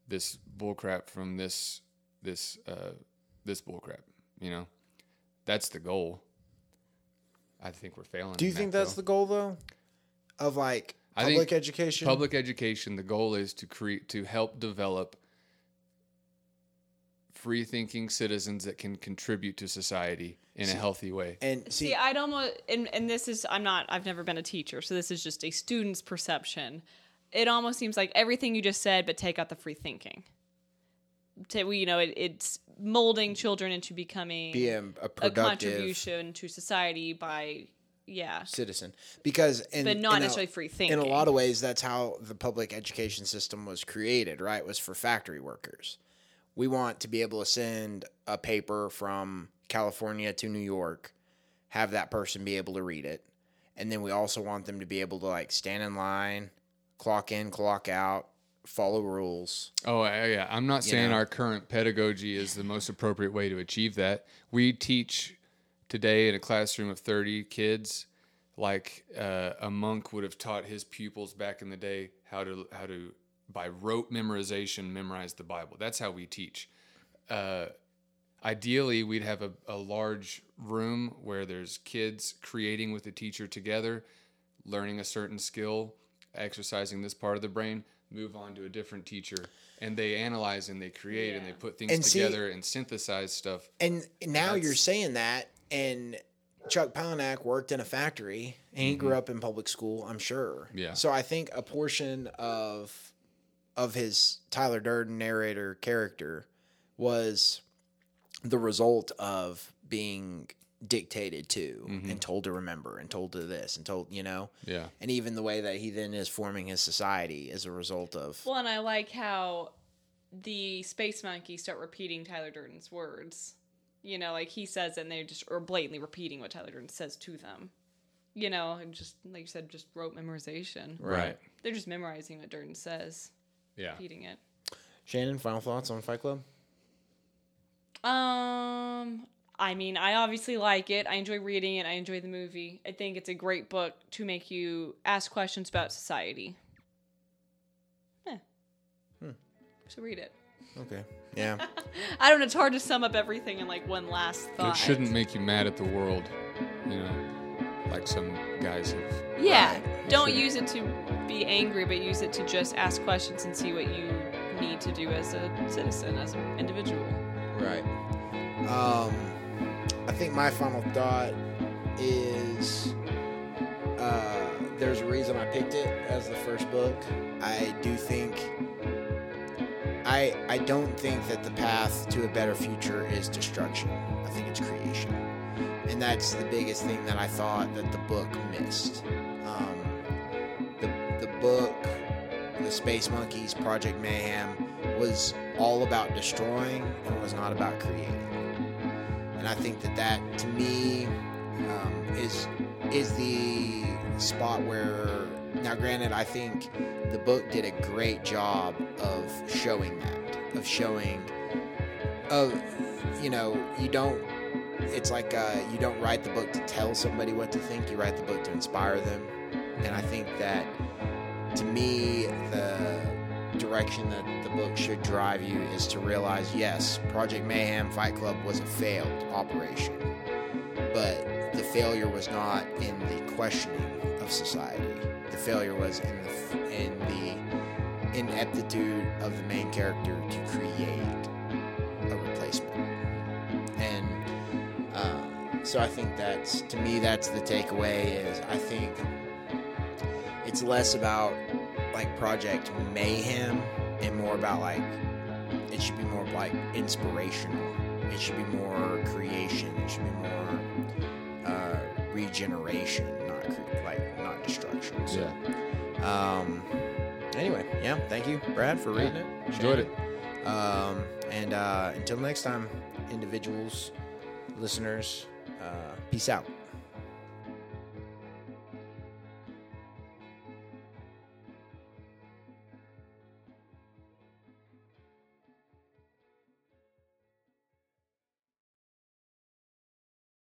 this bullcrap from this this uh, this bullcrap. You know, that's the goal. I think we're failing. Do you think that's the goal though? of like I public think education? Public education. The goal is to create to help develop free thinking citizens that can contribute to society in a healthy way. and see, See, I'd almost, and, and this is, I'm not, I've never been a teacher, so this is just a student's perception. It almost seems like everything you just said, but take out the free thinking. To, you know, it, it's molding children into becoming be a, a a contribution to society by, yeah. citizen. Because in, But not in a- necessarily free in a lot of ways that's how the public education system was created right was for factory workers. We want to be able to send a paper from california to new york have that person be able to read it and then we also want them to be able to like stand in line clock in clock out follow rules Oh yeah, I'm not saying know? our current pedagogy is the most appropriate way to achieve that. We teach today in a classroom of 30 kids like uh, a monk would have taught his pupils back in the day how to how to by rote memorization memorize the Bible. That's how we teach. Uh, ideally, we'd have a, a large room where there's kids creating with the teacher together, learning a certain skill, exercising this part of the brain, move on to a different teacher, and they analyze and they create and they put things And see- together and synthesize stuff. And now you're saying that, and Chuck Palahniuk worked in a factory, and he grew up in public school. I'm sure. Mm-hmm. Yeah. So I think a portion of of his Tyler Durden narrator character was the result of being dictated to and told to remember and told to this and told you know Mm-hmm. Yeah. and even the way that he then is forming his society as a result of Well, and I like how the space monkeys start repeating Tyler Durden's words. You know, like he says, and they just are blatantly repeating what Tyler Durden says to them. You know, and just like you said, just rote memorization. Right. They're just memorizing what Durden says, Yeah. repeating it. Shannon. Final thoughts on Fight Club? Um, I mean, I obviously like it. I enjoy reading it. I enjoy the movie. I think it's a great book to make you ask questions about society. Eh. So read it. Okay. Yeah. I don't know. It's hard to sum up everything in like one last But thought. it shouldn't make you mad at the world, you know, like some guys have. Yeah. Right. Don't use it to be angry, but use it to just ask questions and see what you need to do as a citizen, as an individual. Right. Um, I think my final thought is uh, there's a reason I picked it as the first book. I do think I I don't think that the path to a better future is destruction. I think it's creation, and that's the biggest thing that I thought that the book missed. Um, the the book, the Space Monkeys, Project Mayhem, was all about destroying and was not about creating. And I think that that to me um, is is the spot where now, granted, I think the book did a great job of showing that, of showing, of you know, you don't. It's like uh, you don't write the book to tell somebody what to think. You write the book to inspire them, and I think that to me the direction that the book should drive you is to realize yes, Project Mayhem Fight Club was a failed operation, but the failure was not in the questioning of society. The failure was in the in the ineptitude of the main character to create a replacement, and uh, so I think that's to me that's the takeaway. Is I think it's less about like Project Mayhem and more about like it should be more like inspirational. It should be more creation. It should be more uh, regeneration, not cre- like not destruction. So, um. Anyway, yeah. Thank you, Brad, for reading it. Enjoyed it. Um, and uh, until next time, individuals, listeners, uh, peace out.